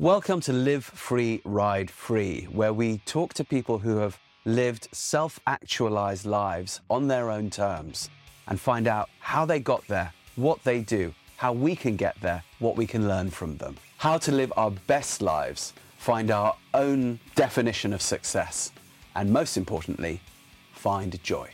Welcome to Live Free, Ride Free, where we talk to people who have lived self actualized lives on their own terms and find out how they got there, what they do, how we can get there, what we can learn from them, how to live our best lives, find our own definition of success, and most importantly, find joy.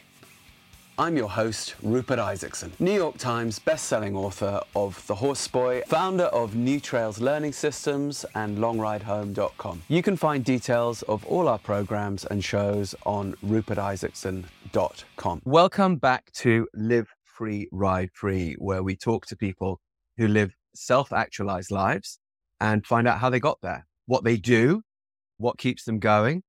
I'm your host, Rupert Isaacson, New York Times best-selling author of The Horse Boy, founder of New Trails Learning Systems and LongRideHome.com. You can find details of all our programs and shows on rupertisaacson.com. Welcome back to Live Free, Ride Free, where we talk to people who live self-actualized lives and find out how they got there, what they do, what keeps them going,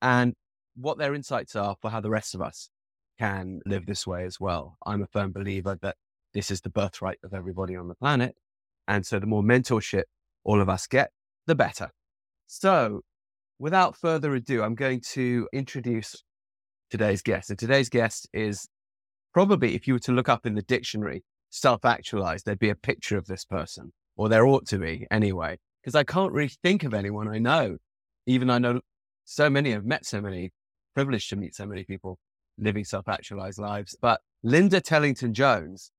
and what their insights are for how the rest of us can live this way as well. I'm a firm believer that this is the birthright of everybody on the planet. And so the more mentorship all of us get, the better. So without further ado, I'm going to introduce today's guest. And today's guest is probably, if you were to look up in the dictionary, self actualized, there'd be a picture of this person, or there ought to be anyway, because I can't really think of anyone I know. Even I know so many, I've met so many, privileged to meet so many people living self actualized lives. But Linda Tellington Jones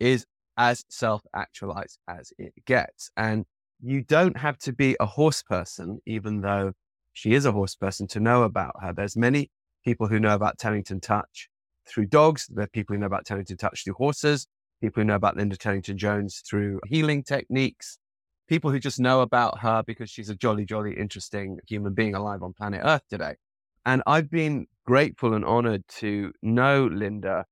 is as self actualized as it gets. And you don't have to be a horse person, even though she is a horse person, to know about her. There's many people who know about Tellington Touch through dogs. There are people who know about Tellington Touch through horses, people who know about Linda Tellington Jones through healing techniques, people who just know about her because she's a jolly, jolly interesting human being alive on planet Earth today. And I've been grateful and honored to know Linda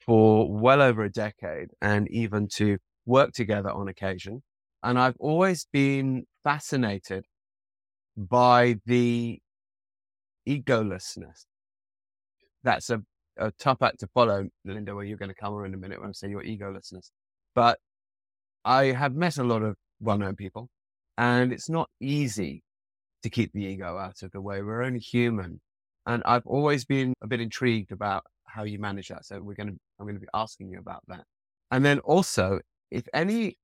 for well over a decade and even to work together on occasion. And I've always been fascinated by the egolessness. That's a, a tough act to follow, Linda, where you're going to come in a minute when I say your egolessness. But I have met a lot of well known people, and it's not easy to keep the ego out of the way. We're only human. And I've always been a bit intrigued about how you manage that. So we're going to, I'm going to be asking you about that. And then also, if any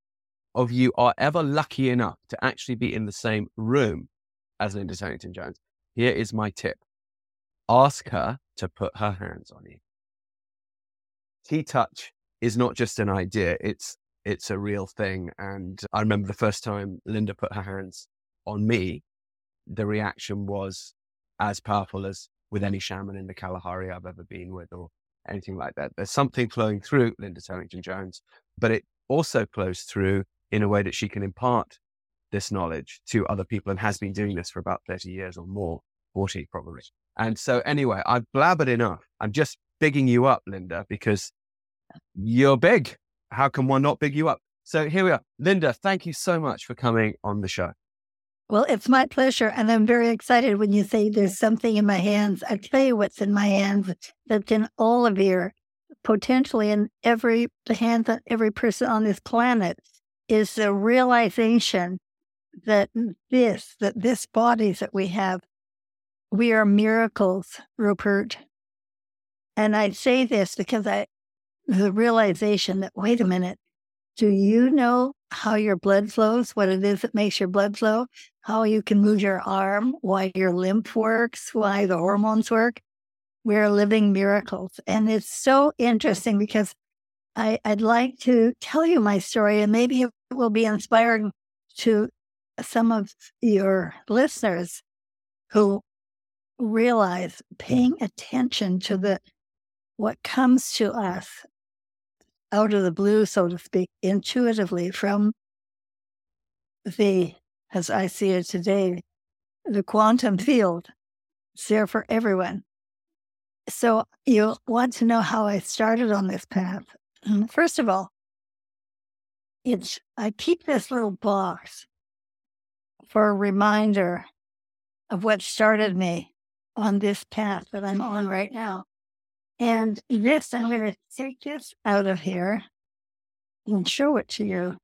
of you are ever lucky enough to actually be in the same room as Linda Tellington Jones, here is my tip. Ask her to put her hands on you. TTouch is not just an idea. It's, it's a real thing. And I remember the first time Linda put her hands on me, the reaction was as powerful as with any shaman in the Kalahari I've ever been with or anything like that. There's something flowing through Linda Tellington Jones, but it also flows through in a way that she can impart this knowledge to other people and has been doing this for about 30 years or more, 40 probably. And so anyway, I've blabbered enough. I'm just bigging you up, Linda, because you're big. How can one not big you up? So here we are. Linda, thank you so much for coming on the show. Well, it's my pleasure. And I'm very excited when you say there's something in my hands. I tell you what's in my hands that's in all of your potentially in every the hands of every person on this planet is the realization that this, that this bodies that we have, we are miracles, Rupert. And I say this because I the realization that wait a minute, do you know how your blood flows, what it is that makes your blood flow, how you can move your arm, why your lymph works, why the hormones work. We're living miracles. And it's so interesting because I, I'd like to tell you my story, and maybe it will be inspiring to some of your listeners who realize paying attention to the what comes to us out of the blue, so to speak, intuitively from the, as I see it today, the quantum field. It's there for everyone. So you want to know how I started on this path. First of all, it's I keep this little box for a reminder of what started me on this path that I'm on right now. And this, I'm going to take this out of here and show it to you.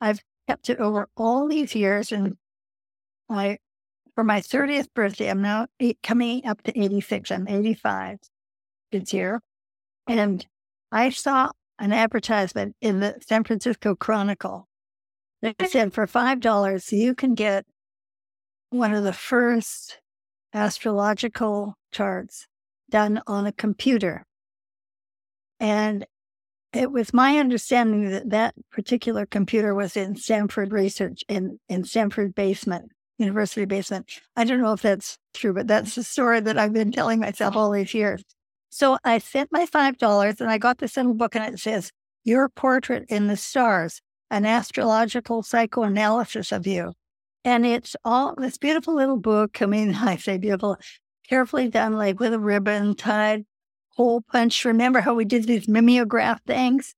I've kept it over all these years. And I, for my 30th birthday, I'm now eight, coming up to 86. I'm 85 this year. And I saw an advertisement in the San Francisco Chronicle. that mm. said for $5, you can get one of the first astrological charts done on a computer. And it was my understanding that that particular computer was in Stanford Research in, in Stanford basement, university basement. I don't know if that's true, but that's the story that I've been telling myself all these years. So I sent my $5 and I got this little book and it says, Your Portrait in the Stars, an astrological psychoanalysis of you. And it's all this beautiful little book. I mean, I say beautiful, carefully done, like with a ribbon tied, hole punch. Remember how we did these mimeograph things?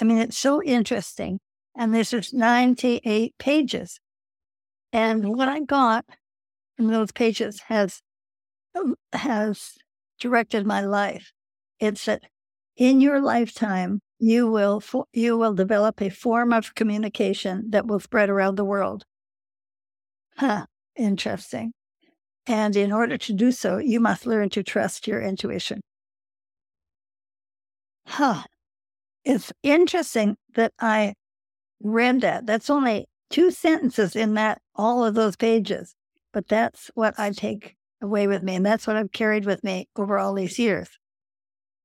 I mean, it's so interesting. And this is 98 pages. And what I got from those pages has um, has directed my life. It's that in your lifetime, you will you will develop a form of communication that will spread around the world. Huh, interesting. And in order to do so, you must learn to trust your intuition. Huh. It's interesting that I read that. That's only two sentences in that all of those pages, but that's what I take away with me. And that's what I've carried with me over all these years.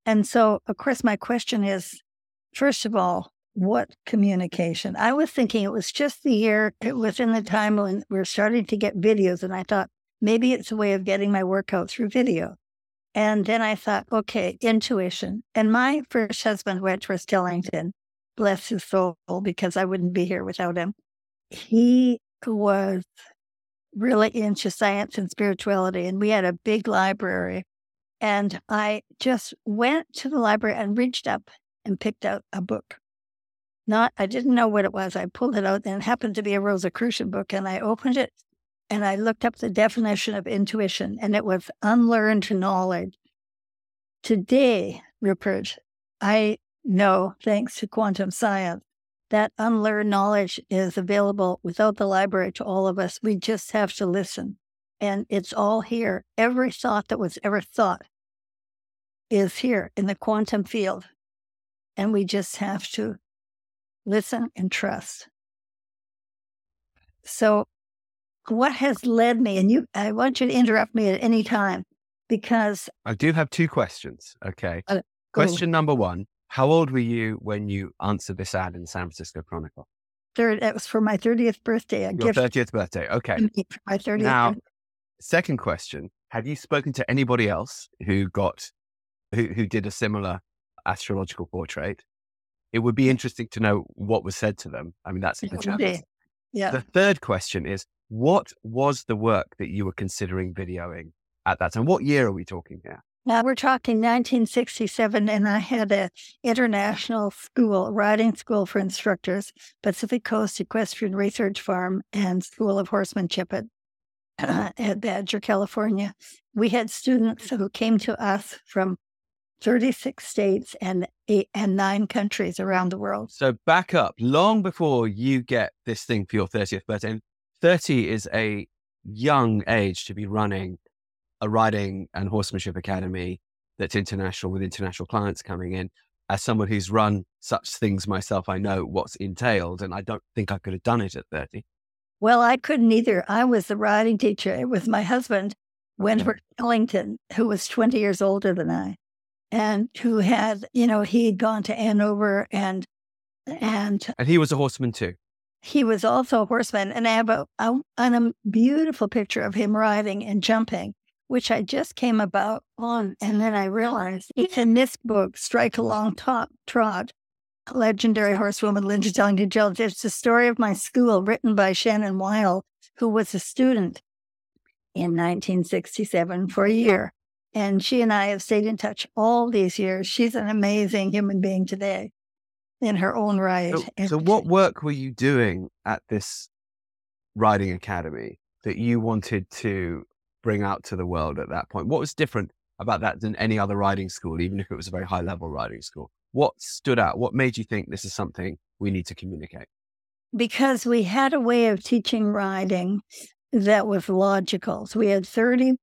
And so, of course, my question is first of all, what communication? I was thinking it was just the year, it was in the time when we are starting to get videos. And I thought maybe it's a way of getting my workout through video. And then I thought, okay, intuition. And my first husband, Wentworth Tellington, bless his soul, because I wouldn't be here without him, he was really into science and spirituality. And we had a big library. And I just went to the library and reached up and picked out a book not, I didn't know what it was. I pulled it out and it happened to be a Rosicrucian book. And I opened it and I looked up the definition of intuition and it was unlearned knowledge. Today, Rupert, I know, thanks to quantum science, that unlearned knowledge is available without the library to all of us. We just have to listen. And it's all here. Every thought that was ever thought is here in the quantum field. And we just have to listen, and trust. So, what has led me, and you, I want you to interrupt me at any time because I do have two questions. Okay. Uh, Question number one How old were you when you answered this ad in the San Francisco Chronicle? Third, it was for my 30th birthday. A Your gift 30th birthday. Okay. my 30th Now, birthday. second question Have you spoken to anybody else who got, who, who did a similar astrological portrait? it would be interesting to know what was said to them. I mean, that's the challenge. Yeah. The third question is what was the work that you were considering videoing at that time? What year are we talking here? Now we're talking 1967, and I had an international school, riding school for instructors, Pacific Coast Equestrian Research Farm and School of Horsemanship at, uh, at Badger, California. We had students who came to us from 36 states and eight and nine countries around the world. So back up long before you get this thing for your 30th birthday. 30 is a young age to be running a riding and horsemanship academy that's international with international clients coming in. As someone who's run such things myself, I know what's entailed, and I don't think I could have done it at 30. Well, I couldn't either. I was the riding teacher with my husband, Wentworth Tellington, who was 20 years older than I and who had, you know, he'd gone to Andover and and and he was a horseman too. He was also a horseman, and I have a, a, a um, beautiful picture of him riding and jumping, which I just came about on, and then I realized it's in this book, "Strike a Long Top Trot." Legendary horsewoman Linda Tellington Jones. It's the story of my school, written by Shannon Weil, who was a student in 1967 for a year. And she and I have stayed in touch all these years. She's an amazing human being today in her own right. So, so what work were you doing at this riding academy that you wanted to bring out to the world at that point? What was different about that than any other riding school, even if it was a very high level riding school? What stood out? What made you think this is something we need to communicate? Because we had a way of teaching riding that was logical. So we had 30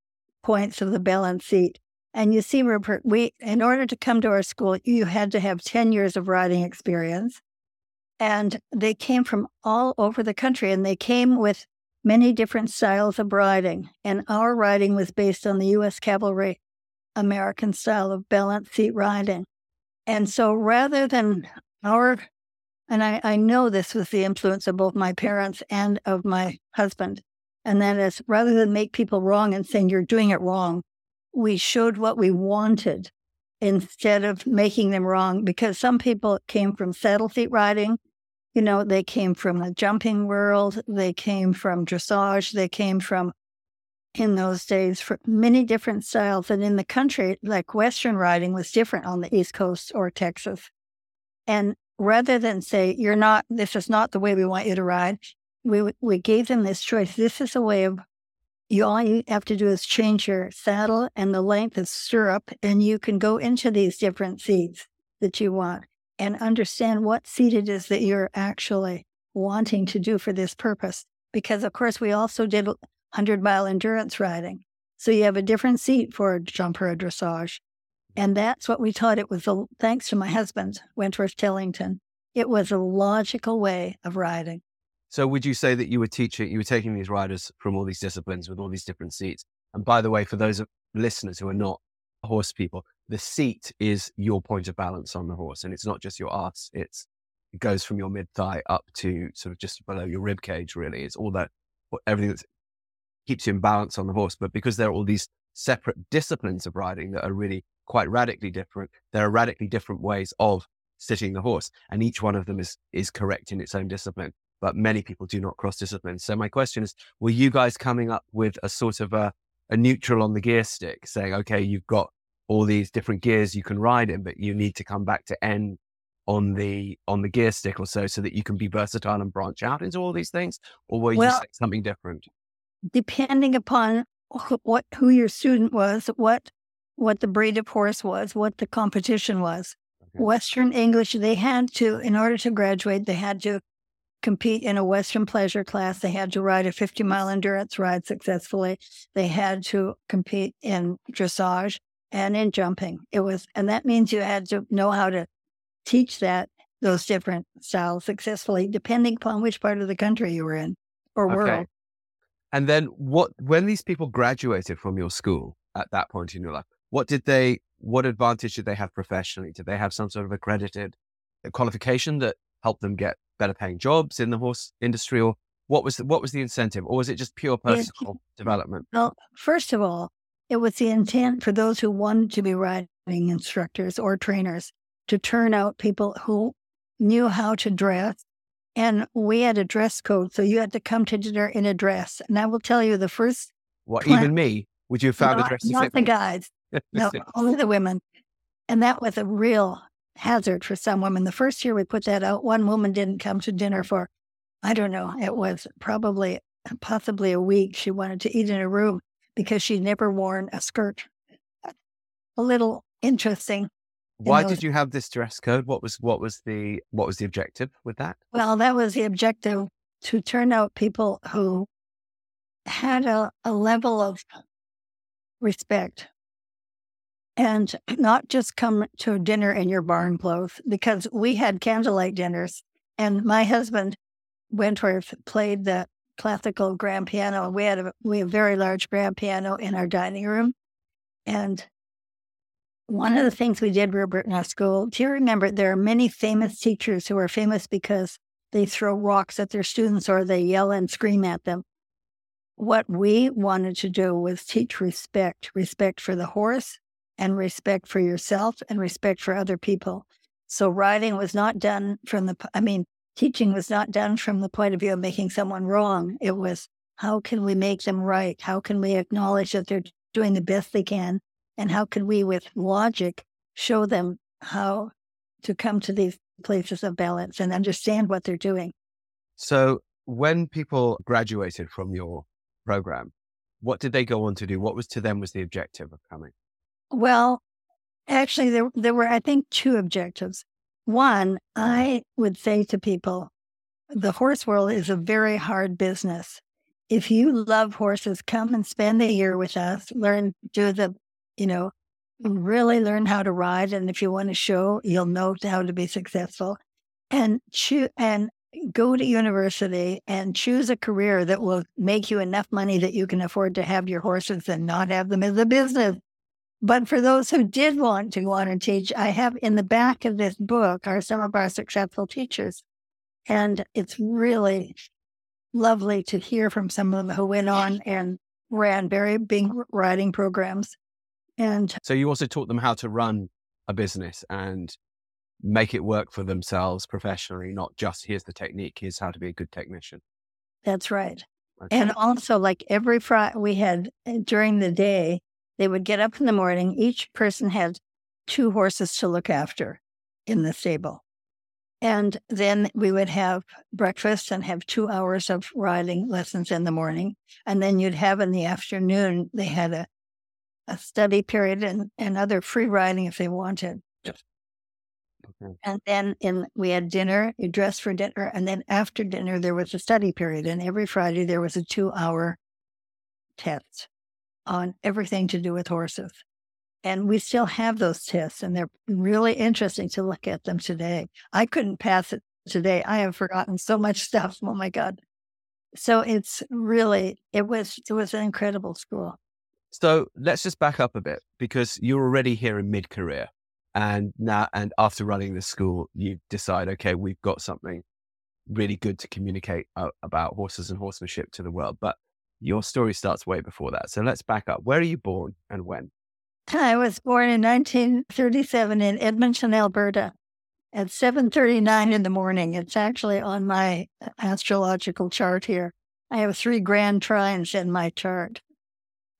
points of the balance seat. And you see, Rupert, we, in order to come to our school, you had to have 10 years of riding experience. And they came from all over the country and they came with many different styles of riding, and our riding was based on the U.S. Cavalry American style of balance seat riding. And so rather than our, and I, I know this was the influence of both my parents and of my husband, and that is rather than make people wrong and saying you're doing it wrong, we showed what we wanted instead of making them wrong because some people came from saddle seat riding. You know, they came from the jumping world, they came from dressage, they came from in those days for many different styles. And in the country, like Western riding was different on the East Coast or Texas. And rather than say, you're not, this is not the way we want you to ride, we, we gave them this choice. This is a way of, you all you have to do is change your saddle and the length of stirrup, and you can go into these different seats that you want and understand what seat it is that you're actually wanting to do for this purpose. Because, of course, we also did 100 mile endurance riding. So you have a different seat for a jumper or dressage. And that's what we taught. It was, a, thanks to my husband, Wentworth Tellington, it was a logical way of riding. So would you say that you were teaching, you were taking these riders from all these disciplines with all these different seats? And by the way, for those listeners who are not horse people, the seat is your point of balance on the horse. And it's not just your ass. It's, it goes from your mid thigh up to sort of just below your rib cage, really. It's all that, everything that keeps you in balance on the horse. But because there are all these separate disciplines of riding that are really quite radically different, there are radically different ways of sitting the horse. And each one of them is, is correct in its own discipline but many people do not cross disciplines. So my question is, were you guys coming up with a sort of a, a neutral on the gear stick saying, okay, you've got all these different gears you can ride in, but you need to come back to N on the on the gear stick or so so that you can be versatile and branch out into all these things or were you well, something different depending upon what who your student was what what the breed of horse was what the competition was okay. western english they had to in order to graduate they had to compete in a Western pleasure class. They had to ride a 50 mile endurance ride successfully. They had to compete in dressage and in jumping. It was, and that means you had to know how to teach that, those different styles successfully, depending upon which part of the country you were in or okay. world. And then what, when these people graduated from your school at that point in your life, what did they, what advantage did they have professionally? Did they have some sort of accredited qualification that helped them get better paying jobs in the horse industry, or what was the, what was the incentive, or was it just pure personal development? Well, first of all, it was the intent for those who wanted to be riding instructors or trainers to turn out people who knew how to dress. And we had a dress code, so you had to come to dinner in a dress. And I will tell you, the first what plan, even me would you have found not, a dress? Not the guys, no, only the women. And that was a real hazard for some women. The first year we put that out, one woman didn't come to dinner for, I don't know, it was probably possibly a week. She wanted to eat in a room because she'd never worn a skirt. A little interesting. Why did you have this dress code? What was what was the what was the objective with that? Well, that was the objective to turn out people who had a, a level of respect and not just come to dinner in your barn clothes because we had candlelight dinners and my husband Wentworth played the classical grand piano. We had a we had a very large grand piano in our dining room, and one of the things we did, Rupert, in our school. Do you remember there are many famous teachers who are famous because they throw rocks at their students or they yell and scream at them? What we wanted to do was teach respect, respect for the horse, and respect for yourself and respect for other people. So writing was not done from the, I mean, teaching was not done from the point of view of making someone wrong. It was how can we make them right? How can we acknowledge that they're doing the best they can? And how can we, with logic, show them how to come to these places of balance and understand what they're doing? So, when people graduated from your program, what did they go on to do? What was to them was the objective of coming? Well, actually, there, there were, I think, two objectives. One, I would say to people, the horse world is a very hard business. If you love horses, come and spend a year with us, learn, do the, you know, really learn how to ride. And if you want to show, you'll know how to be successful. And choose, and go to university and choose a career that will make you enough money that you can afford to have your horses and not have them as a business. But for those who did want to go on and teach, I have in the back of this book are some of our successful teachers. And it's really lovely to hear from some of them who went on and ran very big writing programs. And so you also taught them how to run a business and make it work for themselves professionally, not just here's the technique, here's how to be a good technician. That's right. Okay. And also, like every Friday, we had eh, during the day, they would get up in the morning. Each person had two horses to look after in the stable. And then we would have breakfast and have two hours of riding lessons in the morning. And then you'd have in the afternoon, they had a, a study period and, and other free riding if they wanted. Yes. Okay. And then in we had dinner, you dress for dinner, and then after dinner there was a study period. And every Friday there was a two hour test on everything to do with horses. And we still have those tests, and they're really interesting to look at them today. I couldn't pass it today. I have forgotten so much stuff. Oh my God. So it's really, it was, it was an incredible school. So let's just back up a bit because you're already here in mid career. And now, and after running the school, you decide, okay, we've got something really good to communicate uh, about horses and horsemanship to the world. But your story starts way before that. So let's back up. Where are you born and when? I was born in 1937 in Edmonton, Alberta at 7:39 in the morning. It's actually on my uh, astrological chart here. I have three grand trines in my chart.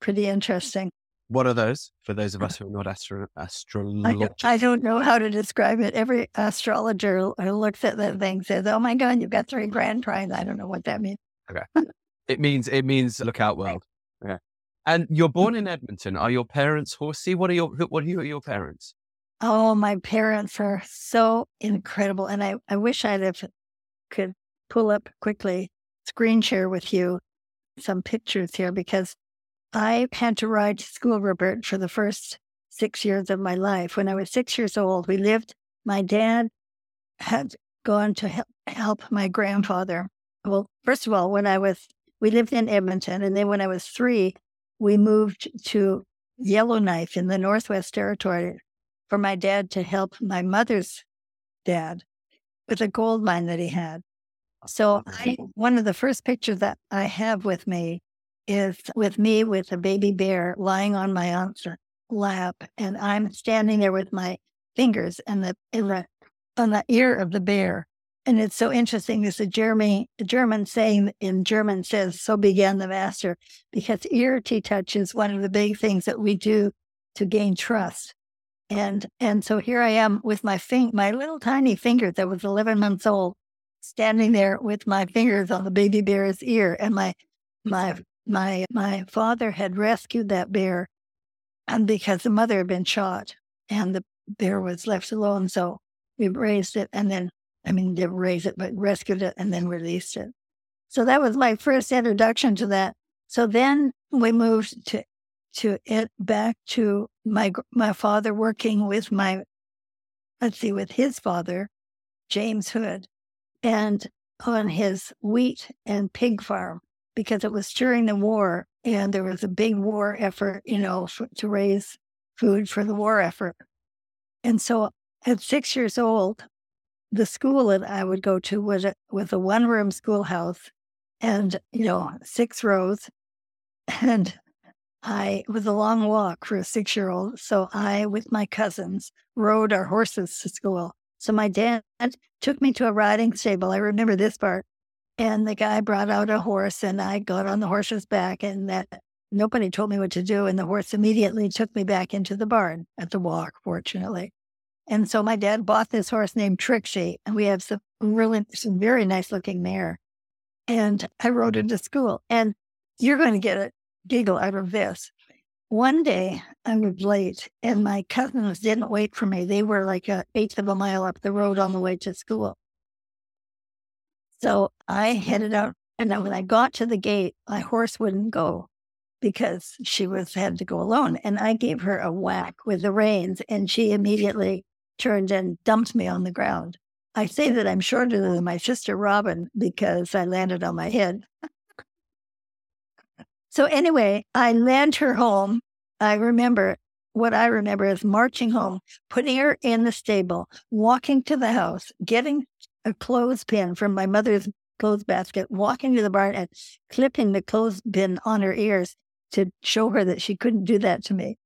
Pretty interesting. What are those for those of uh, us who are not astro- astrologers? I, I, don't know how to describe it. Every astrologer who looks at that thing says, "Oh my God, you've got three grand trines." I don't know what that means. Okay, it means it means look out world. Yeah. And you're born in Edmonton. Are your parents horsey? What are your what are your parents? Oh, my parents are so incredible, and I I wish I'd have could pull up quickly screen share with you some pictures here because I had to ride to school, Rupert, for the first six years of my life. When I was six years old, we lived. My dad had gone to help, help my grandfather. Well, first of all, when I was we lived in Edmonton, and then when I was three, we moved to Yellowknife in the Northwest Territory for my dad to help my mother's dad with a gold mine that he had. So I, one of the first pictures that I have with me is with me with a baby bear lying on my aunt's lap, and I'm standing there with my fingers and the in the on the ear of the bear, and it's so interesting. There's a a German saying in German says, so began the master, because ear to touch is one of the big things that we do to gain trust. And and so here I am with my fing- my little tiny finger that was 11 months old, standing there with my fingers on the baby bear's ear. And my my my my father had rescued that bear, and because the mother had been shot, and the bear was left alone. So we raised it, and then I mean, didn't raise it, but rescued it and then released it. So that was my first introduction to that. So then we moved to to it back to my my father working with my let's see with his father James Hood and on his wheat and pig farm because it was during the war and there was a big war effort you know to raise food for the war effort and so at 6 years old the school that I would go to was a, with a one room schoolhouse and, you know, six rows. And I, was a long walk for a six year old. So I, with my cousins, rode our horses to school. So my dad took me to a riding stable. I remember this part. And the guy brought out a horse and I got on the horse's back and that nobody told me what to do. And the horse immediately took me back into the barn at the walk, fortunately. And so my dad bought this horse named Trixie, and we have some really, some very nice looking mare. And I rode into school. And you're going to get a giggle out of this. One day I was late, and my cousins didn't wait for me. They were like an eighth of a mile up the road on the way to school. So I headed out, and when I got to the gate, my horse wouldn't go because she was had to go alone. And I gave her a whack with the reins, and she immediately turned and dumped me on the ground. I say that I'm shorter than my sister Robin because I landed on my head. so anyway, I land her home. I remember what I remember is marching home, putting her in the stable, walking to the house, getting a clothespin from my mother's clothes basket, walking to the barn and clipping the clothespin on her ears to show her that she couldn't do that to me.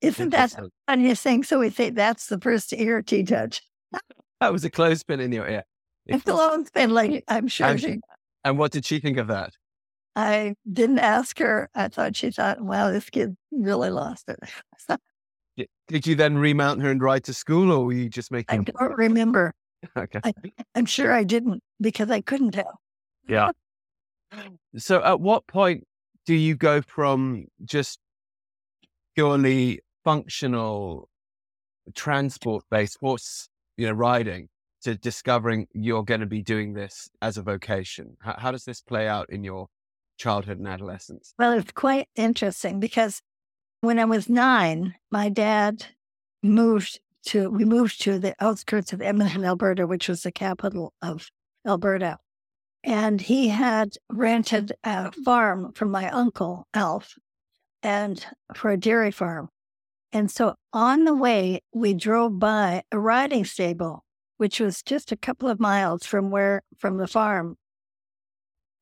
Isn't that funniest thing? So we say that's the first ear TTouch. That was a clothespin in your ear. It's a clothespin, like I'm sure And, she. and what did she think of that? I didn't ask her. I thought she thought, "Wow, this kid really lost it." Did- Did you then remount her and ride to school, or were you just making? I don't remember. Okay. I, I'm sure I didn't because I couldn't tell. Yeah. So, at what point do you go from just purely functional transport-based horse, you know, riding to discovering you're going to be doing this as a vocation? How, how does this play out in your childhood and adolescence? Well, it's quite interesting because when I was nine, my dad moved to, we moved to the outskirts of Edmonton, Alberta, which was the capital of Alberta. And he had rented a farm from my uncle, Alf, and for a dairy farm. And so on the way, we drove by a riding stable, which was just a couple of miles from where, from the farm,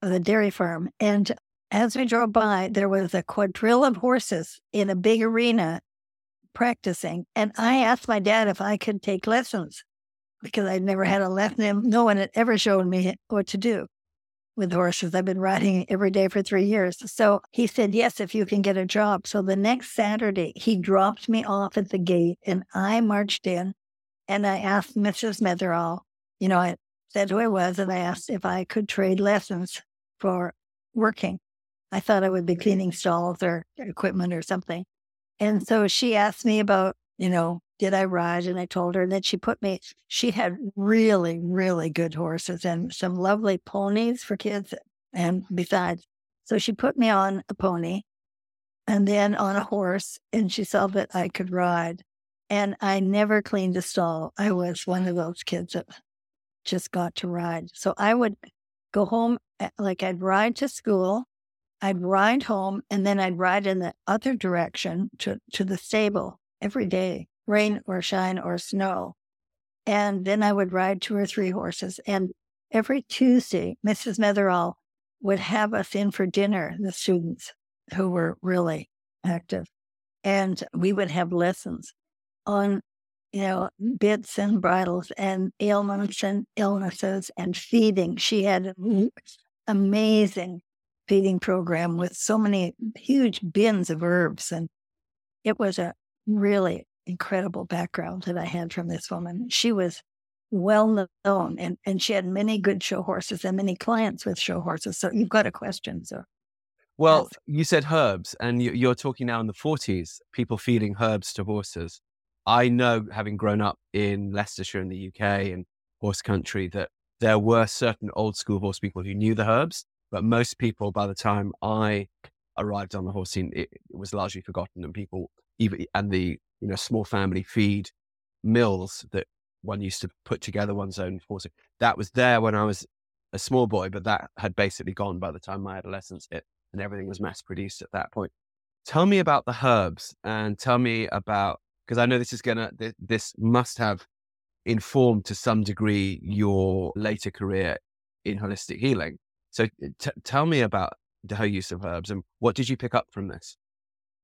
the dairy farm. And as we drove by, there was a quadrille of horses in a big arena practicing. And I asked my dad if I could take lessons because I'd never had a lesson. No one had ever shown me what to do with horses. I've been riding every day for three years. So he said, Yes, if you can get a job. So the next Saturday, he dropped me off at the gate and I marched in and I asked Mrs. Metherall, you know, I said who I was and I asked if I could trade lessons for working. I thought I would be cleaning stalls or equipment or something. And so she asked me about, you know, did I ride? And I told her. And then she put me, she had really, really good horses and some lovely ponies for kids. And besides, so she put me on a pony and then on a horse. And she saw that I could ride. And I never cleaned a stall. I was one of those kids that just got to ride. So I would go home, eh, like I'd ride to school I'd ride home and then I'd ride in the other direction to, to the stable every day, rain or shine or snow. And then I would ride two or three horses. And every Tuesday, Mrs. Metherall would have us in for dinner, the students who were really active. And we would have lessons on, you know, bits and bridles and ailments and illnesses and feeding. She had an amazing feeding program with so many huge bins of herbs. And it was a really incredible background that I had from this woman. She was well known and, and she had many good show horses and many clients with show horses. So you've got a question. So Well, Yes. you said herbs, and you- you're talking now in the 40s, people feeding herbs to horses. I know, having grown up in Leicestershire in the UK and horse country, that there were certain old school horse people who knew the herbs, but most people, by the time I arrived on the horse scene, it, it was largely forgotten, and people, even and the you know small family feed mills that one used to put together one's own horse. That was there when I was a small boy, but that had basically gone by the time my adolescence hit and everything was mass produced at that point. Tell me about the herbs and tell me about because I know this is gonna this, this must have informed to some degree your later career in holistic healing. So eh, t- tell me about the, her use of herbs and what did you pick up from this?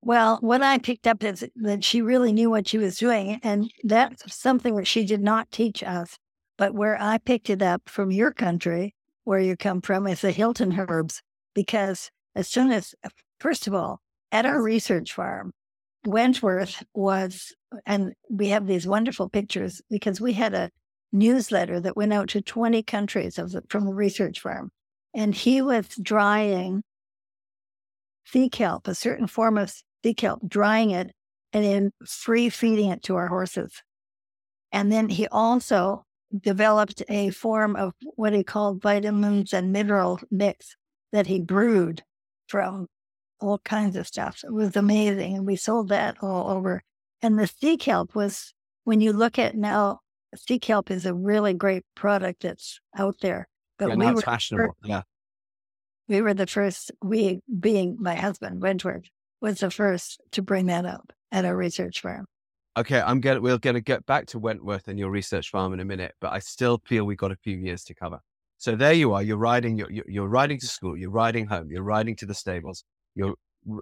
Well, what I picked up is that she really knew what she was doing. And that's something that she did not teach us. But where I picked it up from your country, where you come from, is the Hilton herbs. Because as soon as, first of all, at our research farm, Wentworth was, and we have these wonderful pictures because we had a newsletter that went out to 20 countries of the, from the research farm. And he was drying sea kelp, a certain form of sea kelp, drying it and then free feeding it to our horses. And then he also developed a form of what he called vitamins and mineral mix that he brewed from all kinds of stuff. It was amazing. And we sold that all over. And the sea kelp was, when you look at now sea kelp is a really great product that's out there. But yeah, we now were fashionable. Yeah. we were the first. We being my husband Wentworth was the first to bring that up at our research farm. Okay, I'm gonna we're gonna get back to Wentworth and your research farm in a minute, but I still feel we've got a few years to cover. So there you are. You're riding. You're you're riding to school. You're riding home. You're riding to the stables. You're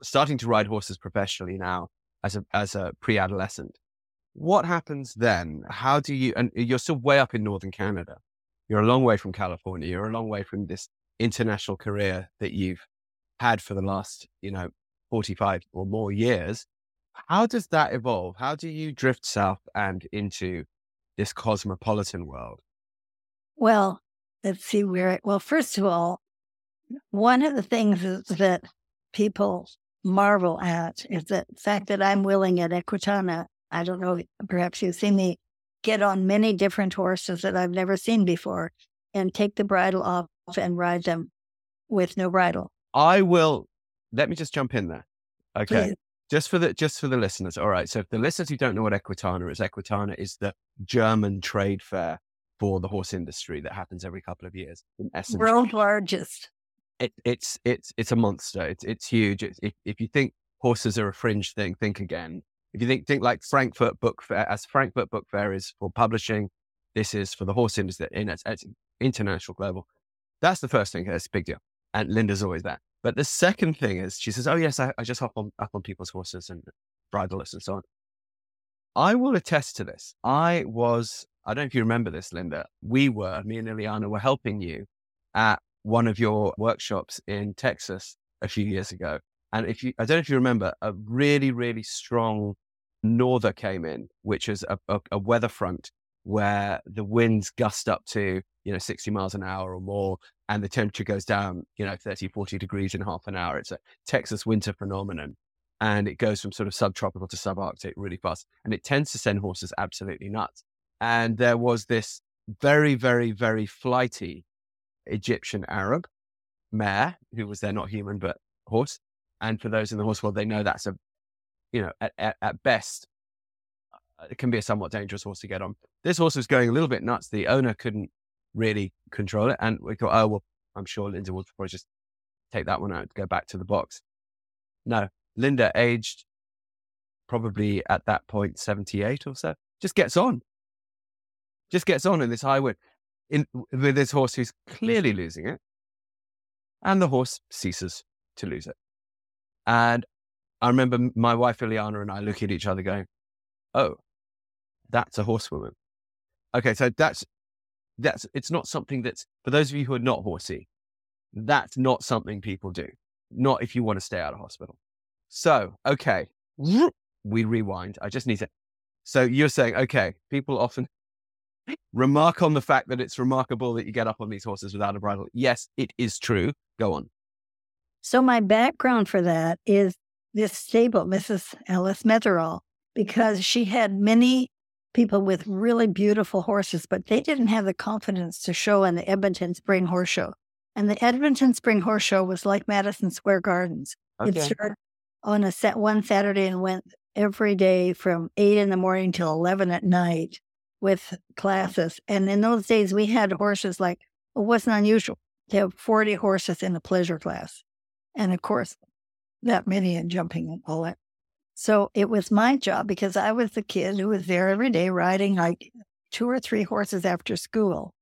starting to ride horses professionally now as a as a pre-adolescent. What happens then? How do you? And you're still way up in northern Canada. You're a long way from California. You're a long way from this international career that you've had for the last, you know, 45 or more years. How does that evolve? How do you drift south and into this cosmopolitan world? Well, let's see where. It, well, first of all, one of the things is that people marvel at is the fact that I'm willing at Equitana. I don't know, perhaps you've seen me get on many different horses that I've never seen before and take the bridle off and ride them with no bridle. I will. Let me just jump in there. Okay. Please. Just for the just for the listeners. All right. So if the listeners who don't know what Equitana is, Equitana is the German trade fair for the horse industry that happens every couple of years. In essence, World largest. it, it's it's it's a monster. It's it's huge. It's, if if you think horses are a fringe thing, think again. If you think think like Frankfurt Book Fair, as Frankfurt Book Fair is for publishing, this is for the horse industry in its, its international global. That's the first thing. That's a big deal, and Linda's always there. But the second thing is, she says, "Oh yes, I, I just hop on up on people's horses and bridleless and so on." I will attest to this. I was. I don't know if you remember this, Linda. We were, me and Ileana were helping you at one of your workshops in Texas a few years ago. And if you, I don't know if you remember, a really, really strong norther came in, which is a, a, a weather front where the winds gust up to, you know, 60 miles an hour or more, and the temperature goes down, you know, 30, 40 degrees in half an hour. It's a Texas winter phenomenon. And it goes from sort of subtropical to subarctic really fast. And it tends to send horses absolutely nuts. And there was this very, very, very flighty Egyptian Arab mare who was there, not human, but horse. And for those in the horse world, they know that's a, you know, at, at, at best, uh, it can be a somewhat dangerous horse to get on. This horse was going a little bit nuts. The owner couldn't really control it. And we thought, oh, well, I'm sure Linda will probably just take that one out, go back to the box. No, Linda, aged probably at that point 78 or so, just gets on. Just gets on in this high wind in, with this horse who's clearly losing it. And the horse ceases to lose it. And I remember my wife Ileana and I looking at each other going, Oh, that's a horsewoman. Okay, so that's that's it's not something that's for those of you who are not horsey, that's not something people do. Not if you want to stay out of hospital. So, okay, we rewind. I just need to. So you're saying, okay, people often remark on the fact that it's remarkable that you get up on these horses without a bridle. Yes, it is true. Go on. So my background for that is this stable, Mrs. Alice Metherall, because she had many people with really beautiful horses, but they didn't have the confidence to show in the Edmonton Spring Horse Show. And the Edmonton Spring Horse Show was like Madison Square Gardens. It started on a set one Saturday and went every day from eight in the morning till eleven at night with classes. And in those days, we had horses like it wasn't unusual to have forty horses in a pleasure class, and of course, that many in jumping and all that. So it was my job because I was the kid who was there every day riding like two or three horses after school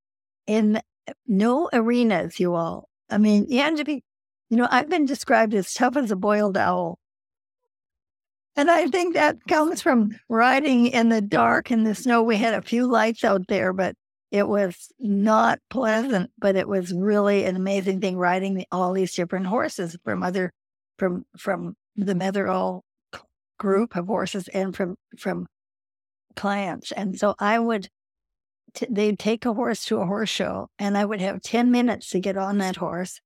in eh, no arenas, you all. I mean, you had to be, you know, I've been described as tough as a boiled owl. And I think that comes from riding in the dark in the snow. We had a few lights out there, but it was not pleasant, but it was really an amazing thing riding all these different horses from other, from, from the Metherall group of horses and from, from clients. And so I would, t- they'd take a horse to a horse show and I would have 10 minutes to get on that horse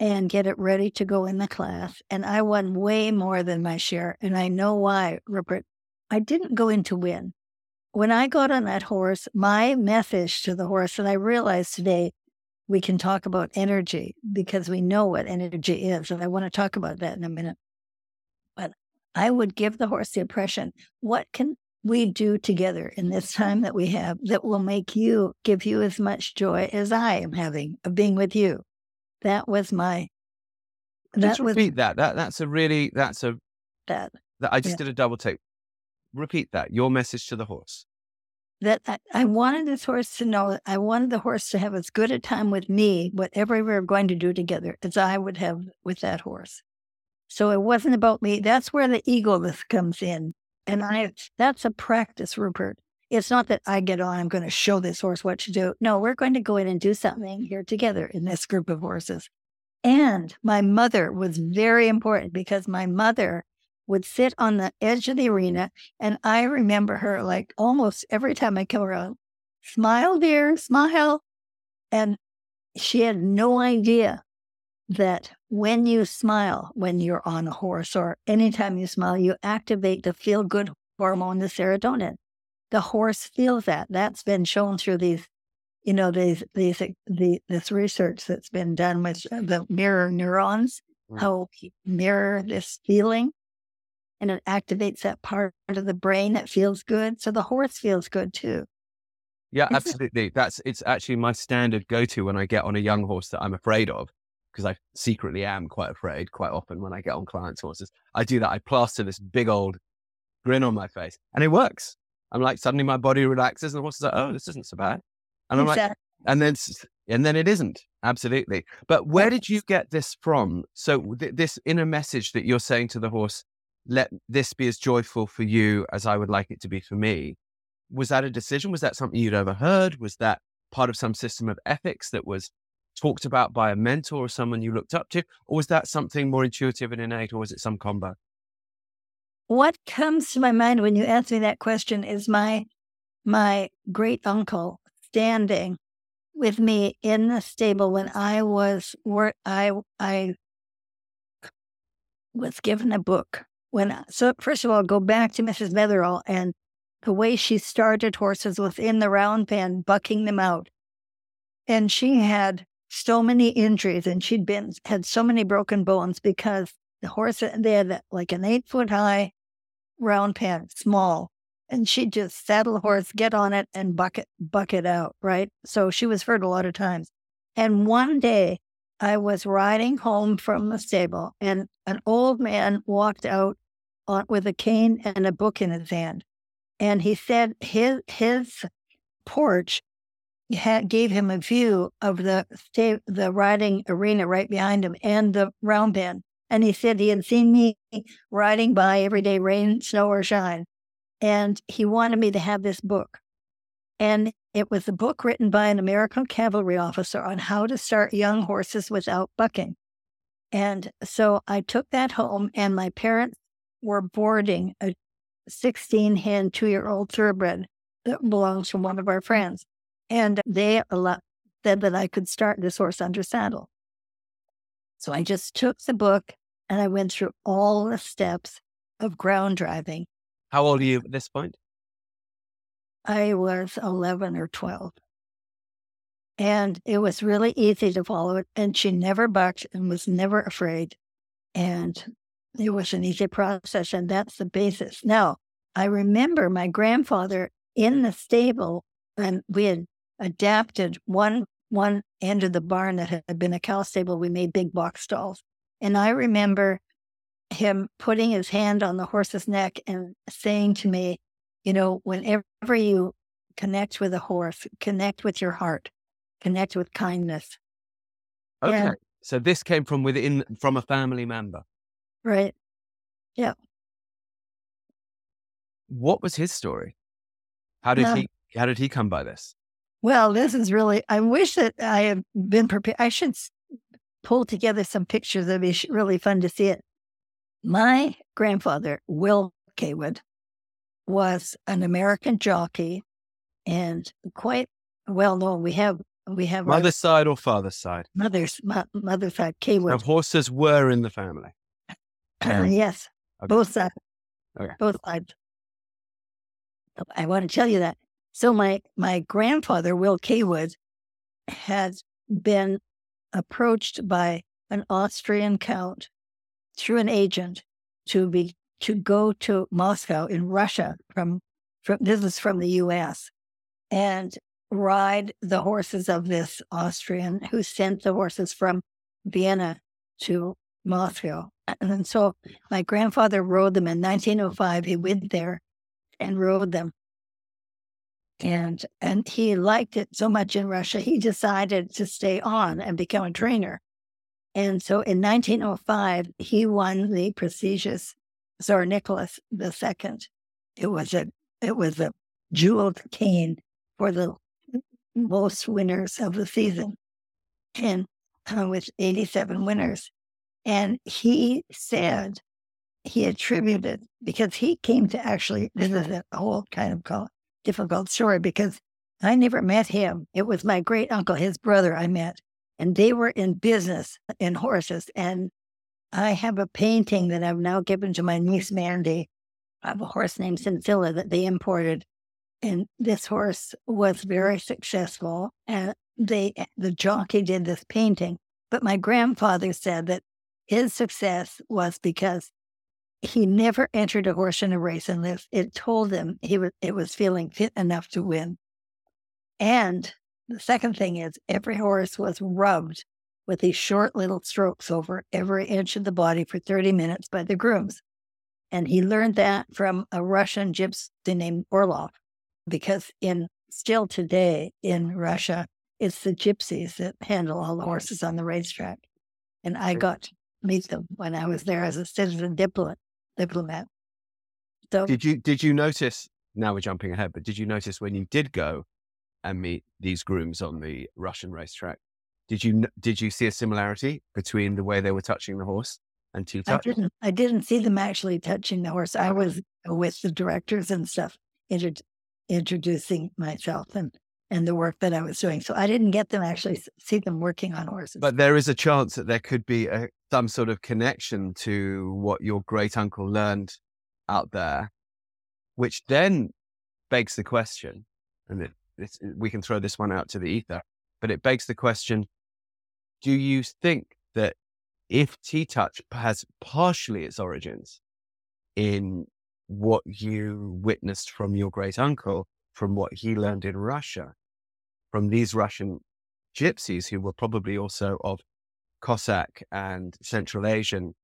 and get it ready to go in the class. And I won way more than my share. And I know why, Rupert. I didn't go in to win. When I got on that horse, my message to the horse, and I realized today we can talk about energy because we know what energy is. And I want to talk about that in a minute. I would give the horse the impression what can we do together in this time that we have that will make you give you as much joy as I am having of being with you. That was my that was repeat that. That that's a really that's a that that I just Yeah. did a double take. Repeat that. Your message to the horse. that I, I wanted this horse to know I wanted the horse to have as good a time with me, whatever we were going to do together, as I would have with that horse. So it wasn't about me. That's where the egoless comes in. And mm-hmm. I that's a practice, Rupert. It's not that I get on, I'm going to show this horse what to do. No, we're going to go in and do something here together in this group of horses. And my mother was very important because my mother would sit on the edge of the arena and I remember her like almost every time I come around, smile, dear, smile. And she had no idea that when you smile, when you're on a horse or anytime you smile, you activate the feel good hormone, the serotonin. The horse feels that. That's been shown through these, you know, these, these, the, this research that's been done with the mirror neurons, Mm. how mirror this feeling and it activates that part of the brain that feels good. So the horse feels good too. Yeah, absolutely. That's it's actually my standard go to when I get on a young horse that I'm afraid of, because I secretly am quite afraid quite often when I get on clients' horses. I do that. I plaster this big old grin on my face, and it works. I'm like suddenly my body relaxes, and the horse is like, "Oh, this isn't so bad," and I'm like, and then and then it isn't absolutely. But where did you get this from? So th- this inner message that you're saying to the horse, "Let this be as joyful for you as I would like it to be for me." was that a decision? Was that something you'd overheard? Was that part of some system of ethics that was talked about by a mentor or someone you looked up to? Or was that something more intuitive and innate, or was it some combo? what comes to my mind when you ask me that question is my my great uncle standing with me in the stable when I was wor- I I was given a book when so first of all go back to Mrs. Netherall and the way she started horses was in the round pen bucking them out and she had so many injuries and she'd been had so many broken bones because the horse uh, they had uh, like an eight foot high round pen, small. And she'd just saddle the horse, get on it, and bucket bucket out, right? So she was hurt a lot of times. And one day I was riding home from the stable, and an old man walked out on, with a cane and a book in his hand. And he said his, his porch had, gave him a view of the, sta- the riding arena right behind him and the round pen. And he said he had seen me riding by every day, rain, snow, or shine. And he wanted me to have this book. And it was a book written by an American cavalry officer on how to start young horses without bucking. And so I took that home, and my parents were boarding a 16 hand two year old thoroughbred that belongs to one of our friends. And they allo- said that I could start this horse under saddle. So I just took the book and I went through all the steps of ground driving. How old are you at this point? I was 11 or 12. And it was really easy to follow it. And she never bucked and was never afraid. And it was an easy process. And that's the basis. Now, I remember my grandfather in the stable, and we had adapted one one end of the barn that had been a cow stable. We made big box stalls. And I remember him putting his hand on the horse's neck and saying to me, you know, whenever you connect with a horse, connect with your heart, connect with kindness. Okay. Yeah. So this came from within, from a family member. Right. Yeah. What was his story? How did he, how did he come by this? Well, this is really, I wish that I had been prepared. I should pull together some pictures. It'd be really fun to see it. My grandfather, Will Caywood, was an American jockey and quite well known. We have, we have our Mother's side or father's side? mother's, mo- mother's side, Now, Caywood. horses were in the family. yes, Okay. both sides. Okay. Both sides. I want to tell you that. So my my grandfather, Will Caywood, had been approached by an Austrian count through an agent to be to go to Moscow in Russia from from this is from the U.S. and ride the horses of this Austrian who sent the horses from Vienna to Moscow. And so my grandfather rode them in 1905. He went there and rode them. And and he liked it so much in Russia, he decided to stay on and become a trainer. And so in 1905, he won the prestigious Tsar Nicholas II. It was a it was a jeweled cane for the most winners of the season, and uh, with 87 winners. And he said he attributed because he came to actually this is a whole kind of call, difficult story because I never met him. It was my great uncle, his brother, I met, and they were in business in horses. And I have a painting that I've now given to my niece Mandy of a horse named Scintilla that they imported. And this horse was very successful. And they the jockey did this painting. But my grandfather said that his success was because he never entered a horse in a race unless it told him he was it was feeling fit enough to win. And the second thing is every horse was rubbed with these short little strokes over every inch of the body for 30 minutes by the grooms. And he learned that from a Russian gypsy named Orlov, because in still today in Russia, it's the gypsies that handle all the horses on the racetrack. And I got to meet them when I was there as a citizen diplomat So did you did you notice? Now we're jumping ahead, but did you notice when you did go and meet these grooms on the Russian racetrack? Did you did you see a similarity between the way they were touching the horse and TTouch? I didn't. I didn't see them actually touching the horse. I was with the directors and stuff, inter- introducing myself and and the work that I was doing. So I didn't get them actually see them working on horses. But there is a chance that there could be a, some sort of connection to what your great uncle learned out there, which then begs the question, and it, we can throw this one out to the ether, but it begs the question: Do you think that if TTouch has partially its origins in what you witnessed from your great uncle, from what he learned in Russia, from these Russian gypsies who were probably also of Cossack and Central Asian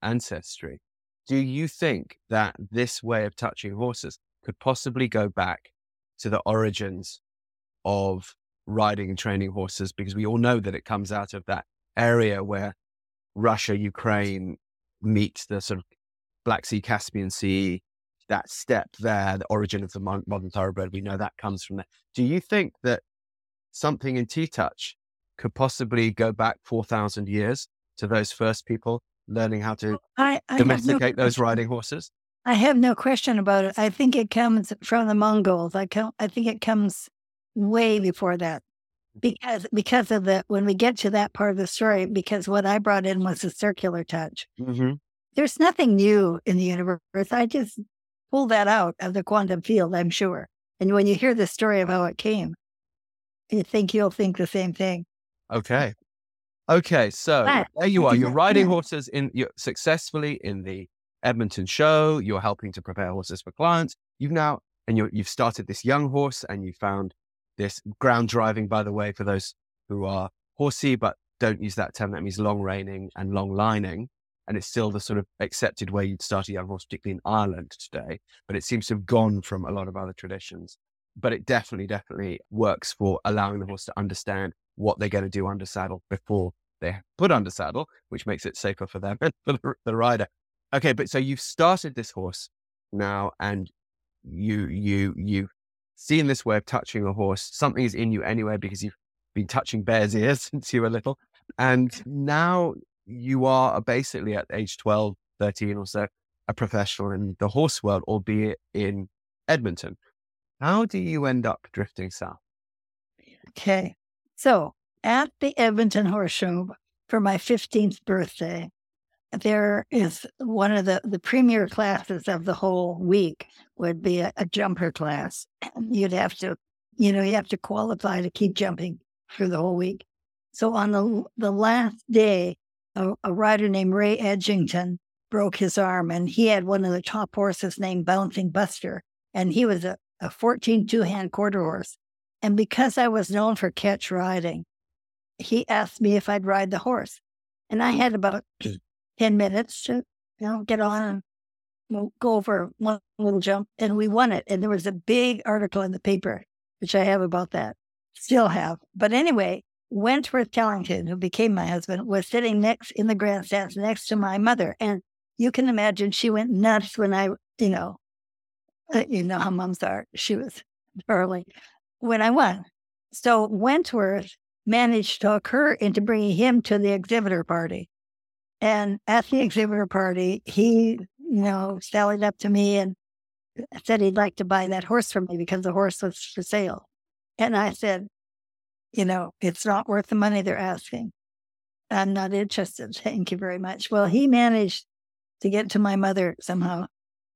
ancestry. Do you think that this way of touching horses could possibly go back to the origins of riding and training horses? Because we all know that it comes out of that area where Russia, Ukraine meet the sort of Black Sea, Caspian Sea, that steppe there, the origin of the modern thoroughbred, we know that comes from there. Do you think that something in TTouch could possibly go back 4,000 years to those first people learning how to I, I domesticate no those riding horses? I have no question about it. I think it comes from the Mongols. I, I think it comes way before that because because of the when we get to that part of the story because what i brought in was a circular touch mm-hmm. there's nothing new in the universe i just pull that out of the quantum field i'm sure. And when you hear the story of how it came you think you'll think the same thing. Okay. Okay so but, there you are. you're riding horses in you're successfully in the edmonton show. You're helping to prepare horses for clients. You've now and you you've started this young horse and you found this ground driving, by the way, for those who are horsey but don't use that term, that means long reining and long lining. And it's still the sort of accepted way you'd start a young horse, particularly in Ireland today. But it seems to have gone from a lot of other traditions. But it definitely, definitely works for allowing the horse to understand what they're going to do under saddle before they put under saddle, which makes it safer for them and for the, rider. Okay, but so you've started this horse now, and you you you seeing this way of touching a horse, something is in you anyway because you've been touching bears' ears since you were little. And now you are basically at age 12, 13 or so, a professional in the horse world, albeit in Edmonton. How do you end up drifting south? Okay. So at the Edmonton Horse Show for my 15th birthday, there is one of the, the premier classes of the whole week would be a, a, jumper class. You'd have to, you know, you have to qualify to keep jumping for the whole week. So on the the last day, a, a rider named Ray Edgington broke his arm, and he had one of the top horses named Bouncing Buster, and he was a, a 14 two hand quarter horse. And because I was known for catch riding, he asked me if I'd ride the horse. And I had about 10 minutes to you know, get on and we'll go over one little jump. And we won it. And there was a big article in the paper, which I have about that, still have. But anyway, Wentworth Tellington, who became my husband, was sitting next in the grandstands next to my mother. And you can imagine she went nuts when I, you know, uh, you know how moms are. She was early when I won. So Wentworth managed to occur into bringing him to the exhibitor party. And at the exhibitor party, he, you know, sallied up to me and said he'd like to buy that horse from me because the horse was for sale. And I said, you know, it's not worth the money they're asking. I'm not interested. Thank you very much. Well, he managed to get to my mother somehow.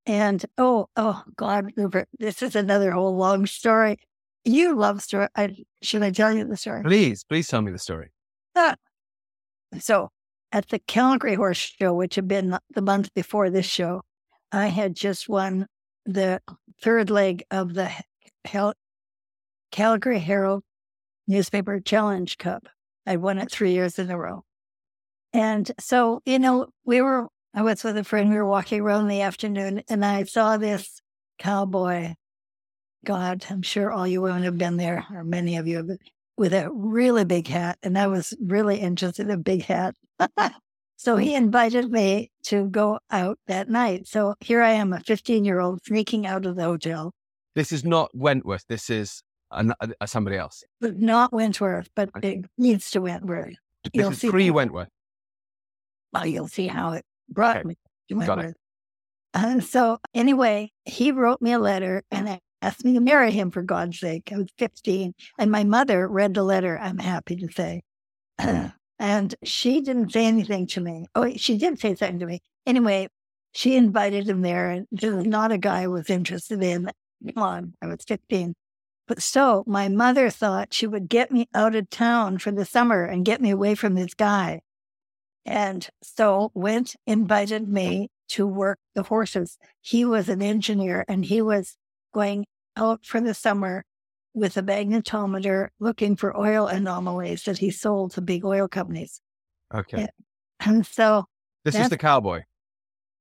And oh, oh God, Rupert, this is another whole long story. You love story. I, should I tell you the story? Please, please tell me the story. Ah. So at the Calgary Horse Show, which had been the month before this show, I had just won the third leg of the Hel- Calgary Herald Newspaper Challenge Cup. I won it three years in a row. And so, you know, we were, I was with a friend, we were walking around in the afternoon, and I saw this cowboy. God, I'm sure all you women have been there, or many of you have, with a really big hat. And I was really interested in a big hat. so he invited me to go out that night. So here I am, a 15 year old, sneaking out of the hotel. This is not Wentworth. This is an, uh, somebody else. But not Wentworth, but okay. it leads to Wentworth. You'll see pre Wentworth. Well, you'll see how it brought okay. me to Wentworth. Uh, so anyway, he wrote me a letter and asked me to marry him for God's sake. I was 15. And my mother read the letter, I'm happy to say. and she didn't say anything to me. Oh, she did say something to me. Anyway, she invited him there, and this is not a guy I was interested in. Come on, I was 15. But so my mother thought she would get me out of town for the summer and get me away from this guy. And so went, invited me to work the horses. He was an engineer and he was going out for the summer with a magnetometer looking for oil anomalies that he sold to big oil companies. Okay. And so this is the cowboy.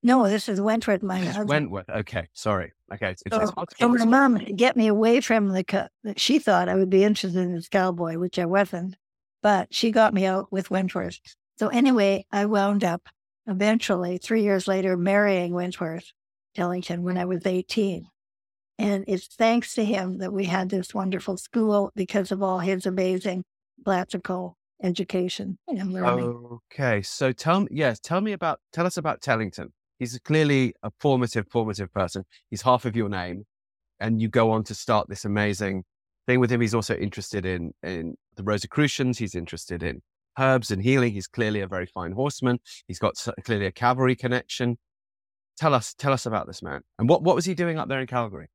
No, this is Wentworth, my husband. Wentworth. Okay, sorry. Okay, it's, so, it's so my mom get me away from the. Co- she thought I would be interested in this cowboy, which I wasn't, but she got me out with Wentworth. So anyway, I wound up eventually three years later marrying Wentworth Tellington when I was eighteen, and it's thanks to him that we had this wonderful school because of all his amazing classical education and learning. Okay, so tell me, yes, tell me about, tell us about Tellington he's clearly a formative, formative person. He's half of your name. And you go on to start this amazing thing with him. He's also interested in, in the Rosicrucians. He's interested in herbs and healing. He's clearly a very fine horseman. He's got clearly a cavalry connection. Tell us, tell us about this man. And what, what was he doing up there in Calgary?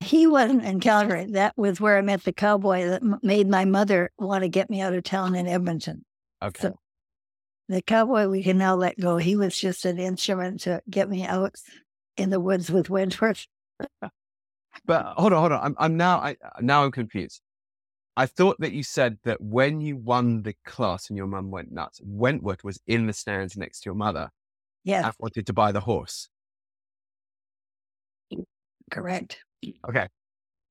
He wasn't in Calgary. That was where I met the cowboy that made my mother want to get me out of town in Edmonton. Okay. So the cowboy we can now let go. He was just an instrument to get me out in the woods with Wentworth. but hold on, hold on. I'm, I'm now, I now I'm confused. I thought that you said that when you won the class and your mum went nuts, Wentworth was in the stands next to your mother. Yeah. And wanted to buy the horse. Correct. Okay.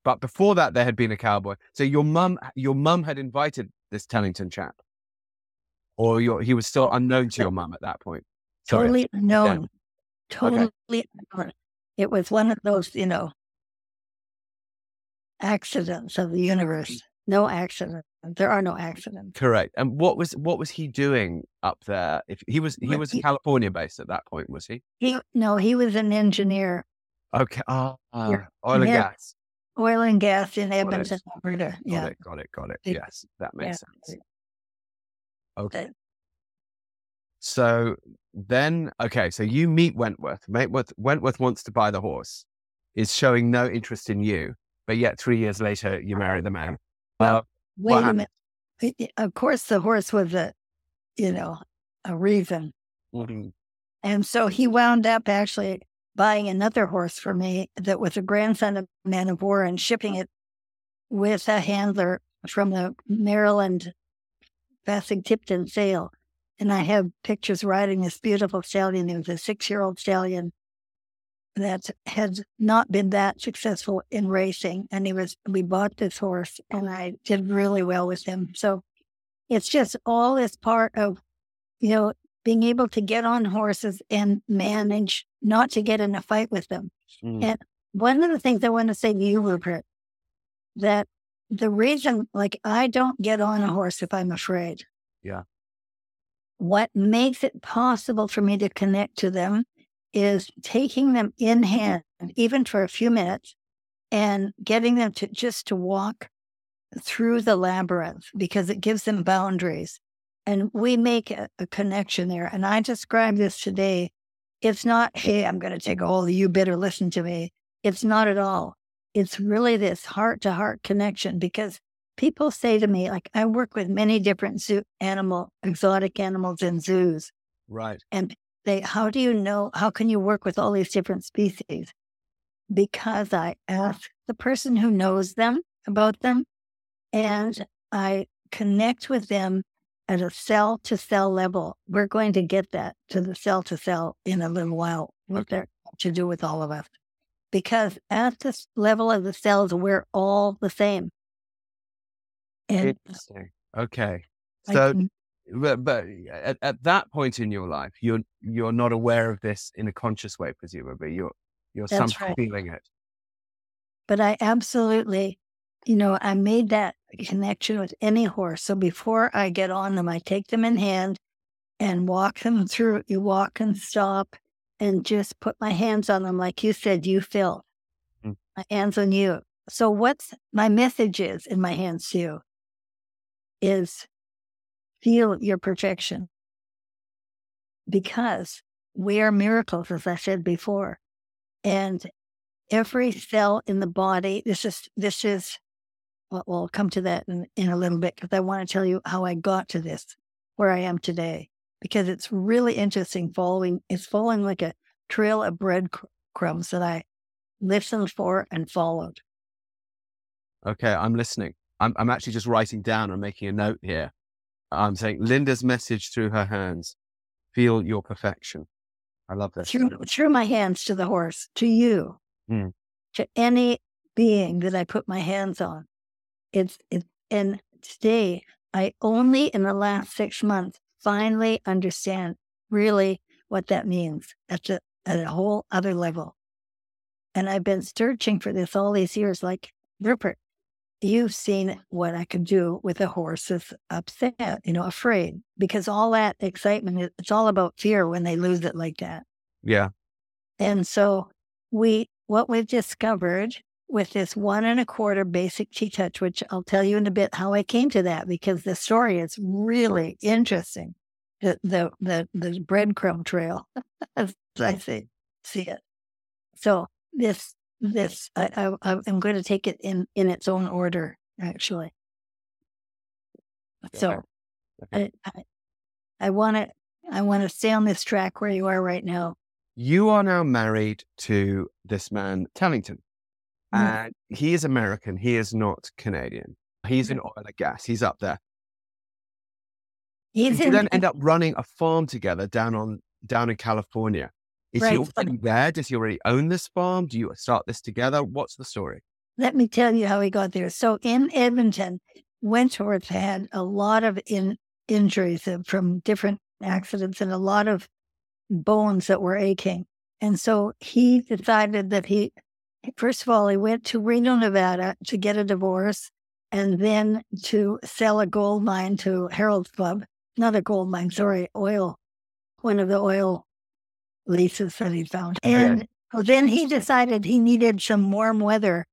But before that, there had been a cowboy. So your mum, your mum had invited this Tellington chap or he was still unknown to your mum at that point? Sorry. Totally unknown. Yeah. Totally okay. unknown. It was one of those, you know, accidents of the universe. No accident. There are no accidents. Correct. And what was what was he doing up there? If he was he was California based at that point, was he? He no, he was an engineer. Okay. Oh, uh, oil and gas. Oil and gas in Edmonton, Alberta. Yeah. Got it. Got it. Got it. Yes, that makes yeah. sense. Okay. So then, okay, so you meet Wentworth. Wentworth. Wentworth wants to buy the horse, is showing no interest in you, but yet three years later, you marry the man. Well, wait a minute. Of course, the horse was a, you know, a reason. Mm-hmm. And so he wound up actually buying another horse for me that was a grandson of man of war and shipping it with a handler from the Maryland Fasig Tipton sale. And I have pictures riding this beautiful stallion. It was a six year old stallion that had not been that successful in racing. And he was, we bought this horse and I did really well with him. So it's just all this part of, you know, being able to get on horses and manage not to get in a fight with them. Mm. And one of the things I want to say to you, Rupert, that the reason, like, I don't get on a horse if I'm afraid. Yeah. What makes it possible for me to connect to them is taking them in hand, even for a few minutes, and getting them to just to walk through the labyrinth because it gives them boundaries. And we make a, a connection there. And I described this today. It's not, hey, I'm going to take all of you better listen to me. It's not at all. It's really this heart to heart connection because people say to me, like, I work with many different zoo animal, exotic animals in zoos. Right. And they, how do you know, how can you work with all these different species? Because I ask the person who knows them about them and I connect with them at a cell to cell level. We're going to get that to the cell to cell in a little while, what okay. they're to do with all of us. Because at this level of the cells, we're all the same. And Interesting. Okay. So, can, but, but at, at that point in your life, you're you're not aware of this in a conscious way, presumably. You're you're somehow right. feeling it. But I absolutely you know, I made that connection with any horse. So before I get on them, I take them in hand and walk them through. You walk and stop and just put my hands on them. Like you said, you feel mm. my hands on you. So what's my message is in my hands to you is feel your perfection because we are miracles, as I said before. And every cell in the body, this is, this is well, we'll come to that in, in a little bit because I want to tell you how I got to this, where I am today, because it's really interesting following, it's following like a trail of breadcrumbs that I listened for and followed. Okay, I'm listening. I'm, I'm actually just writing down and making a note here. I'm saying Linda's message through her hands feel your perfection. I love this. Through, through my hands to the horse, to you, mm. to any being that I put my hands on. It's, it, and today, I only in the last six months finally understand really what that means at a, at a whole other level. And I've been searching for this all these years. Like, Rupert, you've seen what I can do with a horse that's upset, you know, afraid, because all that excitement, it's all about fear when they lose it like that. Yeah. And so we, what we've discovered with this one and a quarter basic TTouch, which I'll tell you in a bit how I came to that because the story is really interesting. The the the, the breadcrumb trail, as I say, see it. So this this I, I I'm going to take it in in its own order actually. So I I want to I want to stay on this track where you are right now. You are now married to this man, Tellington. Mm. And he is American. He is not Canadian. He's in oil and gas. He's up there. He's in, then end up running a farm together down on down in California. Is right. he already there? Does he already own this farm? Do you start this together? What's the story? Let me tell you how he got there. So in Edmonton, Wentworth had a lot of in, injuries from different accidents and a lot of bones that were aching. And so he decided that he First of all, he went to Reno, Nevada to get a divorce and then to sell a gold mine to Harold's Club. Not a gold mine, sorry, oil, one of the oil leases that he found. And then he decided he needed some warm weather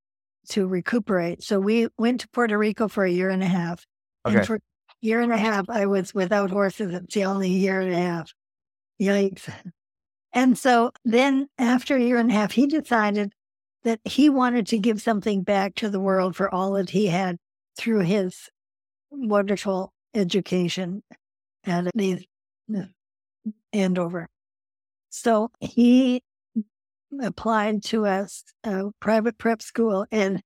to recuperate. So we went to Puerto Rico for a year and a half. Okay. And for a year and a half, I was without horses. It's the only year and a half. Yikes. And so then after a year and a half, he decided that he wanted to give something back to the world for all that he had through his wonderful education at Andover. So he applied to a, a private prep school in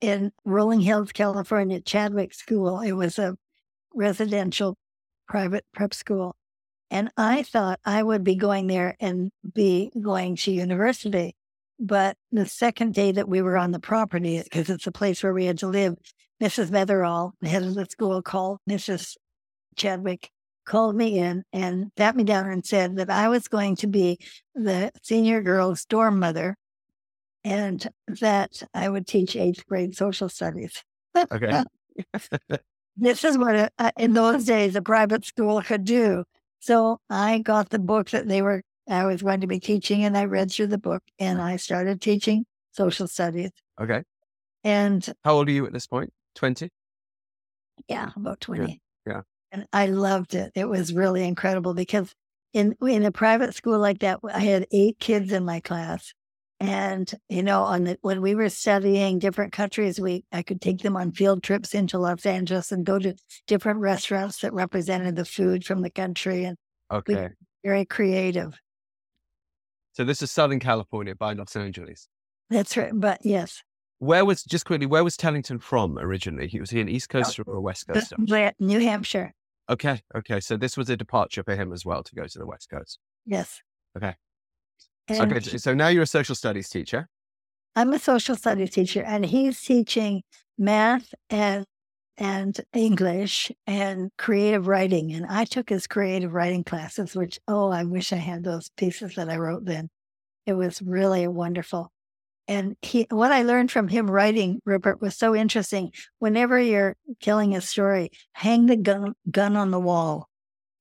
in Rolling Hills, California, Chadwick School. It was a residential private prep school. And I thought I would be going there and be going to university. But the second day that we were on the property, because it's a place where we had to live, Mrs. Metherall, the head of the school, called Mrs. Chadwick, called me in and sat me down and said that I was going to be the senior girls' dorm mother and that I would teach eighth grade social studies. Okay. this is what a, uh, in those days a private school could do. So I got the book that they were I was going to be teaching, and I read through the book, and I started teaching social studies. Okay. And how old are you at this point? Twenty. Yeah, about twenty. Yeah. yeah. And I loved it. It was really incredible because in in a private school like that, I had eight kids in my class, and you know, on the when we were studying different countries, we I could take them on field trips into Los Angeles and go to different restaurants that represented the food from the country, and okay, very creative. So this is Southern California by Los Angeles. That's right. But yes. Where was just quickly? Where was Tellington from originally? He was he an East oh, Coaster or a West Coaster? New Hampshire. Okay, okay. So this was a departure for him as well to go to the West Coast. Yes. Okay. And okay. So now you're a social studies teacher. I'm a social studies teacher, and he's teaching math and and English and creative writing. And I took his creative writing classes, which, oh, I wish I had those pieces that I wrote then. It was really wonderful. And he, what I learned from him writing, Rupert, was so interesting. Whenever you're telling a story, hang the gun, gun on the wall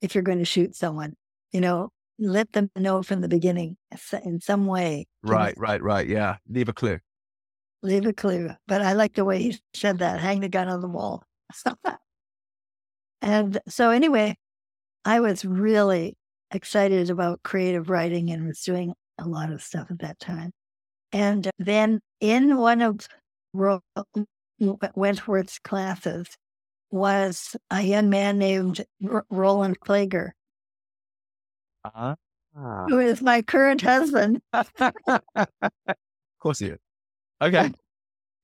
if you're going to shoot someone. You know, let them know from the beginning in some way. Right, right, right. Yeah. Leave a clue leave a clue. But I like the way he said that hang the gun on the wall. and so, anyway, I was really excited about creative writing and was doing a lot of stuff at that time. And then in one of Wentworth's classes was a young man named R- Roland Kleger, uh-huh. who is my current husband. of course he is. Okay.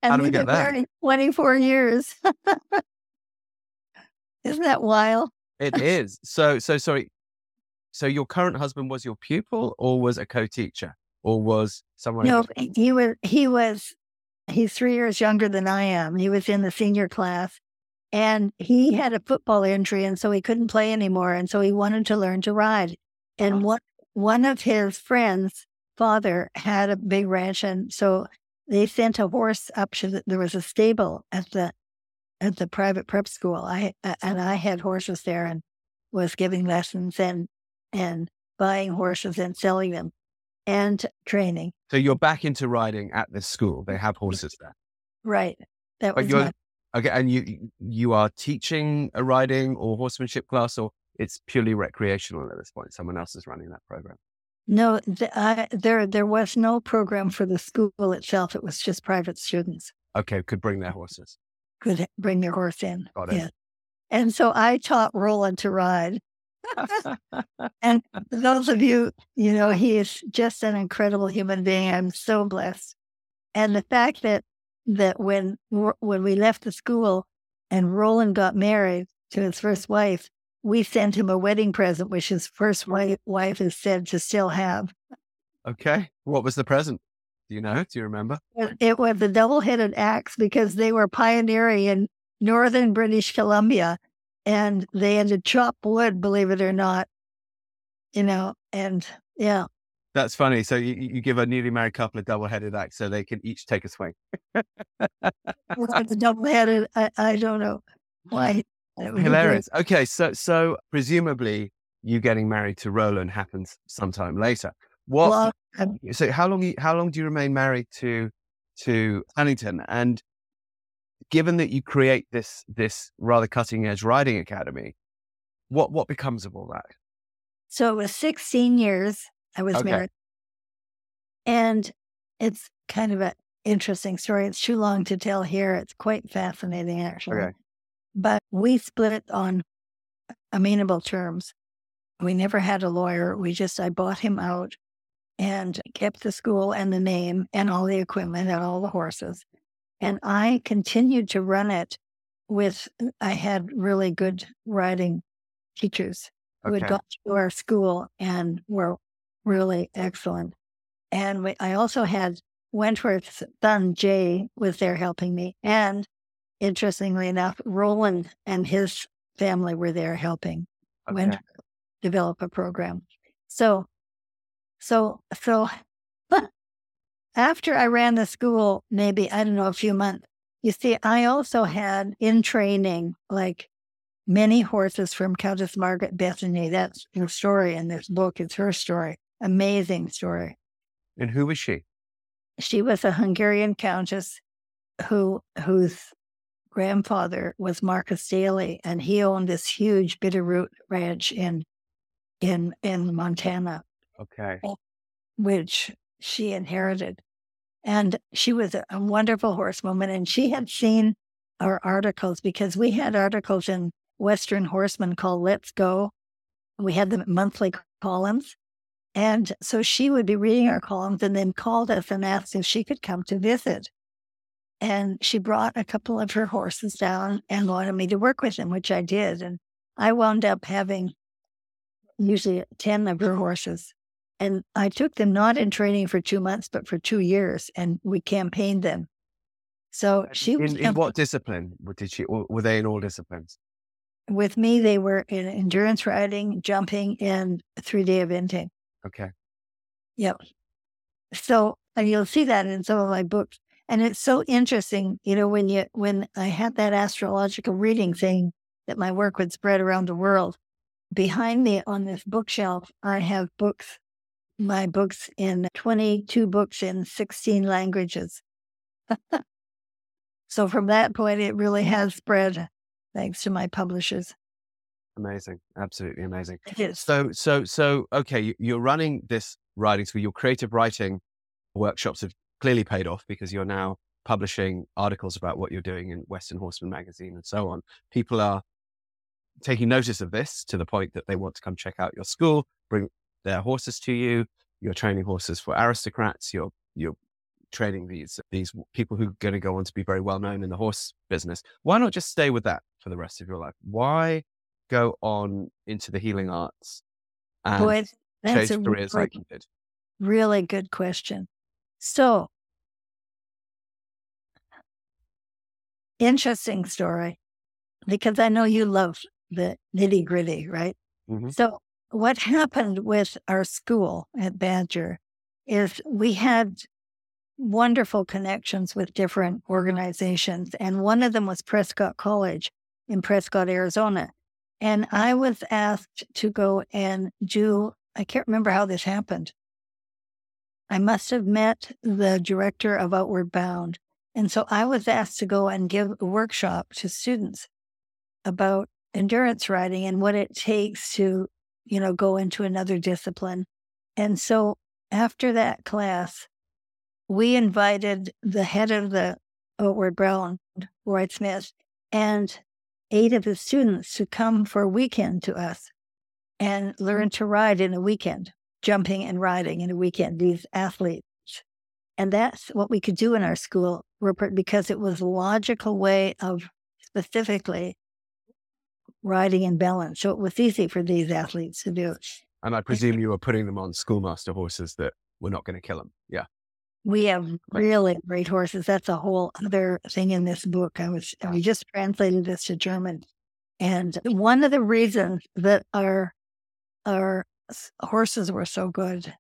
And How do we get that? 24 years. Isn't that wild? It is. So, so sorry. So your current husband was your pupil or was a co-teacher or was someone? No, he was, he was, he's three years younger than I am. He was in the senior class and he had a football injury. And so he couldn't play anymore. And so he wanted to learn to ride. And uh-huh. one, one of his friends' father had a big ranch. And so they sent a horse up to the, there was a stable at the at the private prep school. I and I had horses there and was giving lessons and and buying horses and selling them and training. So you're back into riding at this school. They have horses there. Right. That was my... okay. And you you are teaching a riding or horsemanship class, or it's purely recreational at this point. Someone else is running that program. No, th- I, there there was no program for the school itself. It was just private students. Okay, could bring their horses. Could bring their horse in. Got it. Yeah. And so I taught Roland to ride. and those of you, you know, he is just an incredible human being. I'm so blessed. And the fact that that when when we left the school and Roland got married to his first wife, we sent him a wedding present, which his first wife, wife is said to still have. Okay. What was the present? Do you know? Do you remember? It was a double headed axe because they were pioneering in northern British Columbia and they had to chop wood, believe it or not. You know, and yeah. That's funny. So you, you give a newly married couple a double headed axe so they can each take a swing. the double headed, I, I don't know why Hilarious. Okay, so so presumably you getting married to Roland happens sometime later. What? Well, um, so how long? How long do you remain married to to Tellington? And given that you create this this rather cutting edge riding academy, what what becomes of all that? So it was 16 years I was okay. married, and it's kind of an interesting story. It's too long to tell here. It's quite fascinating, actually. Okay. But we split it on amenable terms. We never had a lawyer. We just, I bought him out and kept the school and the name and all the equipment and all the horses. And I continued to run it with, I had really good riding teachers who had gone to our school and were really excellent. And we, I also had Wentworth's son, Jay, was there helping me. And interestingly enough, Roland and his family were there helping Okay. Wentworth develop a program. So, so, so after I ran the school, maybe, I don't know, a few months, you see, I also had in training like many horses from Countess Margaret Bessenyey. That's her story in this book. It's her story. Amazing story. And who was she? She was a Hungarian countess who whose grandfather was Marcus Daly, and he owned this huge Bitterroot ranch in in in Montana, Okay. Oh, which she inherited. And she was a, a wonderful horsewoman, and she had seen our articles because we had articles in Western Horseman called Let's Go. We had them monthly columns. And so she would be reading our columns and then called us and asked if she could come to visit. And she brought a couple of her horses down and wanted me to work with them, which I did. And I wound up having usually 10 of her horses. And I took them not in training for two months, but for two years, and we campaigned them. So she was In, in what discipline did she? Were they in all disciplines? with me. They were in endurance riding, jumping, and three day eventing. Okay. Yep. So and you'll see that in some of my books. And it's so interesting, you know, when you when I had that astrological reading thing that my work would spread around the world, behind me on this bookshelf, I have books, my books in 22 books in 16 languages. so from that point, it really has spread thanks to my publishers. Amazing. Absolutely amazing. It is. So, so, so, okay, you- you're running this writing school. Your creative writing workshops have clearly paid off because you're now publishing articles about what you're doing in Western Horseman magazine and so on. People are taking notice of this to the point that they want to come check out your school, bring their horses to you. You're training horses for aristocrats. You're you're training these these people who are going to go on to be very well known in the horse business. Why not just stay with that for the rest of your life? Why go on into the healing arts and Boy, that's chase a careers really, like you did? really good question. So, interesting story because I know you love the nitty gritty, right? Mhm. So, what happened with our school at Badger is we had wonderful connections with different organizations, and one of them was Prescott College in Prescott, Arizona. And I was asked to go and do, I can't remember how this happened. I must have met the director of Outward Bound. And so I was asked to go and give a workshop to students about endurance riding and what it takes to, you know, go into another discipline. And so after that class, we invited the head of the Outward Bound, Roy Smith, and eight of his students to come for a weekend to us and learn mm. to ride in a weekend, jumping and riding in a weekend, these athletes. And that's what we could do in our school, Rupert, because it was a logical way of specifically riding in balance. So it was easy for these athletes to do. And I presume you were putting them on schoolmaster horses that were not going to kill them. Yeah. We have really great horses. That's a whole other thing in this book. I was we just translated this to German. And one of the reasons that our our horses were so good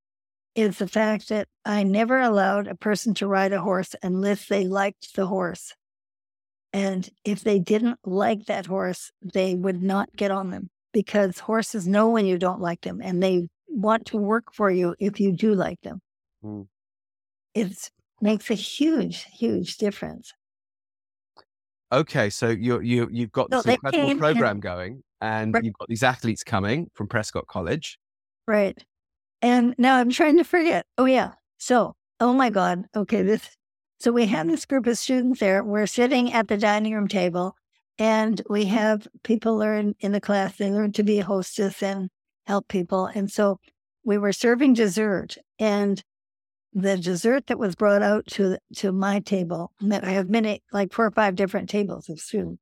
is the fact that I never allowed a person to ride a horse unless they liked the horse. And if they didn't like that horse, they would not get on them because horses know when you don't like them and they want to work for you if you do like them. Mm. It makes a huge, huge difference. Okay, so you you you've got So this incredible came and- program going, and Right. you've got these athletes coming from Prescott College. Right. And now I'm trying to forget. Oh, yeah. So, oh my God. Okay. This, so we have this group of students there. We're sitting at the dining room table and we have people learn in the class, they learn to be a hostess and help people. And so we were serving dessert and the dessert that was brought out to to my table. I have many, like four or five different tables of food.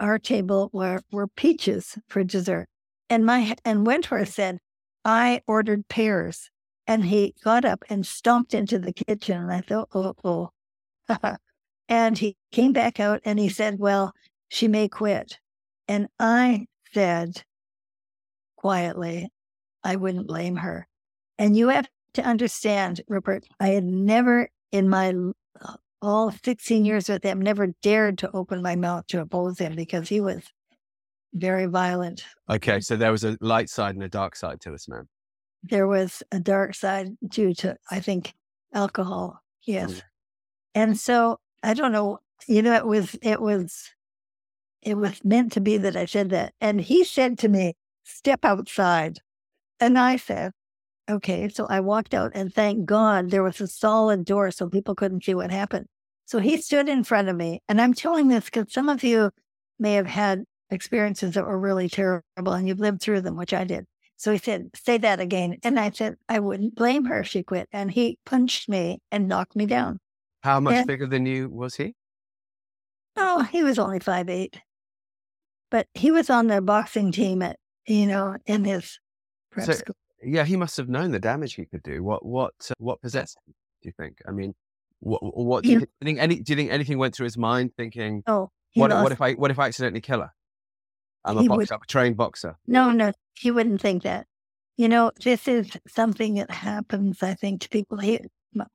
Our table were were peaches for dessert, and my and Wentworth said, "I ordered pears," and he got up and stomped into the kitchen. And I thought, "Oh, oh," and he came back out and he said, "Well, she may quit," and I said quietly, "I wouldn't blame her." And you have to understand, Rupert, I had never in my uh, all 16 years with him, never dared to open my mouth to oppose him because he was very violent. Okay, so there was a light side and a dark side to this man. There was a dark side due to, I think, alcohol. Yes. Mm. And so I don't know, you know, it was, it was, it was meant to be that I said that. And he said to me, step outside. And I said, Okay, so I walked out and thank God there was a solid door so people couldn't see what happened. So he stood in front of me. And I'm telling this because some of you may have had experiences that were really terrible and you've lived through them, which I did. So he said, Say that again. And I said, I wouldn't blame her. If she quit. And he punched me and knocked me down. How much and, bigger than you was he? Oh, he was only five eight. But he was on the boxing team at, you know, in his prep so, school yeah, he must have known the damage he could do. What what uh, what possessed him? Do you think? I mean, what what do you, think? Any do you think anything went through his mind? Thinking, oh, what what if I what if I accidentally kill her? I'm a boxer, would, I'm a trained boxer. No, no, he wouldn't think that. You know, this is something that happens, I think, to people. He,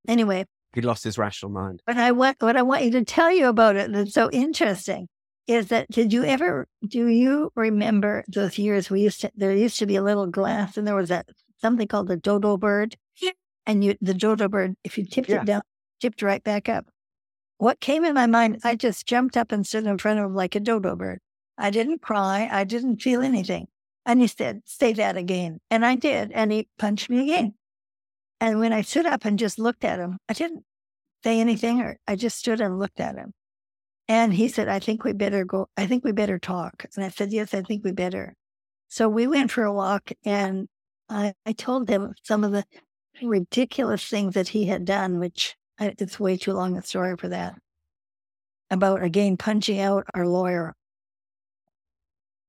anyway, he lost his rational mind. But I want what I want you to tell you about it that's so interesting is that did you ever do you remember those years we used to there used to be a little glass and there was a something called the dodo bird and you the dodo bird if you tipped yeah. it down tipped right back up what came in my mind i just jumped up and stood in front of him like a dodo bird i didn't cry i didn't feel anything and he said say that again and i did and he punched me again and when i stood up and just looked at him i didn't say anything or i just stood and looked at him and he said, I think we better go, I think we better talk. And I said, Yes, I think we better. So we went for a walk and I, I told him some of the ridiculous things that he had done, which I, it's way too long a story for that. About again punching out our lawyer.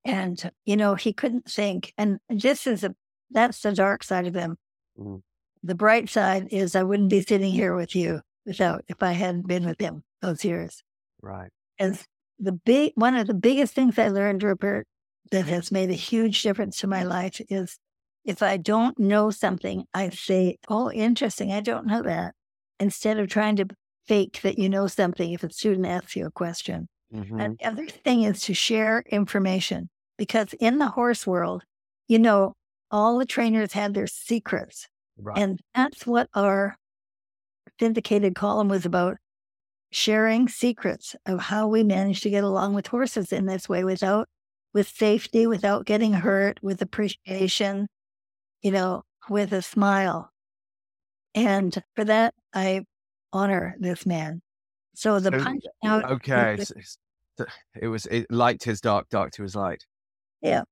And, you know, he couldn't think. And this is a, that's the dark side of him. Mm. The bright side is I wouldn't be sitting here with you without, if I hadn't been with him those years. Right. And the big one of the biggest things I learned, Rupert, that has made a huge difference to my life is if I don't know something, I say, Oh, interesting, I don't know that. Instead of trying to fake that you know something if a student asks you a question. Mm-hmm. And the other thing is to share information because in the horse world, you know, all the trainers had their secrets. Right. And that's what our syndicated column was about sharing secrets of how we managed to get along with horses in this way without with safety, without getting hurt, with appreciation, you know, with a smile. And for that, I honor this man. So the so, punch out. Okay. it was, it light to his dark, dark to his light. Yeah.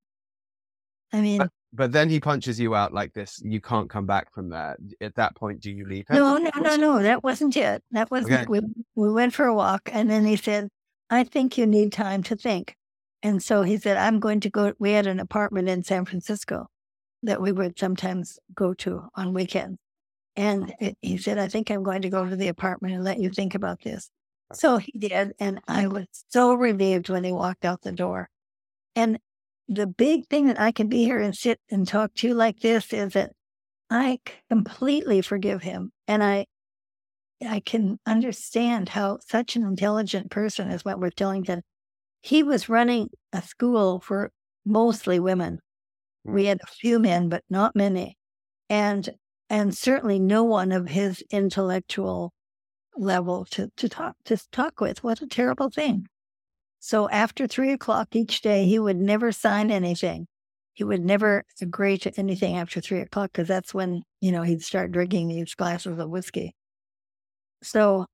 I mean, but, but, then he punches you out like this. You can't come back from that. At that point, do you leave him? No, no, no, no. That wasn't it. That wasn't. Okay. We we went for a walk, and then he said, "I think you need time to think." And so he said, "I'm going to go." We had an apartment in San Francisco that we would sometimes go to on weekends, and it, he said, "I think I'm going to go to the apartment and let you think about this." So he did, and I was so relieved when he walked out the door. And the big thing that I can be here and sit and talk to you like this is that I completely forgive him. And I I can understand how such an intelligent person as Wentworth Tellington, he was running a school for mostly women. We mm. had a few men, but not many. And and certainly no one of his intellectual level to, to talk to talk with. What a terrible thing. So after three o'clock each day, he would never sign anything. He would never agree to anything after three o'clock because that's when, you know, he'd start drinking these glasses of whiskey. So,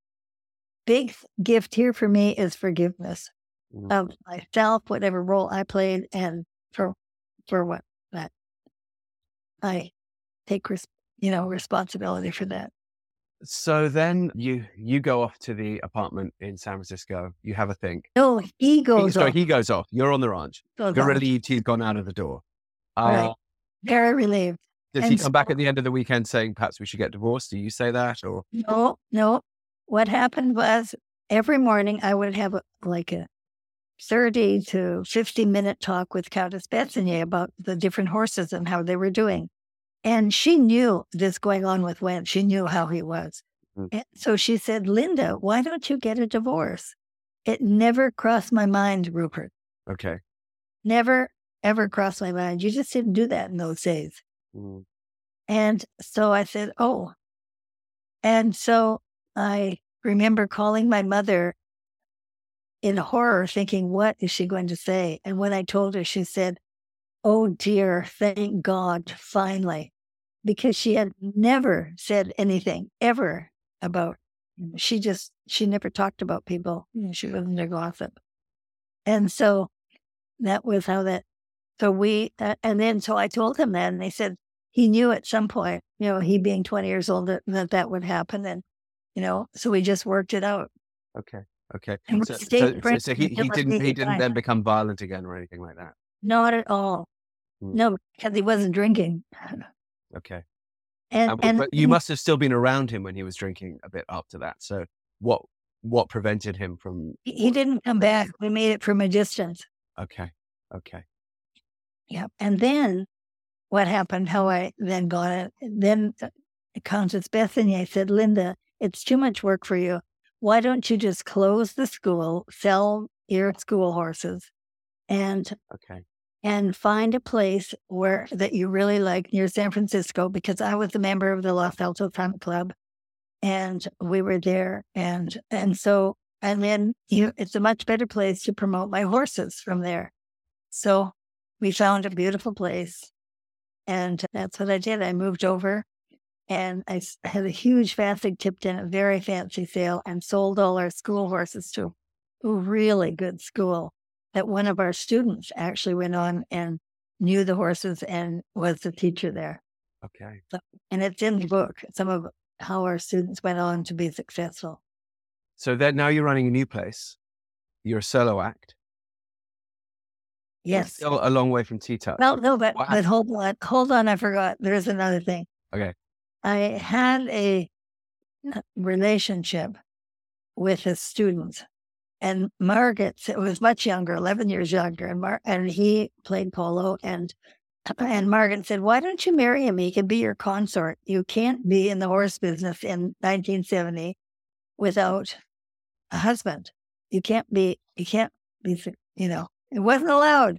big gift here for me is forgiveness mm-hmm. of myself, whatever role I played, and for for what that I take, res- you know, responsibility for that. So then you you go off to the apartment in San Francisco. You have a think. No, he goes He, sorry, off. he goes off. You're on the ranch. goes You're off. relieved he's gone out of the door. Uh, Right. Very relieved. Does he And come back at the end of the weekend saying perhaps we should get divorced? Do you say that or No, no. What happened was every morning I would have a, like a 30 to 50 minute talk with Countess Bessenyey about the different horses and how they were doing. And she knew this going on with Wen. She knew how he was. Mm. And so she said, Linda, why don't you get a divorce? It never crossed my mind, Rupert. okay? Never, ever crossed my mind. You just didn't do that in those days. Mm, And so I said, Oh. And so I remember calling my mother in horror, thinking, What is she going to say? And when I told her, she said, Oh dear, thank God, finally. Because she had never said anything ever about, she just, she never talked about people. You know, She wasn't a gossip. And so that was how that, so we, uh, and then so I told him that, and they said, he knew at some point, you know, he being 20 years old, that that, that would happen. And, you know, so we just worked it out. Okay. Okay. And So, so, so, he, he didn't he didn't then become violent again or anything like that. Not at all. Mm. No, because he wasn't drinking. Okay. And, Um, and but you must have still been around him when he was drinking a bit after that. So what what prevented him from he, he didn't come back. We made it from a distance. Okay. Okay. Yeah. And then what happened, how I then got it, then uh, Countess Bessenyey said, Linda, it's too much work for you. Why don't you just close the school, sell your school horses, and Okay. and find a place where that you really like near San Francisco because I was a member of the Los Altos Hunt Club and we were there and and so and then you it's a much better place to promote my horses from there. So we found a beautiful place and that's what I did. I moved over and I had a huge Fasig in a very fancy sale, and sold all our school horses to a really good school that one of our students actually went on and knew the horses and was the teacher there. Okay. And it's in the book, some of how our students went on to be successful. So that now you're running a new place. You're a solo act. Yes. Still a long way from TTouch. Well, no, but, but hold on. Hold on. I forgot. There's another thing. Okay. I had a relationship with a student, and Margaret was much younger, 11 years younger, and Mar- and he played polo. And and Margaret said, "Why don't you marry him? He can be your consort. You can't be in the horse business in 1970 without a husband. You can't be. You can't be. You know, it wasn't allowed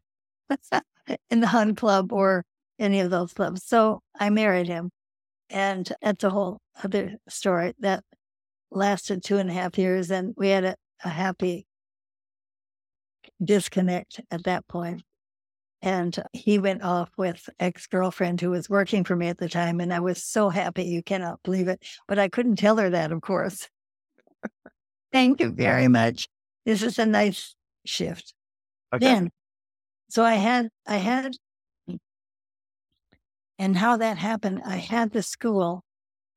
in the Hunt Club or any of those clubs. So I married him, and that's a whole other story that lasted two and a half years, and we had a, a happy disconnect at that point. And he went off with ex girlfriend who was working for me at the time, and I was so happy you cannot believe it. But I couldn't tell her that, of course. Thank you very much. This is a nice shift. Okay. Then, so I had, I had, and how that happened, I had the school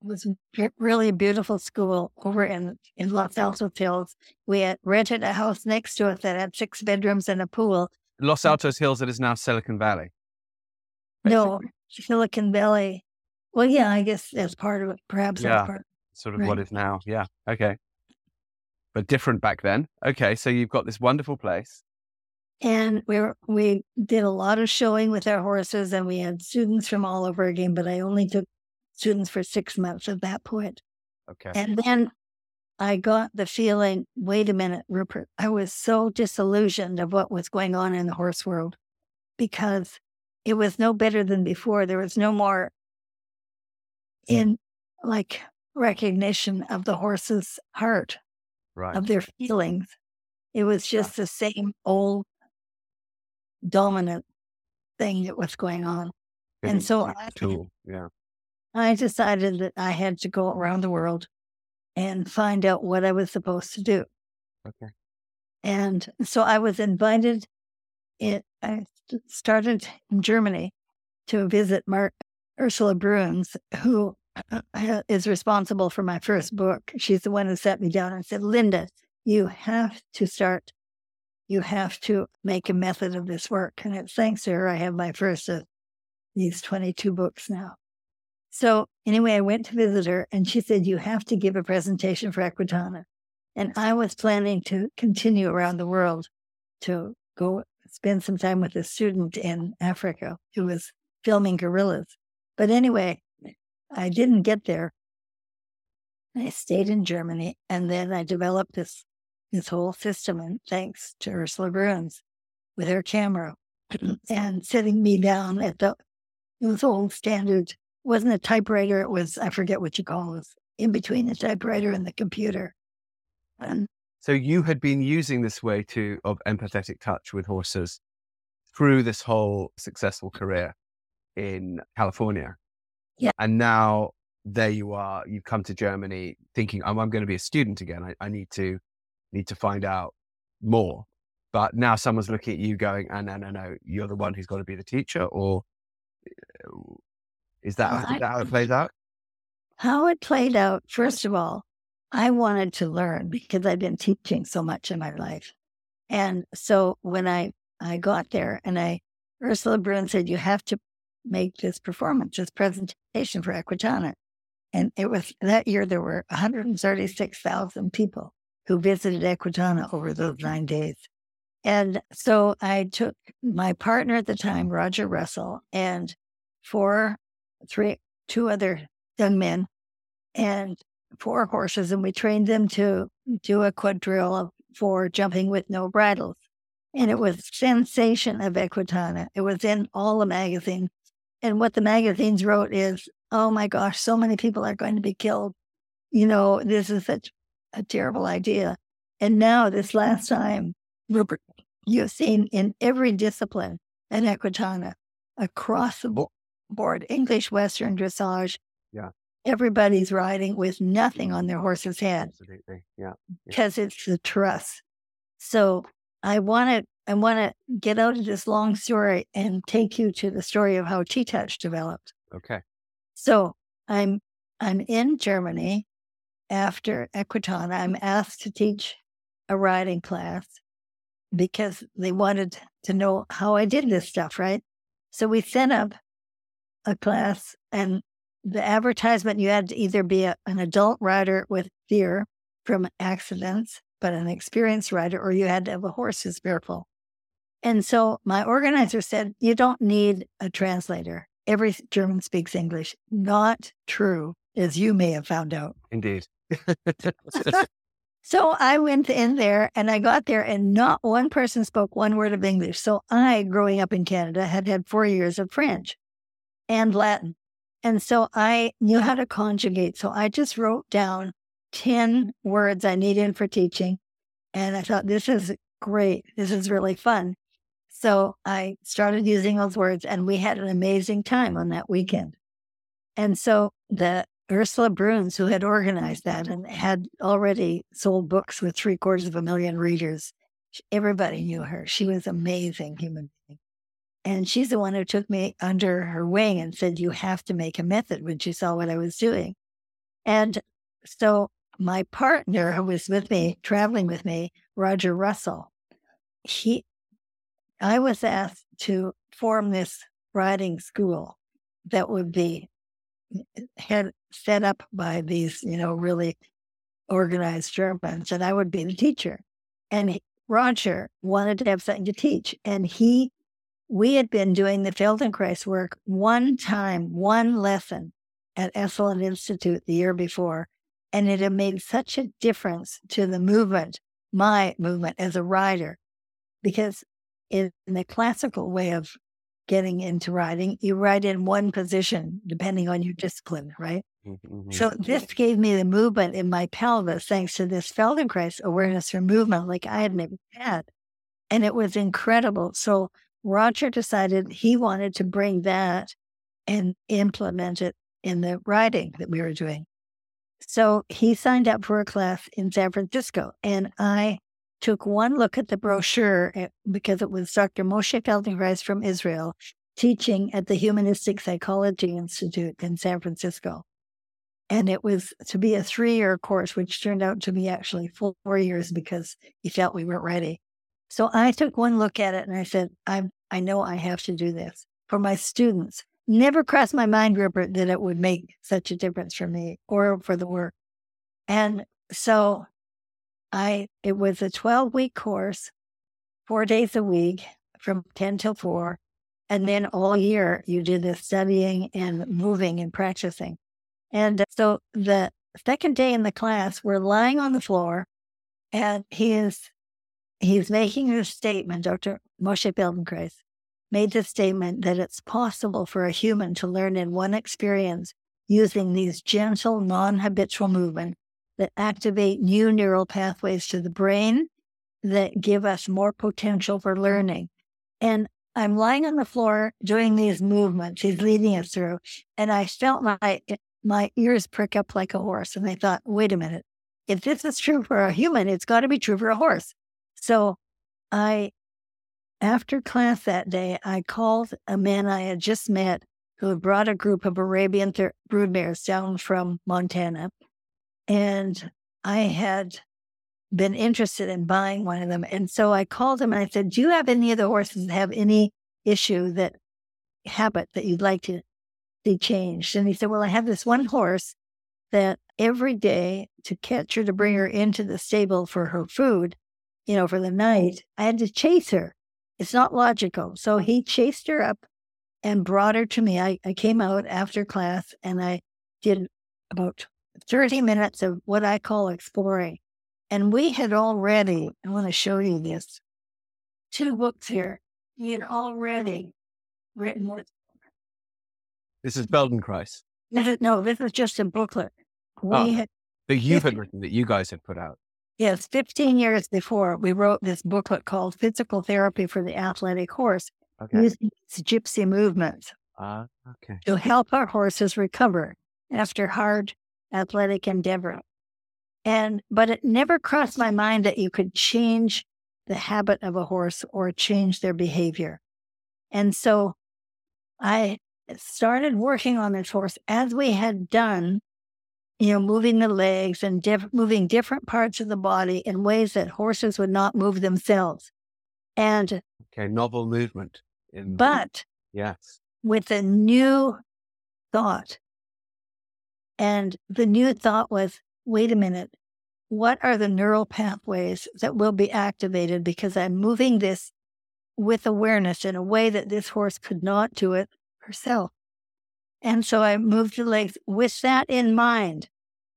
was re- really a beautiful school over in in Los Altos Hills. We had rented a house next to it that had six bedrooms and a pool. Los mm. Altos Hills, that is now Silicon Valley. No, Silicon Valley. Well, yeah, I guess that's part of it. Perhaps Yeah. part. Sort of what Right. is now. Yeah. Okay. But different back then. Okay. So you've got this wonderful place. And we were, we did a lot of showing with our horses, and we had students from all over again. But I only took students for six months at that point. Okay. And then I got the feeling wait a minute, Rupert, I was so disillusioned of what was going on in the horse world because it was no better than before. There was no more in like recognition of the horse's heart, right. of their feelings. It was just the same old dominant thing that was going on. and so I- tool. Yeah. I decided that I had to go around the world and find out what I was supposed to do. Okay. And so I was invited. It, I started in Germany to visit Mark Ursula Bruns, who uh, responsible for my first book. She's the one who sat me down and said, Linda, you have to start, you have to make a method of this work. And it's thanks to her, I have my first of these 22 books now. So anyway, I went to visit her and she said, You have to give a presentation for Equitana. And I was planning to continue around the world to go spend some time with a student in Africa who was filming gorillas. But anyway, I didn't get there. I stayed in Germany and then I developed this this whole system and thanks to Ursula Bruns with her camera and sitting me down at the it was old standard wasn't a typewriter, it was I forget what you call it, in between the typewriter and the computer. And so you had been using this way to of empathetic touch with horses through this whole successful career in California. Yeah. And now there you are, you've come to Germany thinking, oh, I'm going to be a student again. I, I need to need to find out more. But now someone's looking at you going, oh, no, no, no, you're the one who's got to be the teacher, or uh, is that, well, is that how it plays out? How it played out, first of all, I wanted to learn because I've been teaching so much in my life. And so when I, I got there and I, Ursula Bruns said, you have to make this performance, this presentation for Equitana. And it was that year there were 136,000 people who visited Equitana over those nine days. And so I took my partner at the time, Roger Russell, and four, three, two other young men and four horses, and we trained them to do a quadrille for jumping with no bridles. And it was sensation of Equitana. It was in all the magazines. And what the magazines wrote is, oh my gosh, so many people are going to be killed. You know, this is such a terrible idea. And now, this last time, Rupert, you've seen in every discipline at Equitana across the board English, Western, dressage. Yeah. Everybody's riding with nothing on their horse's head. Absolutely. Yeah. Because yeah. it's the trust. So I want to I want to get out of this long story and take you to the story of how TTouch developed. Okay. So I'm I'm in Germany after Equitana. I'm asked to teach a riding class because they wanted to know how I did this stuff, right? So we set up a class and the advertisement you had to either be a, an adult rider with fear from accidents, but an experienced rider, or you had to have a horse who's fearful. And so my organizer said, You don't need a translator. Every German speaks English. Not true, as you may have found out. Indeed. so I went in there and I got there, and not one person spoke one word of English. So I, growing up in Canada, had had four years of French and Latin. And so I knew how to conjugate. So I just wrote down 10 words I needed for teaching. And I thought, this is great. This is really fun. So I started using those words and we had an amazing time on that weekend. And so the Ursula Bruns, who had organized that and had already sold books with three quarters of a million readers, everybody knew her. She was amazing human being. And she's the one who took me under her wing and said, You have to make a method when she saw what I was doing. And so my partner who was with me, traveling with me, Roger Russell, he I was asked to form this riding school that would be had set up by these, you know, really organized Germans, and I would be the teacher. And he, Roger wanted to have something to teach, and he, we had been doing the Feldenkrais work one time, one lesson at Esalen Institute the year before, and it had made such a difference to the movement, my movement as a rider, because in the classical way of getting into riding, you ride in one position depending on your discipline, right? Mm-hmm. So this gave me the movement in my pelvis thanks to this Feldenkrais awareness for movement like I had never had. And it was incredible. So Roger decided he wanted to bring that and implement it in the writing that we were doing. So he signed up for a class in San Francisco and I took one look at the brochure eh, because it was Dr. Moshe Feldenkrais from Israel. teaching at the Humanistic Psychology Institute in San Francisco. And it was to be a three year course, which turned out to be actually four years because he felt we weren't ready. So I took one look at it and I said, I, I know I have to do this for my students. Never crossed my mind, Rupert, that it would make such a difference for me or for the work. And so I, it was a 12 week course, four days a week from 10 till 4. And then all year you did the studying and moving and practicing. And uh, so the second day in the class, we're lying on the floor and he is he's making a statement, Dr. Moshe Feldenkrais made the statement that it's possible for a human to learn in one experience using these gentle, non habitual movements that activate new neural pathways to the brain that give us more potential for learning. And I'm lying on the floor doing these movements he's leading us through, and I felt my my ears prick up like a horse. And I thought, wait a minute, if this is true for a human, it's got to be true for a horse. So I, after class that day, I called a man I had just met who had brought a group of Arabian th- broodmares down from Montana. And I had been interested in buying one of them. And so I called him and I said, Do you have any of the horses that have any issue that habit that you'd like to see changed? And he said, Well, I have this one horse that every day to catch her to bring her into the stable for her food, you know, for the night, I had to chase her. It's not logical. So he chased her up and brought her to me. I, I came out after class and I did about 30 minutes of what I call exploring. And we had already, I want to show you this, two books here. We had already written what? This is Feldenkrais. No, this is just a booklet. Oh, we oh, had, that you had written, that you guys had put out. Yes, 15 years before, we wrote this booklet called Physical Therapy for the Athletic Horse, okay. using its gypsy movements uh, okay. to help our horses recover after hard athletic endeavor. And, but it never crossed my mind that you could change the habit of a horse or change their behavior. And so I started working on this horse as we had done you know, moving the legs and diff- moving different parts of the body in ways that horses would not move themselves. And okay, novel movement. In, but yes, with a new thought. And the new thought was wait a minute, what are the neural pathways that will be activated because I'm moving this with awareness in a way that this horse could not do it herself? And so I moved the legs with that in mind.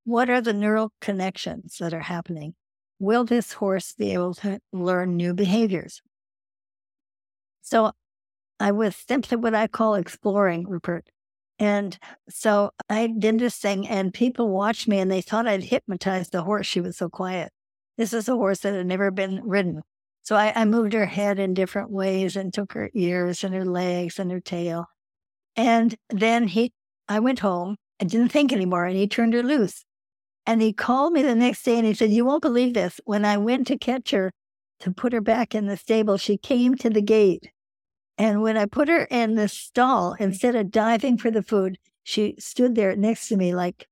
What are the neural connections that are happening? Will this horse be able to learn new behaviors? So I was simply what I call exploring, Rupert. And so I did this thing, and people watched me and they thought I'd hypnotized the horse. She was so quiet. This is a horse that had never been ridden. So I, I moved her head in different ways and took her ears and her legs and her tail. And then he, I went home. I didn't think anymore, and he turned her loose. And he called me the next day and he said, You won't believe this. When I went to catch her to put her back in the stable, she came to the gate. And when I put her in the stall, instead of diving for the food, she stood there next to me, like,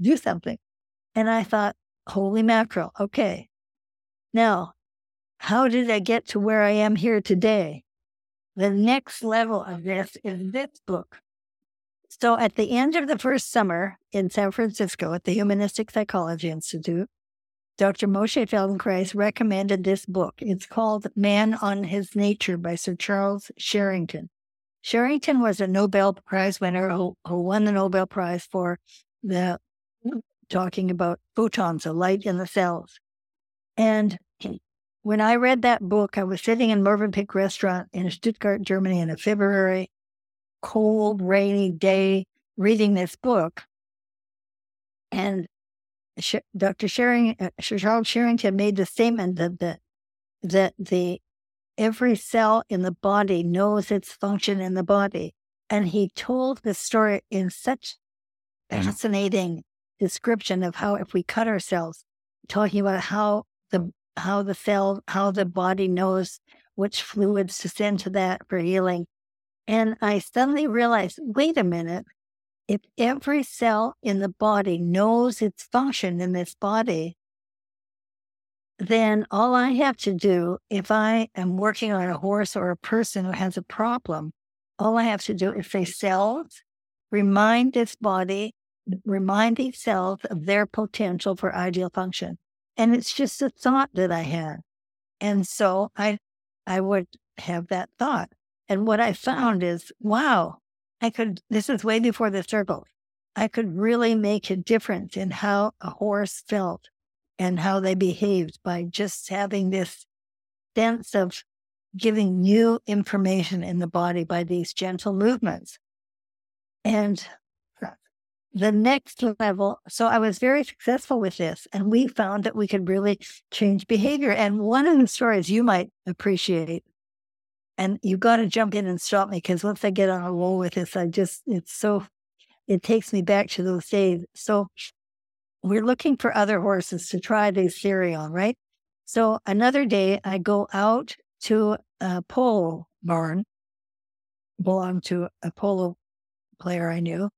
do something. And I thought, holy mackerel, okay. Now, how did I get to where I am here today? The next level of this is this book. So at the end of the first summer in San Francisco at the Humanistic Psychology Institute, Dr. Moshe Feldenkrais recommended this book. It's called Man on His Nature by Sir Charles Sherrington. Sherrington was a Nobel Prize winner who, who won the Nobel Prize for the talking about photons, the light in the cells. And when I read that book, I was sitting in Mövenpick restaurant in Stuttgart, Germany in February cold, rainy day reading this book. And Dr. Shering, uh, Charles Sherrington made the statement that the, that the every cell in the body knows its function in the body. And he told the story in such fascinating description of how if we cut ourselves, talking about how the how the cell, how the body knows which fluids to send to that for healing And I suddenly realized wait a minute, if every cell in the body knows its function in this body, then all I have to do, if I am working on a horse or a person who has a problem, all I have to do is say cells, remind this body, remind these cells of their potential for ideal function. And it's just a thought that I had. And so I I would have that thought. And what I found is, wow, I could this is way before the circle. I could really make a difference in how a horse felt and how they behaved by just having this sense of giving new information in the body by these gentle movements. And uh, the next level, so I was very successful with this, and we found that we could really change behavior. And one of the stories you might appreciate, and you got to jump in and stop me because once I get on a roll with this, I just, it's so, it takes me back to those days. So we're looking for other horses to try this theory on, right? So another day I go out to a polo barn, belonged to a polo player I knew,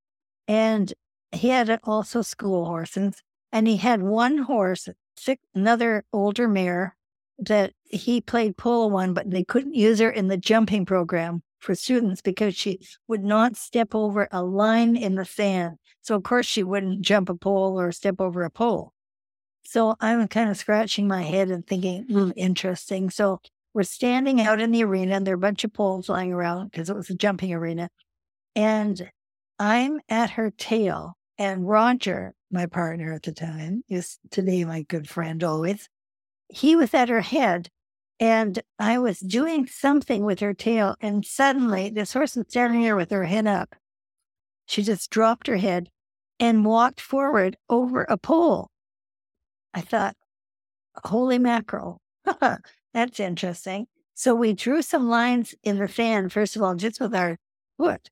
and he had also school horses. And he had one horse, six, another older mare that he played polo on, but they couldn't use her in the jumping program for students because she would not step over a line in the sand. So, of course, she wouldn't jump a pole or step over a pole. So, I'm kind of scratching my head and thinking, mm, interesting. So, we're standing out in the arena, and there are a bunch of poles lying around because it was a jumping arena. And I'm at her tail. And Roger, my partner at the time, is today my good friend always, he was at her head and I was doing something with her tail, and suddenly this horse was standing there with her head up. She just dropped her head and walked forward over a pole. I thought, holy mackerel, that's interesting. So we drew some lines in the sand, first of all, just with our foot.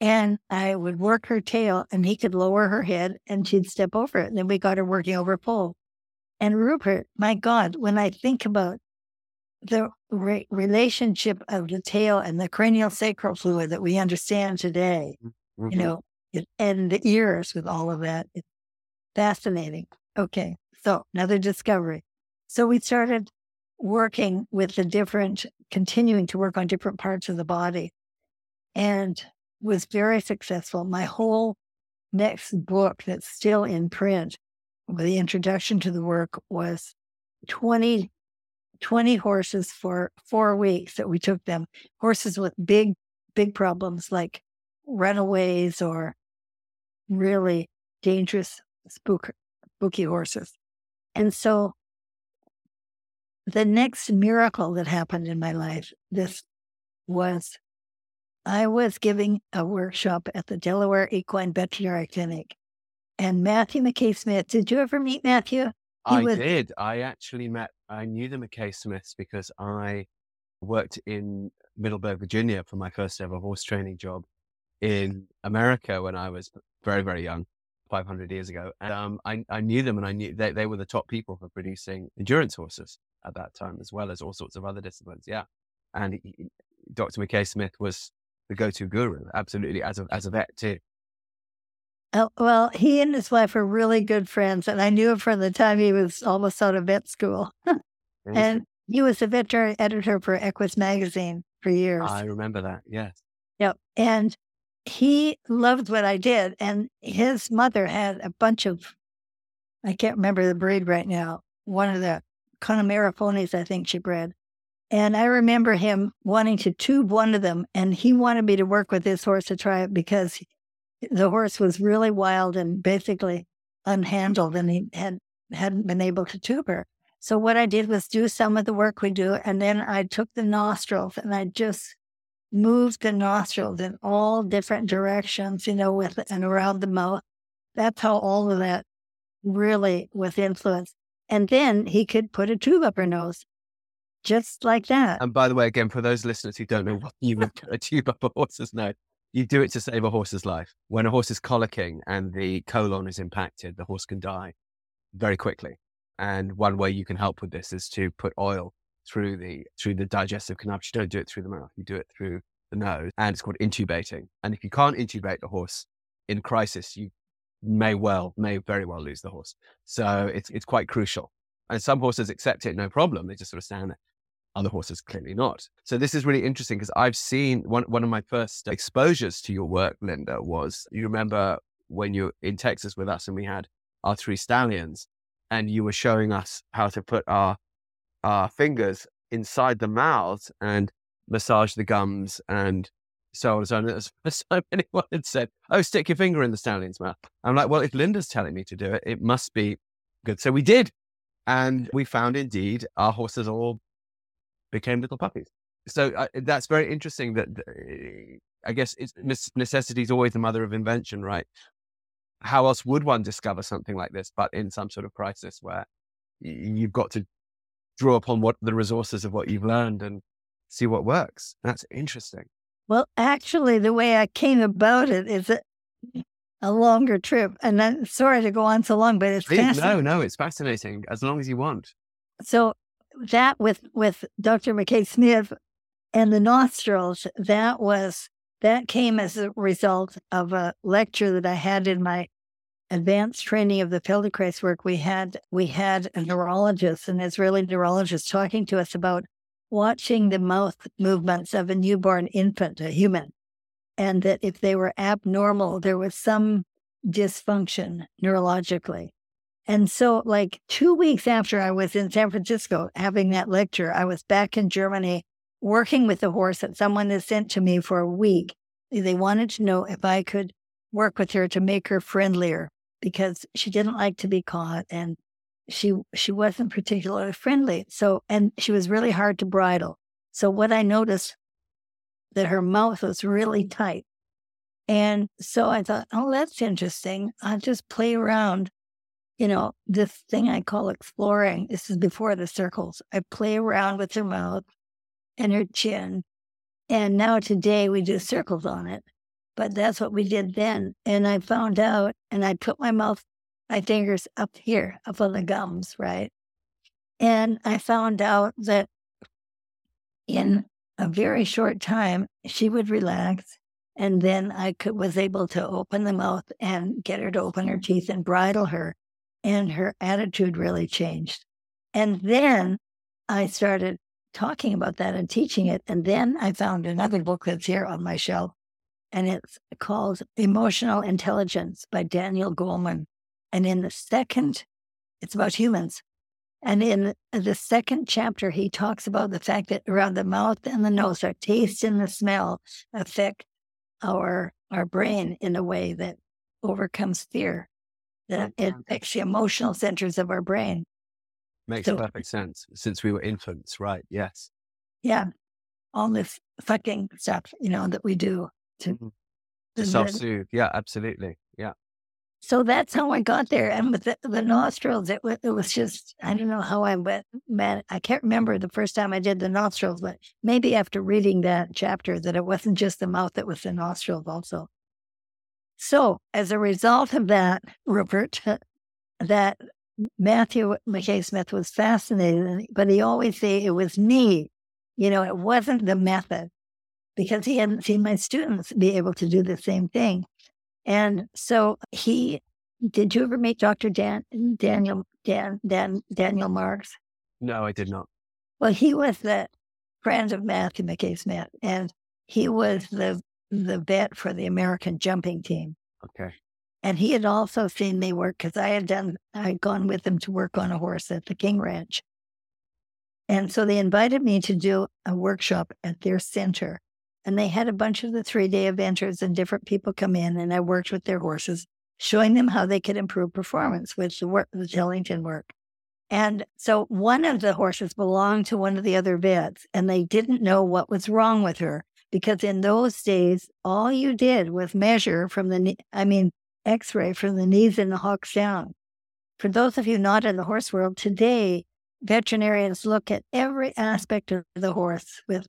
And I would work her tail, and he could lower her head, and she'd step over it. And then we got her working over a pole. And Rupert, my God, when I think about the re- relationship of the tail and the cranial sacral fluid that we understand today, mm-hmm. you know, and the ears with all of that. It's fascinating. Okay. So another discovery. So we started working with the different, continuing to work on different parts of the body and was very successful. My whole next book that's still in print, the introduction to the work was 20 20 horses for four weeks that we took them, horses with big, big problems like runaways or really dangerous spook, spooky horses. And so the next miracle that happened in my life, this was I was giving a workshop at the Delaware Equine Veterinary Clinic. And Matthew McKay Smith, did you ever meet Matthew? He I was, did. I actually met, I knew the McKay Smiths because I worked in Middleburg, Virginia for my first ever horse training job in America when I was very, very young, 500 years ago. And um, I, I knew them and I knew they, they were the top people for producing endurance horses at that time, as well as all sorts of other disciplines. Yeah. And he, Dr. McKay Smith was the go to guru, absolutely, as a, as a vet too. Oh, well, he and his wife were really good friends, and I knew him from the time he was almost out of vet school. and he was the veterinary editor for Equus magazine for years. I remember that. Yes. Yep. And he loved what I did. And his mother had a bunch of, I can't remember the breed right now, one of the Connemara ponies, I think she bred. And I remember him wanting to tube one of them, and he wanted me to work with his horse to try it because the horse was really wild and basically unhandled, and he had hadn't been able to tube her. So what I did was do some of the work we do, and then I took the nostrils and I just moved the nostrils in all different directions, you know, with and around the mouth. That's how all of that really was influenced. And then he could put a tube up her nose, just like that. And by the way, again, for those listeners who don't know what you would put a tube up a horse's nose, you do it to save a horse's life. When a horse is colicking and the colon is impacted, the horse can die very quickly. And one way you can help with this is to put oil through the through the digestive canal. You don't do it through the mouth; you do it through the nose, and it's called intubating. And if you can't intubate the horse in crisis, you may well, may very well lose the horse. So it's it's quite crucial. And some horses accept it no problem; they just sort of stand there. Other horses clearly not. So this is really interesting because I've seen one one of my first exposures to your work, Linda, was you remember when you were in Texas with us and we had our three stallions, and you were showing us how to put our our fingers inside the mouths and massage the gums and so on and so on. So anyone had said, "Oh, stick your finger in the stallion's mouth." I'm like, "Well, if Linda's telling me to do it, it must be good." So we did, and we found indeed our horses all became little puppies. So uh, that's very interesting. That uh, I guess necessity is always the mother of invention, right? How else would one discover something like this, but in some sort of crisis where you've got to draw upon what the resources of what you've learned and see what works. That's interesting. Well, actually, the way I came about it is a, a longer trip. And I'm sorry to go on so long, but it's Please, No, no, it's fascinating as long as you want. So that with with Dr. McKay Smith and the nostrils, that was that came as a result of a lecture that I had in my advanced training of the Feldenkrais work. We had we had a neurologist, an Israeli neurologist, talking to us about watching the mouth movements of a newborn infant, a human, and that if they were abnormal, there was some dysfunction neurologically. And so, like two weeks after I was in San Francisco having that lecture, I was back in Germany working with the horse that someone had sent to me for a week. They wanted to know if I could work with her to make her friendlier because she didn't like to be caught and she she wasn't particularly friendly. So and she was really hard to bridle. So what I noticed that her mouth was really tight. And so I thought, oh, that's interesting. I'll just play around. You know, this thing I call exploring. This is before the circles. I play around with her mouth and her chin. And now today we do circles on it. But that's what we did then. And I found out and I put my mouth my fingers up here, up on the gums, right? And I found out that in a very short time, she would relax. And then I could, was able to open the mouth and get her to open her teeth and bridle her. And her attitude really changed. And then I started talking about that and teaching it. And then I found another book that's here on my shelf, and it's called Emotional Intelligence by Daniel Goleman. And in the second, it's about humans. And in the second chapter, he talks about the fact that around the mouth and the nose, our taste and the smell affect our our brain in a way that overcomes fear. That it affects the emotional centers of our brain. Makes so, perfect sense. Since we were infants, right? Yes. Yeah. All this fucking stuff, you know, that we do to, mm-hmm. to self soothe. Yeah, absolutely. Yeah. So that's how I got there. And with the, the nostrils, it was, it was just, I don't know how I went, man, I can't remember the first time I did the nostrils, but maybe after reading that chapter that it wasn't just the mouth, it was the nostrils also. So as a result of that, Rupert, that Matthew McKay Smith was fascinated, but he always say it was me. You know, it wasn't the method because he hadn't seen my students be able to do the same thing. And so he, did you ever meet Dr. Dan, Daniel, Dan, Dan, Daniel Marks? No, I did not. Well, he was the friend of Matthew McKay Smith, and he was the the vet for the American jumping team. Okay. And he had also seen me work because I had done, I had gone with him to work on a horse at the King Ranch. And so they invited me to do a workshop at their center. And they had a bunch of the three day eventers and different people come in, and I worked with their horses, showing them how they could improve performance with the work, the Tellington work. And so one of the horses belonged to one of the other vets, and they didn't know what was wrong with her because in those days, all you did was measure from the, I mean, x ray from the knees and the hocks down. For those of you not in the horse world, today, veterinarians look at every aspect of the horse with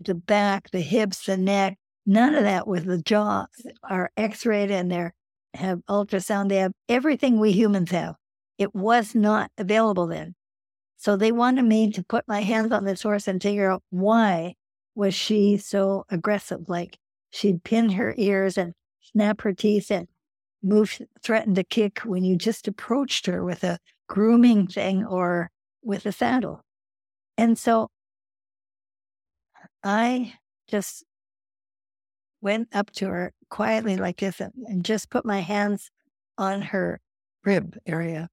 the back, the hips, the neck, none of that with the jaw are x-rayed and they have ultrasound. They have everything we humans have. It was not available then. So they wanted me to put my hands on this horse and figure out why was she so aggressive. Like she'd pin her ears and snap her teeth and move, threaten to kick when you just approached her with a grooming thing or with a saddle. And so I just went up to her quietly like this and just put my hands on her rib area.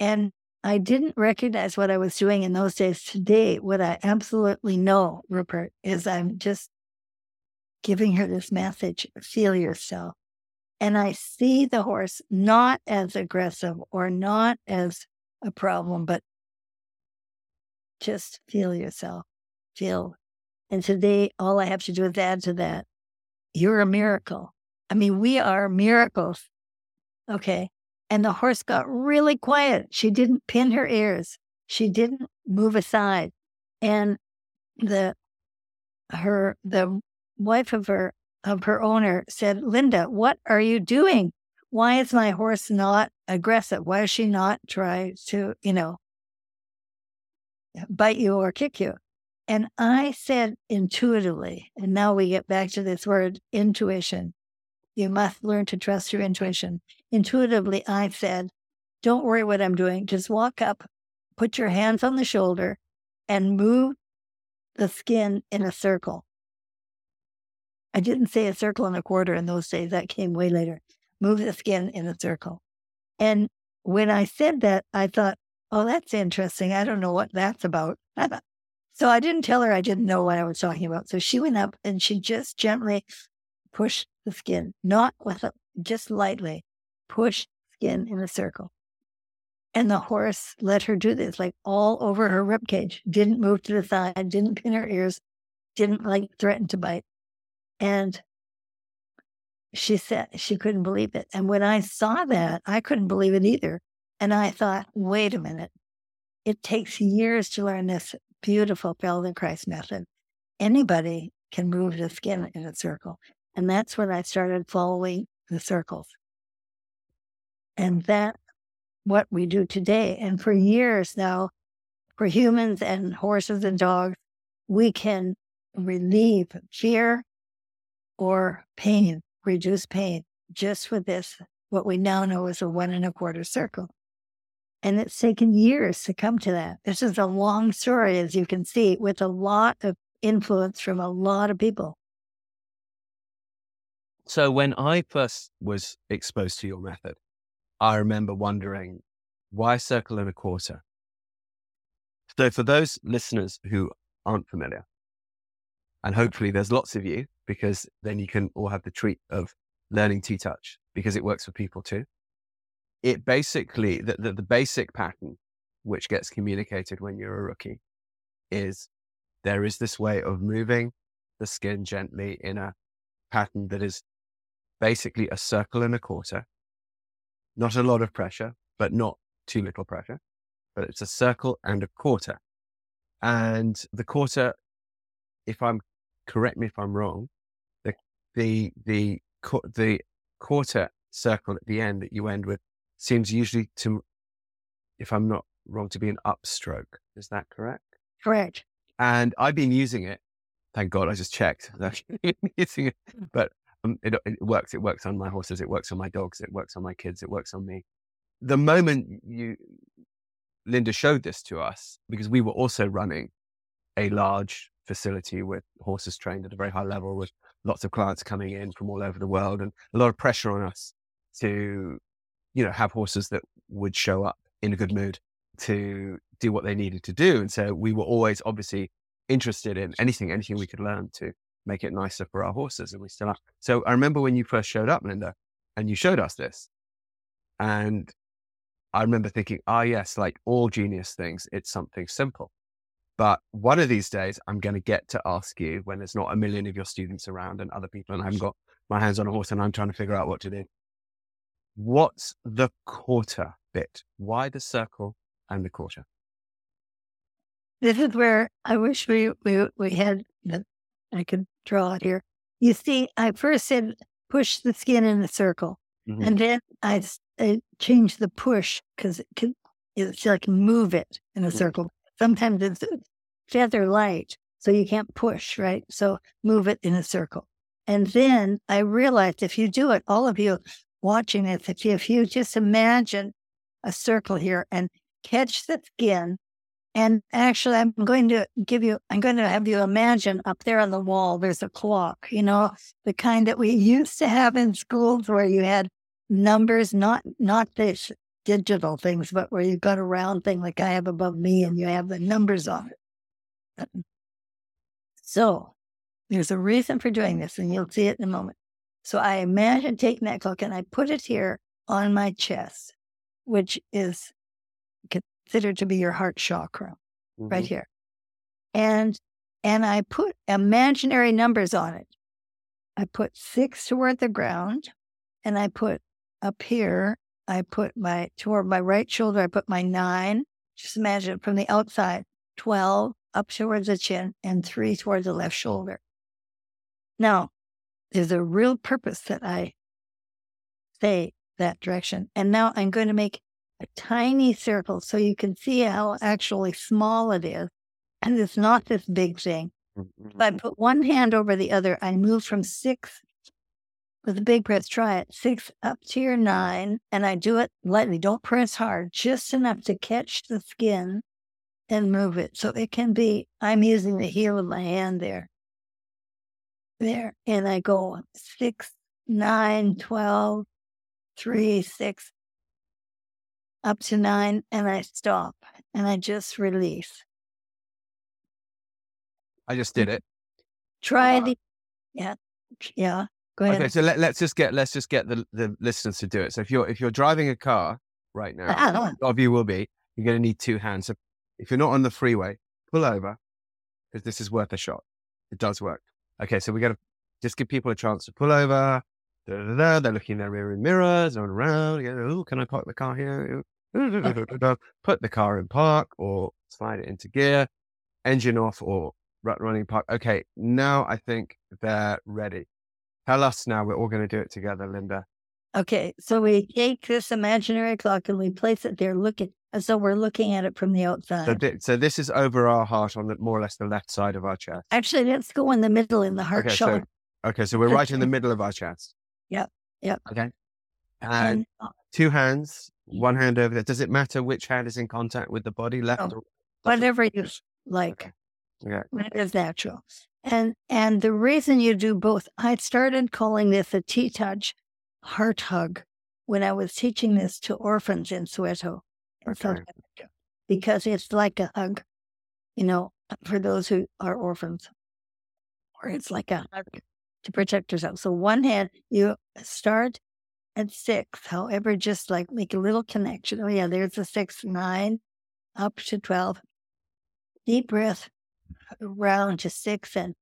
And I didn't recognize what I was doing in those days. Today, what I absolutely know, Rupert, is I'm just giving her this message feel yourself. And I see the horse not as aggressive or not as a problem, but just feel yourself, feel. And today, all I have to do is add to that you're a miracle. I mean, we are miracles. Okay. And the horse got really quiet. She didn't pin her ears. She didn't move aside. And the her the wife of her of her owner said, Linda, what are you doing? Why is my horse not aggressive? Why is she not trying to, you know, bite you or kick you? And I said intuitively, and now we get back to this word intuition. You must learn to trust your intuition. Intuitively, I said, Don't worry what I'm doing. Just walk up, put your hands on the shoulder, and move the skin in a circle. I didn't say a circle and a quarter in those days. That came way later. Move the skin in a circle. And when I said that, I thought, oh, that's interesting. I don't know what that's about. so I didn't tell her I didn't know what I was talking about. So she went up and she just gently pushed the skin, not with a, just lightly, push skin in a circle. And the horse let her do this, like all over her rib cage. Didn't move to the side, didn't pin her ears, didn't like threaten to bite. And she said she couldn't believe it. And when I saw that, I couldn't believe it either. And I thought, wait a minute. It takes years to learn this beautiful Feldenkrais method. Anybody can move the skin in a circle. And that's when I started following the circles. And that what we do today. And for years now, for humans and horses and dogs, we can relieve fear or pain, reduce pain just with this, what we now know is a one and a quarter circle. And it's taken years to come to that. This is a long story, as you can see, with a lot of influence from a lot of people. So when I first was exposed to your method, I remember wondering why circle and a quarter? So for those listeners who aren't familiar, and hopefully there's lots of you, because then you can all have the treat of learning TTouch because it works for people too. It basically, the, the, the basic pattern which gets communicated when you're a rookie is there is this way of moving the skin gently in a pattern that is basically a circle and a quarter. Not a lot of pressure, but not too little pressure. But it's a circle and a quarter. And the quarter, if I'm correct me if I'm wrong, the the the the quarter circle at the end that you end with seems usually to, if I'm not wrong, to be an upstroke. Is that correct? Correct. And I've been using it. Thank God I just checked. using it, but um, it, it works. It works on my horses. It works on my dogs. It works on my kids. It works on me. The moment you, Linda showed this to us, because we were also running a large facility with horses trained at a very high level, with lots of clients coming in from all over the world, and a lot of pressure on us to, you know, have horses that would show up in a good mood to do what they needed to do. And so we were always obviously interested in anything, anything we could learn to make it nicer for our horses. And we still are. So I remember when you first showed up, Linda, and you showed us this. And I remember thinking, ah, oh, yes, like all genius things, it's something simple. But one of these days, I'm going to get to ask you when there's not a million of your students around and other people, and I haven't got my hands on a horse and I'm trying to figure out what to do. What's the quarter bit? Why the circle and the quarter? This is where I wish we we, we had I could draw it here. You see, I first said push the skin in a circle, mm-hmm. and then I, I changed the push because it it's like move it in a mm-hmm. circle. Sometimes it's feather light, so you can't push, right? So move it in a circle. And then I realized if you do it, all of you watching this, if you, if you just imagine a circle here and catch the skin and actually, I'm going to give you, I'm going to have you imagine up there on the wall, there's a clock, you know, the kind that we used to have in schools where you had numbers, not, not this digital things, but where you've got a round thing like I have above me and you have the numbers on it. So there's a reason for doing this, and you'll see it in a moment. So I imagine taking that clock and I put it here on my chest, which is considered to be your heart chakra mm-hmm. right here. And and I put imaginary numbers on it. I put six toward the ground, and I put up here, I put my toward my right shoulder, I put my nine. Just imagine from the outside, 12 up towards the chin, and three towards the left shoulder. Now, there's a real purpose that I say that direction. And now I'm going to make a tiny circle so you can see how actually small it is. And it's not this big thing. If I mm-hmm. put one hand over the other, I move from six with a big press, try it, six up to your nine, and I do it lightly. Don't press hard, just enough to catch the skin and move it. So it can be, I'm using the heel of my hand there. There. And I go six, nine, 12, three, six, up to nine and I stop and I just release. I just did it. Try uh, the yeah. Yeah. Go ahead. Okay, so let, let's just get let's just get the, the listeners to do it. So if you're if you're driving a car right now, a lot of you will be, you're gonna need two hands. So if you're not on the freeway, pull over because this is worth a shot. It does work. Okay, so we gotta just give people a chance to pull over. Da, da, da, They're looking in their rear mirrors, going around. Oh, can I park the car here? put the car in park or slide it into gear, engine off or running park. Okay, now I think they're ready. Tell us now. We're all going to do it together, Linda. Okay, so we take this imaginary clock and we place it there, looking as though we're looking at it from the outside. So, th- so this is over our heart on the more or less the left side of our chest. Actually, let's go in the middle in the heart okay, shoulder. So, okay, so we're right in the middle of our chest. Yep. Yep. Okay. And uh, two hands Mm. one hand over there. Does it matter which hand is in contact with the body, left oh, or whatever you like? Okay. It is natural. And and the reason you do both, I started calling this a TTouch heart hug when I was teaching this to orphans in Soweto, in okay. Because it's like a hug, you know, for those who are orphans, or it's like a hug to protect yourself. So one hand, you start at six. However, just like make a little connection. Oh, yeah, there's a six, nine, up to 12. Deep breath around to six and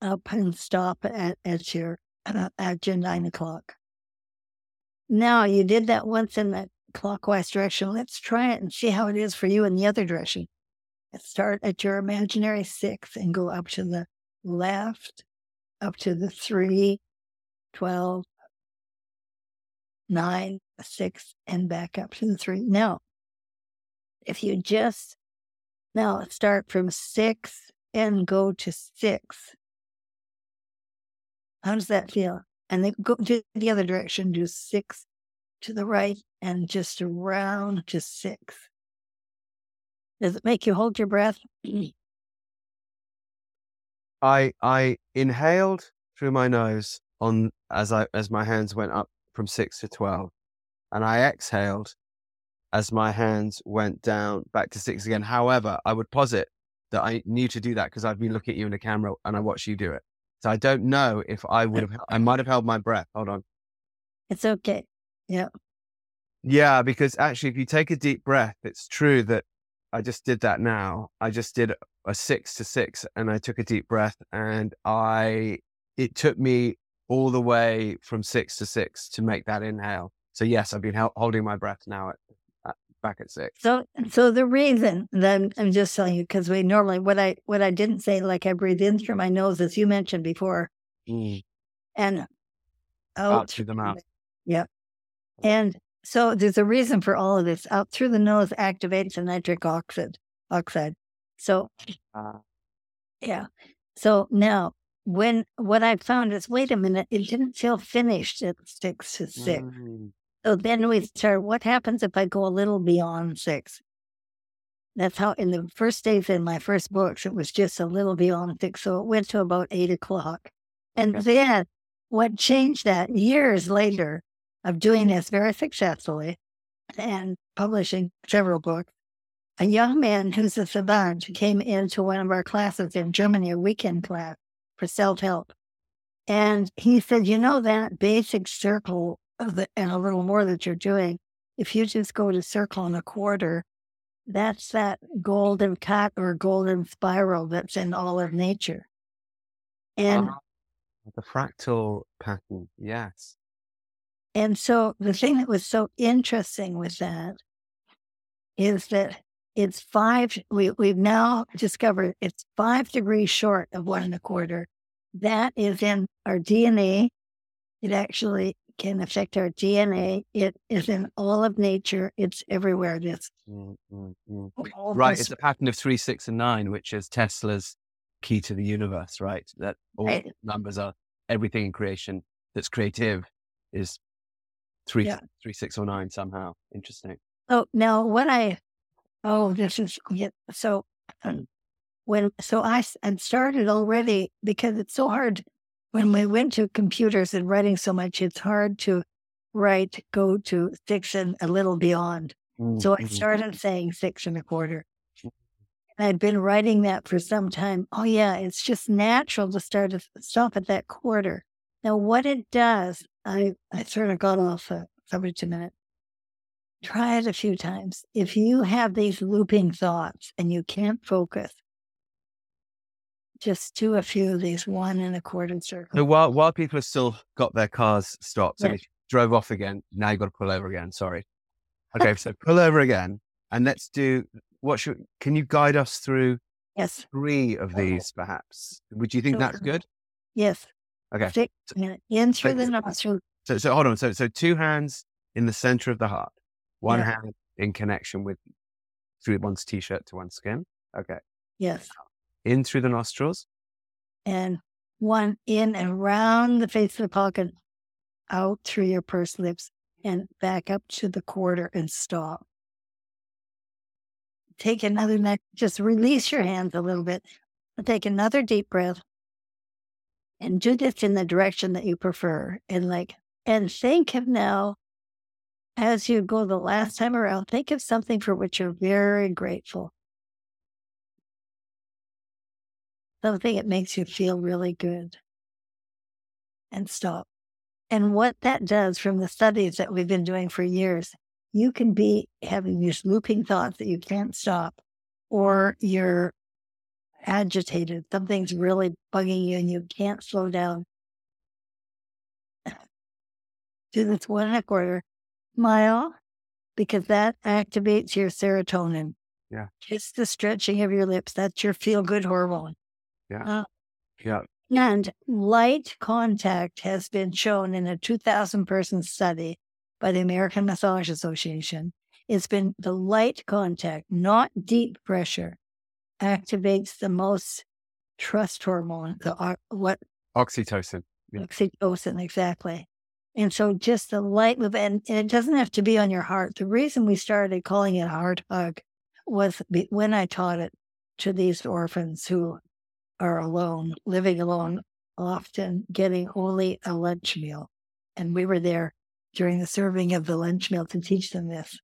up and stop at, at your uh, at your nine o'clock. Now you did that once in the clockwise direction. Let's try it and see how it is for you in the other direction. Start at your imaginary six and go up to the left, up to the three, 12, nine, six, and back up to the three. Now, if you just now start from six and go to six, how does that feel? And then go to the other direction, do six to the right and just around to six. Does it make you hold your breath? I I inhaled through my nose on as I as my hands went up from six to 12. And I exhaled as my hands went down back to six again. However, I would posit that I knew to do that because I've been looking at you in the camera and I watched you do it. So I don't know if I would have, I might have held my breath. Hold on. It's okay. Yeah. Yeah. Because actually, if you take a deep breath, it's true that I just did that now. I just did a six to six and I took a deep breath and I, it took me all the way from six to six to make that inhale. So yes, I've been holding my breath now at, at, back at six. So, so the reason that I'm just telling you because we normally what I what I didn't say like I breathe in through my nose as you mentioned before, mm. and out, out through the mouth. Yep. And so there's a reason for all of this. Out through the nose activates the nitric oxide. Oxide. So, uh, yeah. So now, when what I found is, wait a minute, it didn't feel finished at six to six. Mm. So then we start, what happens if I go a little beyond six? That's how in the first days in my first books, it was just a little beyond six. So it went to about eight o'clock. And then what changed that years later of doing this very successfully and publishing several books, a young man who's a savant came into one of our classes in Germany, a weekend class for self help. And he said, You know, that basic circle of the, and a little more that you're doing, if you just go to circle and a quarter, that's that golden cut or golden spiral that's in all of nature. And uh, the fractal pattern, yes. And so the thing that was so interesting with that is that it's five, we, we've now discovered it's five degrees short of one and a quarter. That is in our DNA. It actually can affect our DNA. It is in all of nature. It's everywhere. This mm, mm, mm. right. It's a pattern of three, six, and nine, which is Tesla's key to the universe. Right. That all right. numbers are everything in creation that's creative is three, yeah. three, six, or nine somehow. Interesting. Oh, now what I oh this is yeah, so um, when so I I started already because it's so hard when we went to computers and writing so much, it's hard to write, go to six and a little beyond. Mm-hmm. So I mm-hmm. started saying six and a quarter. And I'd been writing that for some time. Oh, yeah, it's just natural to start to stop at that quarter. Now, what it does, I, I sort of got off a subject a minute. Try it a few times. If you have these looping thoughts and you can't focus, just do a few of these one and a quarter circles. So while while people have still got their cars stopped, so drove off again, now you've got to pull over again. Sorry. Okay, so pull over again, and let's do what should? Can you guide us through? Yes. Three of these, perhaps. Would you think sure. that's good? Yes. Okay. Six, in through the nostril. So, so hold on. So, so two hands in the center of the heart, one yeah. hand in connection with through one's t-shirt to one's skin. Okay. Yes in through the nostrils. And one in and around the face of the pocket, out through your pursed lips, and back up to the quarter and stop. Take another neck, just release your hands a little bit. Take another deep breath and do this in the direction that you prefer. And like, and think of now, as you go the last time around, think of something for which you're very grateful. something that makes you feel really good and stop. And what that does from the studies that we've been doing for years, you can be having these looping thoughts that you can't stop, or you're agitated, something's really bugging you and you can't slow down. Do this one and a quarter. Smile, because that activates your serotonin. Yeah. Just the stretching of your lips. That's your feel good hormone. Yeah. Uh, yeah. And light contact has been shown in a 2,000 person study by the American Massage Association. It's been the light contact, not deep pressure, activates the most trust hormone, the what oxytocin. Yeah. Oxytocin, exactly. And so just the light move, and, and, it doesn't have to be on your heart. The reason we started calling it a heart hug was when I taught it to these orphans who are alone, living alone, often getting only a lunch meal. And we were there during the serving of the lunch meal to teach them this.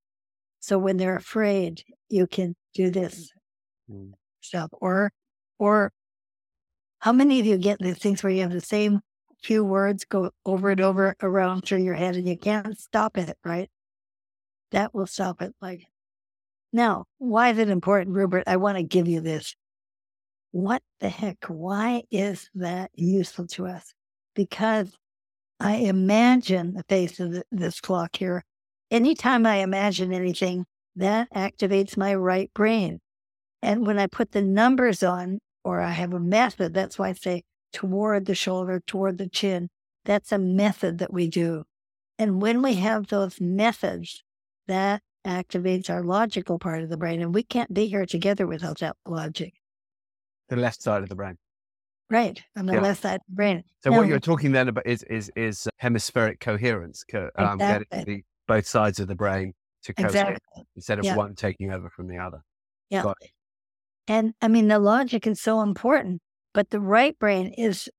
So when they're afraid, you can do this mm. stuff. Or, or how many of you get the things where you have the same few words go over and over around through your head and you can't stop it, right? That will stop it. Like, now, why is it important, Rupert? I want to give you this what the heck? Why is that useful to us? Because I imagine the face of the, this clock here. Anytime I imagine anything, that activates my right brain. And when I put the numbers on, or I have a method, that's why I say toward the shoulder, toward the chin. That's a method that we do. And when we have those methods, that activates our logical part of the brain. And we can't be here together without that logic. The left side of the brain. Right. On the Yeah. left side of the brain. So Now- what you're talking then about is is is hemispheric coherence, co- um, getting the, both sides of the brain to cohere Exactly. instead of Yeah. one taking over from the other. Yeah. And I mean, the logic is so important, but the right brain is,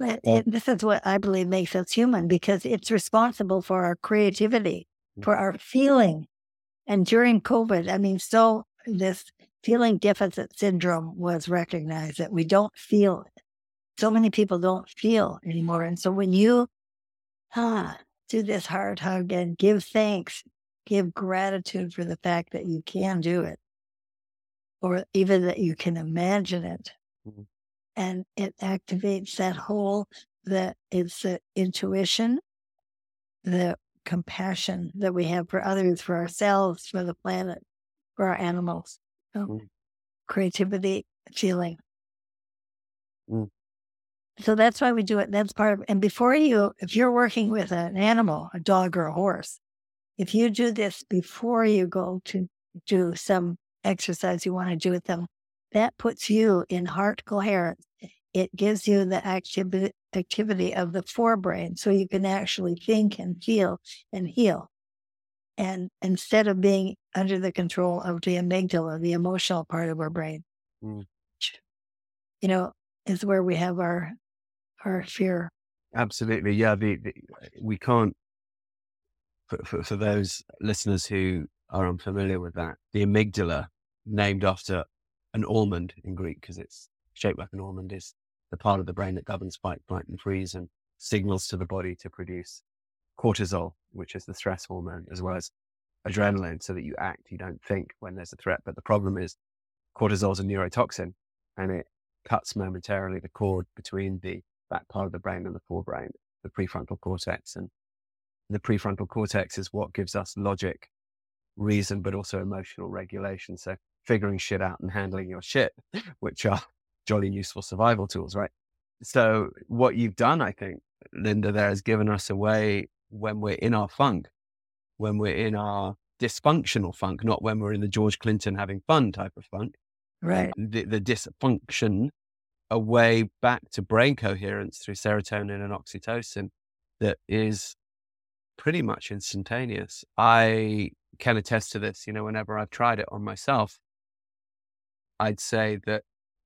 it- it- this is what I believe makes us human because it's responsible for our creativity, for our feeling. And during COVID, I mean, so this feeling deficit syndrome was recognized that we don't feel it. So many people don't feel anymore. And so when you ah, do this heart hug and give thanks, give gratitude for the fact that you can do it or even that you can imagine it. Mhm. And it activates that whole that it's the intuition, the compassion that we have for others, for ourselves, for the planet, for our animals. So Mm. creativity, feeling. Mm. So that's why we do it. That's part of And before you, if you're working with an animal, a dog or a horse, if you do this before you go to do some exercise you want to do with them, that puts you in heart coherence. It gives you the activity activity of the forebrain, so you can actually think and feel and heal. And instead of being under the control of the amygdala, the emotional part of our brain, Mm. which, you know, is where we have our our fear. Absolutely, yeah. The, the we can't for, for for those listeners who are unfamiliar with that. The amygdala, named after an almond in Greek because it's shaped like an almond, is the part of the brain that governs fight, flight, and freeze, and signals to the body to produce cortisol, which is the stress hormone, as well as adrenaline, so that you act. You don't think when there's a threat. But the problem is, cortisol is a neurotoxin, and it cuts momentarily the cord between the back part of the brain and the forebrain, the prefrontal cortex. And the prefrontal cortex is what gives us logic, reason, but also emotional regulation. So figuring shit out and handling your shit, which are jolly useful survival tools, right? So what you've done, I think, Linda, there has given us a way when we're in our funk, when we're in our dysfunctional funk, not when we're in the George Clinton having fun type of funk, Right. the, the dysfunction a way back to brain coherence through serotonin and oxytocin that is pretty much instantaneous. I can attest to this, you know, whenever I've tried it on myself, I'd say that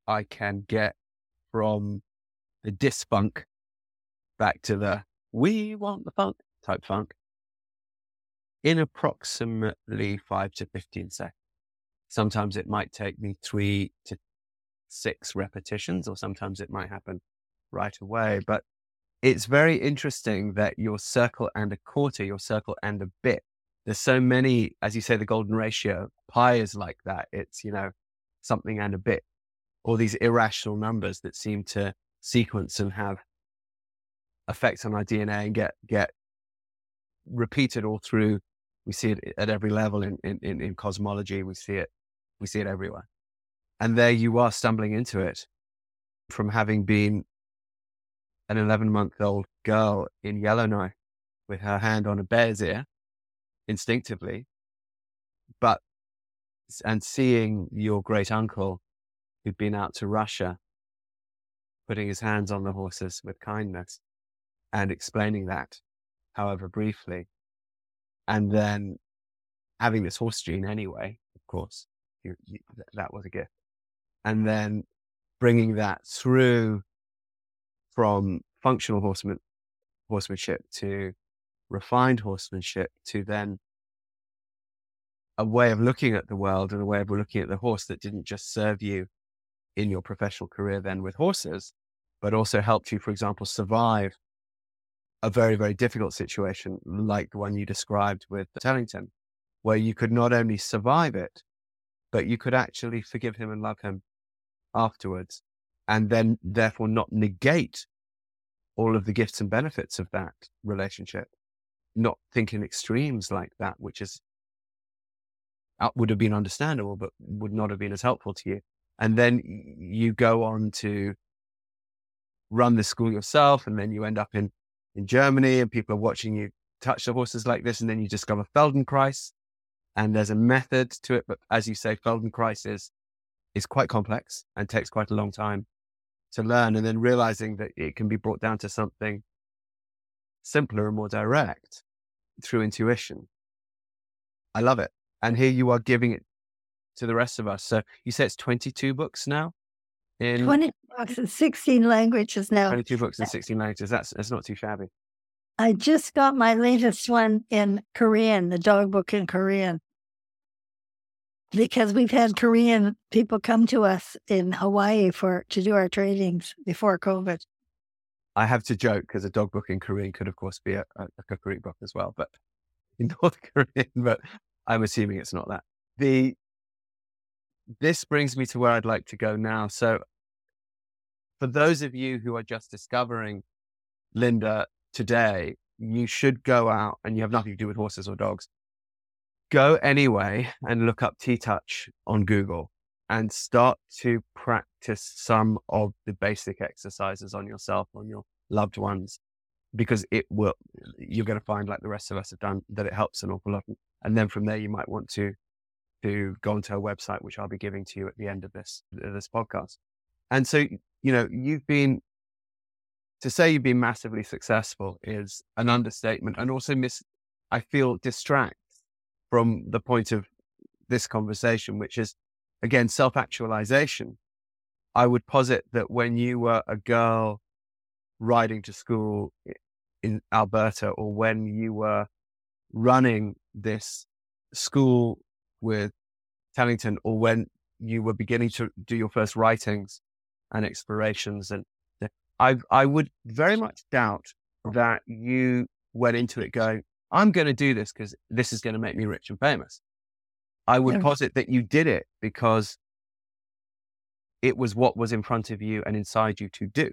I can get from the dysfunk back to the we want the funk type funk in approximately five to 15 seconds. Sometimes it might take me three to six repetitions, or sometimes it might happen right away. But it's very interesting that your circle and a quarter, your circle and a bit, there's so many, as you say, the golden ratio, pi is like that. It's, you know, something and a bit, all these irrational numbers that seem to sequence and have effects on our DNA and get, get repeated all through. We see it at every level in, in, in, in cosmology. We see it, we see it everywhere. And there you are stumbling into it from having been an 11 month old girl in Yellowknife with her hand on a bear's ear instinctively, but, and seeing your great uncle who'd been out to Russia, putting his hands on the horses with kindness and explaining that, however briefly, and then having this horse gene anyway, of course, you, you, that was a gift and then bringing that through from functional horseman, horsemanship to refined horsemanship to then a way of looking at the world and a way of looking at the horse that didn't just serve you in your professional career then with horses, but also helped you, for example, survive a very, very difficult situation like the one you described with Tellington, where you could not only survive it, but you could actually forgive him and love him afterwards, and then therefore not negate all of the gifts and benefits of that relationship, not think in extremes like that, which is would have been understandable, but would not have been as helpful to you. And then you go on to run the school yourself, and then you end up in in Germany, and people are watching you touch the horses like this, and then you discover Feldenkrais, and there's a method to it. But as you say, Feldenkrais is, is quite complex and takes quite a long time to learn. And then realizing that it can be brought down to something simpler and more direct through intuition. I love it. And here you are giving it to the rest of us. So you say it's 22 books now? In 20 books in 16 languages now. 22 books in 16 languages. That's, that's not too shabby. I just got my latest one in Korean, the dog book in Korean. Because we've had Korean people come to us in Hawaii for to do our trainings before COVID. I have to joke because a dog book in Korean could, of course, be a, a, a cookery book as well, but in North Korean. But I'm assuming it's not that. The this brings me to where I'd like to go now. So, for those of you who are just discovering Linda today, you should go out and you have nothing to do with horses or dogs. Go anyway and look up TTouch on Google and start to practice some of the basic exercises on yourself, on your loved ones, because it will, you're going to find, like the rest of us have done, that it helps an awful lot. And then from there, you might want to to go onto her website, which I'll be giving to you at the end of this this podcast. And so, you know, you've been to say you've been massively successful is an understatement, and also miss. I feel distract from the point of this conversation, which is again self actualization. I would posit that when you were a girl riding to school in Alberta, or when you were running this school with Tellington or when you were beginning to do your first writings and explorations. And I, I would very much doubt that you went into it going, I'm going to do this because this is going to make me rich and famous. I would posit that you did it because it was what was in front of you and inside you to do.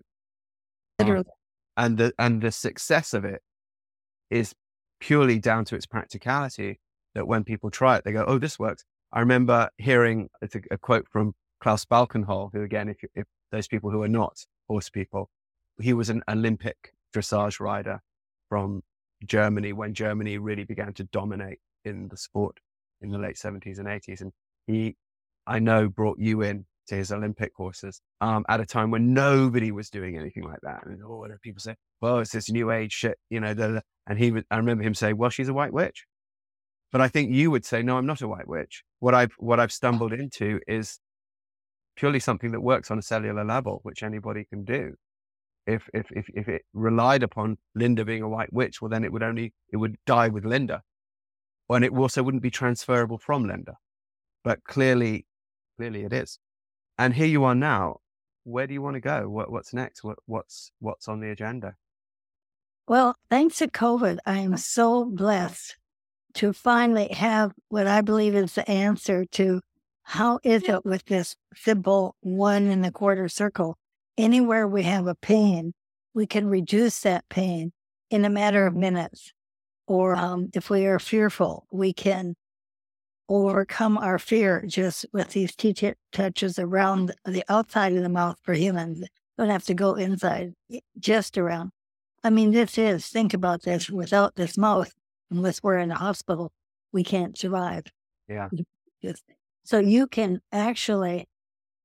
Literally. And the and the success of it is purely down to its practicality that when people try it, they go, oh, this works. I remember hearing a, a quote from Klaus Balkenhol, who, again, if, if those people who are not horse people, he was an Olympic dressage rider from Germany when Germany really began to dominate in the sport in the late 70s and 80s. And he, I know, brought you in to his Olympic horses um, at a time when nobody was doing anything like that. And oh, people say, well, it's this new age shit, you know. And he, I remember him saying, well, she's a white witch. But I think you would say, no, I'm not a white witch. What I've, what I've stumbled into is purely something that works on a cellular level, which anybody can do. If, if, if, if it relied upon Linda being a white witch, well, then it would only, it would die with Linda. And it also wouldn't be transferable from Linda. But clearly, clearly it is. And here you are now. Where do you want to go? What, what's next? What, what's, what's on the agenda? Well, thanks to COVID, I am so blessed to finally have what I believe is the answer to how is it with this simple one and a quarter circle? Anywhere we have a pain, we can reduce that pain in a matter of minutes. Or um, if we are fearful, we can overcome our fear just with these t- touches around the outside of the mouth for humans. Don't have to go inside, just around. I mean, this is, think about this without this mouth, unless we're in a hospital, we can't survive. Yeah. So you can actually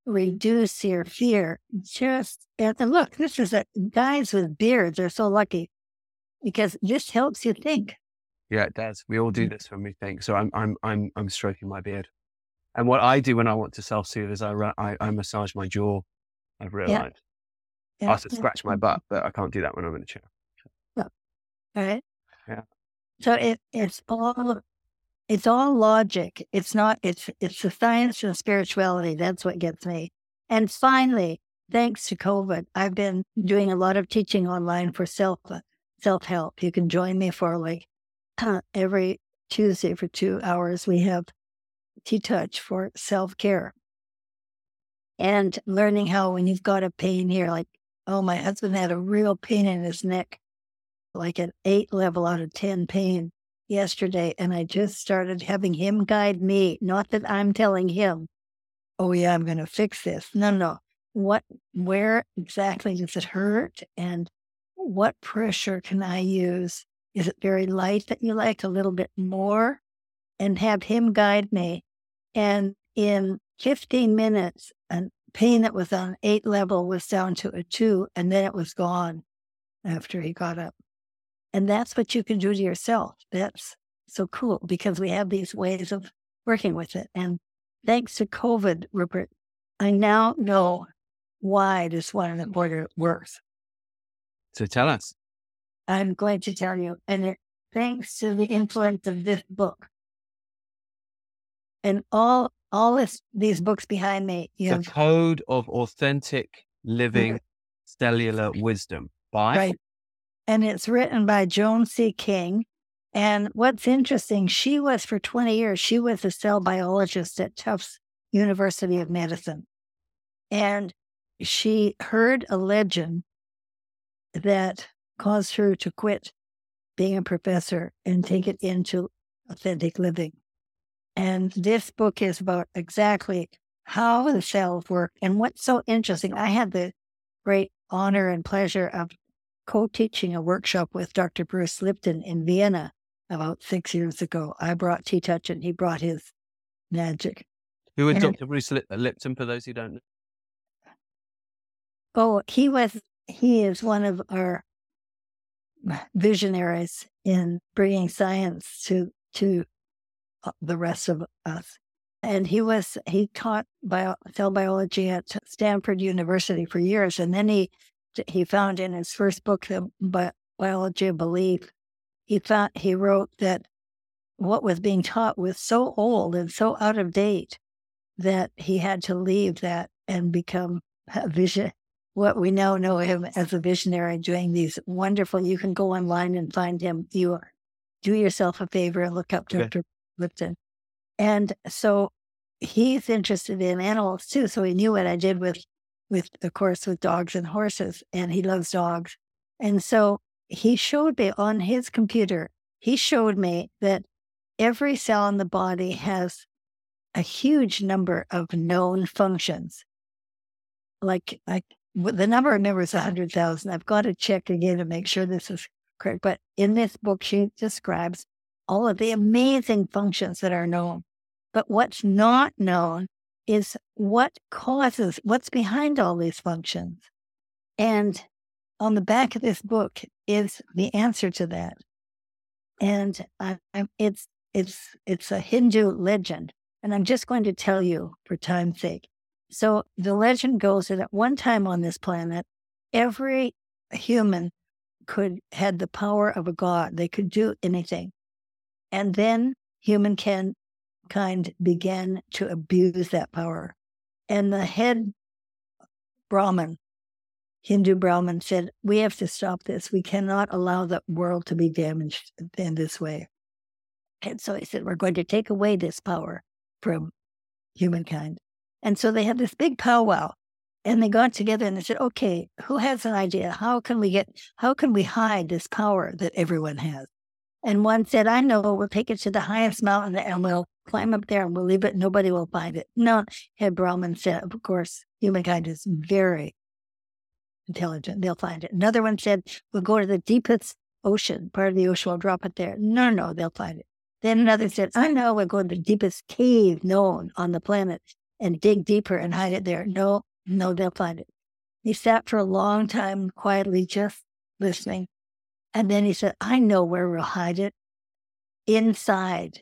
reduce your fear just and look, this is a guys with beards are so lucky because this helps you think. Yeah, it does. We all do mm. this when we think. So I'm I'm I'm I'm stroking my beard. And what I do when I want to self soothe is I, I, I massage my jaw. I've realized. Yeah. I have to scratch my butt, but I can't do that when I'm in a chair. Yeah. Right. Yeah. So it, it's all it's all logic. It's not. It's it's the science and spirituality. That's what gets me. And finally, thanks to COVID, I've been doing a lot of teaching online for self self help. You can join me for like every Tuesday for two hours. We have TTouch for self care and learning how when you've got a pain here, like oh, my husband had a real pain in his neck like an eight level out of 10 pain yesterday. And I just started having him guide me. Not that I'm telling him, oh, yeah, I'm going to fix this. No, no. What, where exactly does it hurt? And what pressure can I use? Is it very light that you like, a little bit more? and have him guide me. And in 15 minutes, pain that was on eight level was down to a two, and then it was gone after he got up. And that's what you can do to yourself. That's so cool because we have these ways of working with it. And thanks to COVID, Rupert, I now know why this one in the border works. So tell us. I'm going to tell you. And it, thanks to the influence of this book and all all this, these books behind me. You the Code of Authentic Living Cellular Wisdom by right. And it's written by Joan C. King. And what's interesting, she was for 20 years, she was a cell biologist at Tufts University of Medicine. And she heard a legend that caused her to quit being a professor and take it into authentic living. And this book is about exactly how the cells work. And what's so interesting, I had the great honor and pleasure of co teaching a workshop with Dr. Bruce Lipton in Vienna about six years ago. I brought TTouch and he brought his magic. Who is Dr. Bruce Lipton for those who don't know? Oh, he was, he is one of our visionaries in bringing science to, to uh, the rest of us. And he was, he taught bio, cell biology at Stanford University for years. And then he, he found in his first book, The Biology of Belief, he thought, he wrote that what was being taught was so old and so out of date that he had to leave that and become a vision, what we now know him as a visionary doing these wonderful, you can go online and find him. You are, do yourself a favor and look up okay. Lipton. And so he's interested in animals too. So he knew what I did with, with, of course, with dogs and horses and he loves dogs. And so he showed me on his computer, he showed me that every cell in the body has a huge number of known functions. Like, like the number of members, 100,000. I've got to check again to make sure this is correct. But in this book, she describes all of the amazing functions that are known. But what's not known is what causes, what's behind all these functions. And on the back of this book is the answer to that. And I, it's, it's, it's a Hindu legend. And I'm just going to tell you for time's sake. So the legend goes that at one time on this planet, every human could had the power of a god. They could do anything. And then humankind began to abuse that power. And the head Brahmin, Hindu Brahmin, said, We have to stop this. We cannot allow the world to be damaged in this way. And so he said, We're going to take away this power from humankind. And so they had this big powwow and they got together and they said, okay, who has an idea? How can we get, how can we hide this power that everyone has? And one said, I know, we'll take it to the highest mountain and we'll climb up there and we'll leave it. Nobody will find it. No, Head Brahman said, of course, humankind is very intelligent. They'll find it. Another one said, we'll go to the deepest ocean, part of the ocean, we'll drop it there. No, no, they'll find it. Then another said, I know, we'll go to the deepest cave known on the planet and dig deeper and hide it there. No, no, they'll find it. He sat for a long time quietly, just listening. And then he said, I know where we'll hide it inside.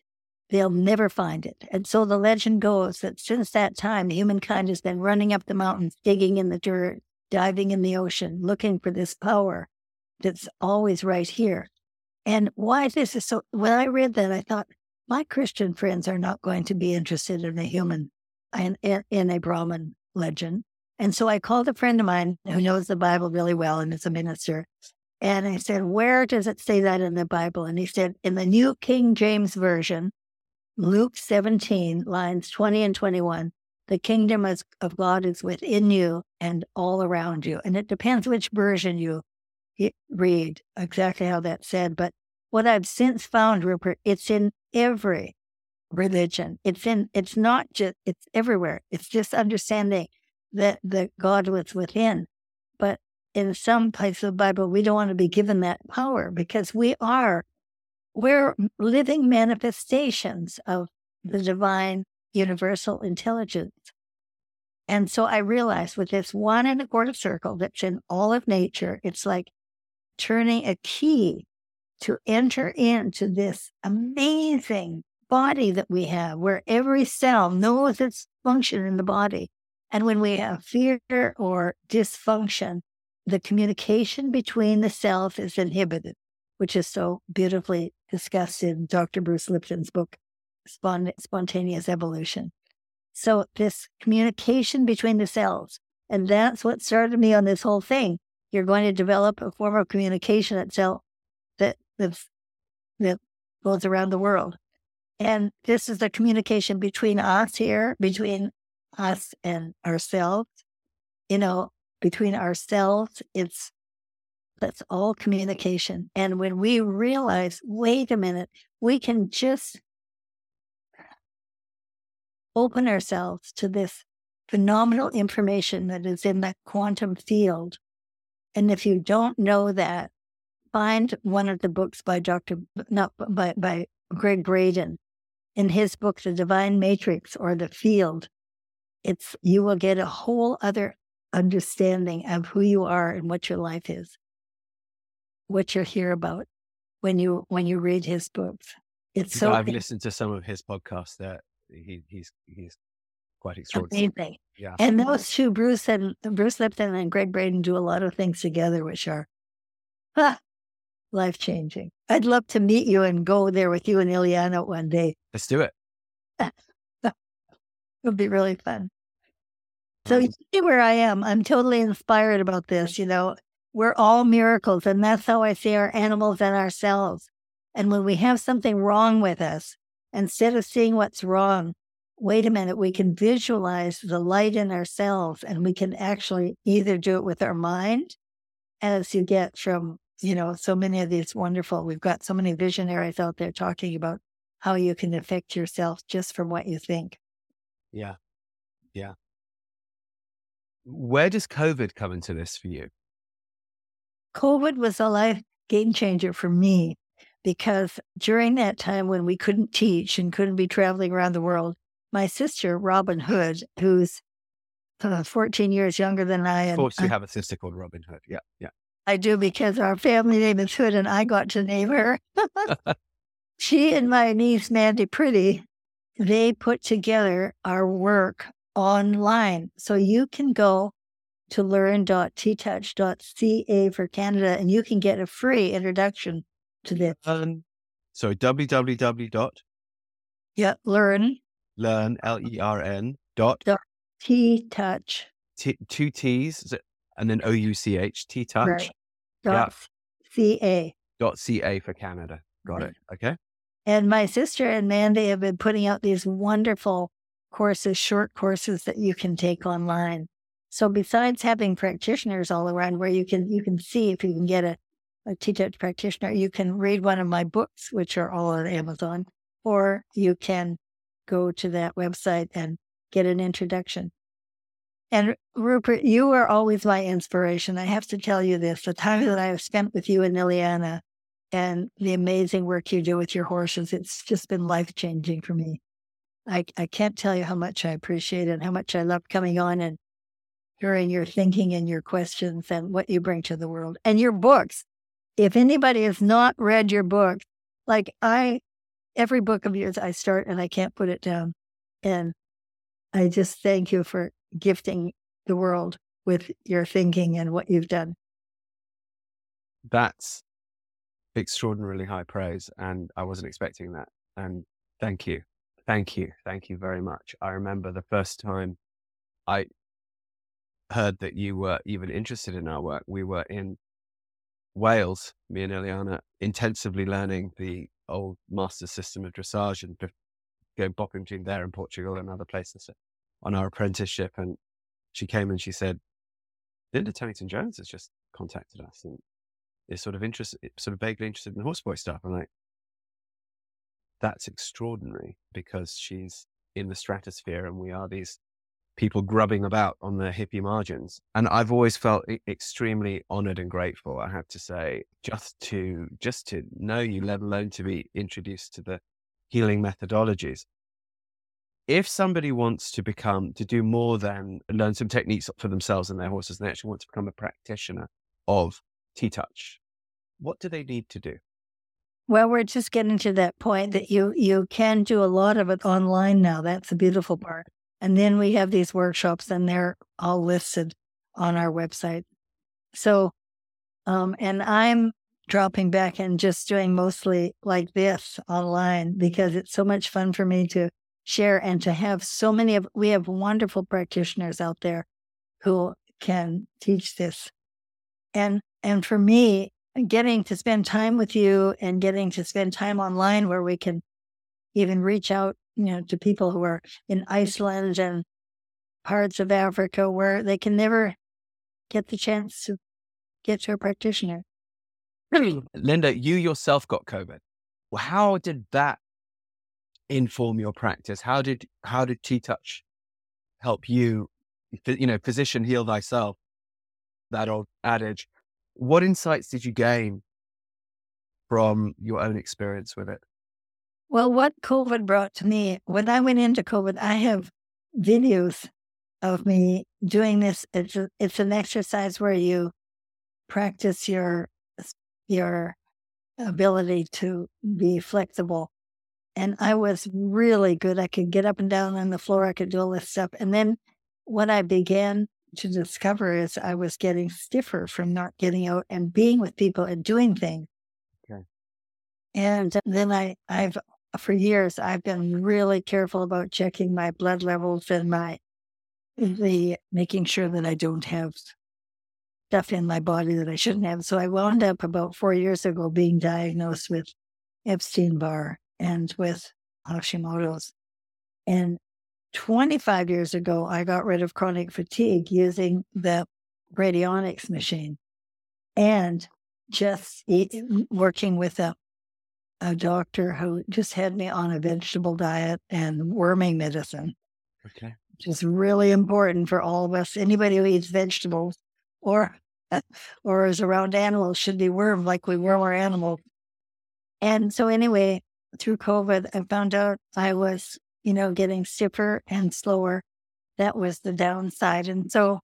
They'll never find it. And so the legend goes that since that time, humankind has been running up the mountains, digging in the dirt, diving in the ocean, looking for this power that's always right here. And why this is so, when I read that, I thought, my Christian friends are not going to be interested in a human in, in a Brahmin legend. And so I called a friend of mine who knows the Bible really well and is a minister. And I said, Where does it say that in the Bible? And he said, In the New King James Version, Luke 17, lines 20 and 21, the kingdom of God is within you and all around you. And it depends which version you read, exactly how that's said. But what I've since found, Rupert, it's in every religion. It's in, it's not just, it's everywhere. It's just understanding that, that God was within. In some places of the Bible, we don't want to be given that power because we are we're living manifestations of the divine universal intelligence. And so I realized with this one and a quarter circle that's in all of nature, it's like turning a key to enter into this amazing body that we have, where every cell knows its function in the body. And when we have fear or dysfunction, the communication between the cells is inhibited, which is so beautifully discussed in Dr. Bruce Lipton's book, Spontaneous Evolution. So, this communication between the cells, and that's what started me on this whole thing. You're going to develop a form of communication that cell that that's, that goes around the world. And this is the communication between us here, between us and ourselves. You know, between ourselves, it's that's all communication. And when we realize, wait a minute, we can just open ourselves to this phenomenal information that is in the quantum field. And if you don't know that, find one of the books by Dr. not by, by Gregg Braden. In his book, The Divine Matrix or The Field, it's you will get a whole other understanding of who you are and what your life is, what you're here about when you when you read his books. It's so I've listened to some of his podcasts that he, he's he's quite extraordinary. Amazing. Yeah. And those two, Bruce and Bruce Lipton and Gregg Braden, do a lot of things together, which are huh, life changing. I'd love to meet you and go there with you and Ileana one day. Let's do it. it would be really fun. So you see where I am. I'm totally inspired about this. You know, we're all miracles, and that's how I see our animals and ourselves. And when we have something wrong with us, instead of seeing what's wrong, wait a minute, we can visualize the light in ourselves and we can actually either do it with our mind, as you get from you know, so many of these wonderful, we've got so many visionaries out there talking about how you can affect yourself just from what you think. Yeah. Yeah. Where does COVID come into this for you? COVID was a life game changer for me because during that time when we couldn't teach and couldn't be traveling around the world, my sister, Robin Hood, who's uh, 14 years younger than I. Of course, you have a sister called Robin Hood. Yeah. Yeah. I do because our family name is Hood and I got to name her. she and my niece, Mandy Pretty, they put together our work online. So you can go to learn.ttouch.ca for Canada and you can get a free introduction to this. Um, so www. dot yeah, learn. Learn, L E R N dot. dot T touch. T, two T's and then O U C H, T touch. Right. Dot C A. Dot C A for Canada. Got right. it. Okay. And my sister and Mandy have been putting out these wonderful courses, short courses that you can take online. So besides having practitioners all around where you can you can see if you can get a, a TTEAM practitioner, you can read one of my books, which are all on Amazon, or you can go to that website and get an introduction. And Rupert, you are always my inspiration. I have to tell you this the time that I have spent with you and Ileana and the amazing work you do with your horses, it's just been life changing for me. I, I can't tell you how much I appreciate it, how much I love coming on and hearing your thinking and your questions and what you bring to the world and your books. If anybody has not read your book, like I, every book of yours I start and I can't put it down. And I just thank you for gifting the world with your thinking and what you've done. That's extraordinarily high praise. And I wasn't expecting that. And thank you. Thank you. Thank you very much. I remember the first time I heard that you were even interested in our work. We were in Wales, me and Eliana, intensively learning the old master system of dressage and going bopping between there and Portugal and other places on our apprenticeship. And she came and she said, Linda Tellington Jones has just contacted us and is sort of interested, sort of vaguely interested in horseboy stuff. I'm like, that's extraordinary because she's in the stratosphere and we are these people grubbing about on the hippie margins. And I've always felt extremely honored and grateful, I have to say, just to just to know you, let alone to be introduced to the healing methodologies. If somebody wants to become to do more than learn some techniques for themselves and their horses, and they actually want to become a practitioner of TTouch, what do they need to do? Well, we're just getting to that point that you you can do a lot of it online now. That's the beautiful part. And then we have these workshops, and they're all listed on our website. So, um, and I'm dropping back and just doing mostly like this online because it's so much fun for me to share and to have so many of we have wonderful practitioners out there who can teach this and and for me getting to spend time with you and getting to spend time online where we can even reach out, you know, to people who are in Iceland and parts of Africa where they can never get the chance to get to a practitioner. Linda, you yourself got COVID. Well, how did that inform your practice? How did how did TTouch help you? You know, physician heal thyself. That old adage. What insights did you gain from your own experience with it? Well, what COVID brought to me, when I went into COVID, I have videos of me doing this. It's, a, it's an exercise where you practice your your ability to be flexible. And I was really good. I could get up and down on the floor. I could do all this stuff. And then what I began to discover is I was getting stiffer from not getting out and being with people and doing things. Okay. And then I, I've, for years, I've been really careful about checking my blood levels and my, the making sure that I don't have stuff in my body that I shouldn't have. So I wound up about four years ago being diagnosed with Epstein Barr and with Hashimoto's. And 25 years ago, I got rid of chronic fatigue using the radionics machine and just eat, working with a, a doctor who just had me on a vegetable diet and worming medicine. Okay. Which is really important for all of us. Anybody who eats vegetables or or is around animals should be wormed like we worm our animals. And so anyway, through COVID, I found out I was you know, getting stiffer and slower. That was the downside. And so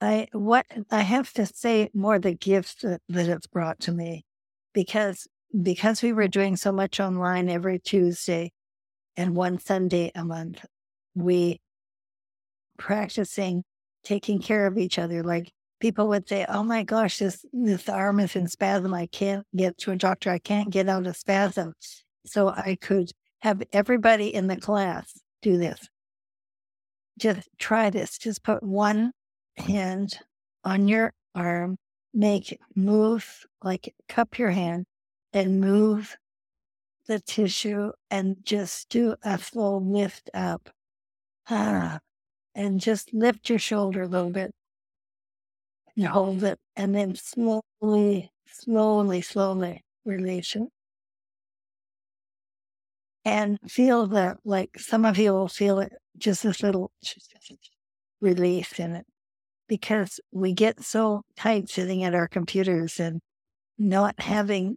I what I have to say more the gift that, that it's brought to me because because we were doing so much online every Tuesday and one Sunday a month, we practicing taking care of each other. Like people would say, Oh my gosh, this this arm is in spasm. I can't get to a doctor. I can't get out of spasm. So I could have everybody in the class do this. Just try this. Just put one hand on your arm, make move, like cup your hand and move the tissue and just do a full lift up. Ah, and just lift your shoulder a little bit and hold it. And then slowly, slowly, slowly release it and feel that like some of you will feel it just this little release in it because we get so tight sitting at our computers and not having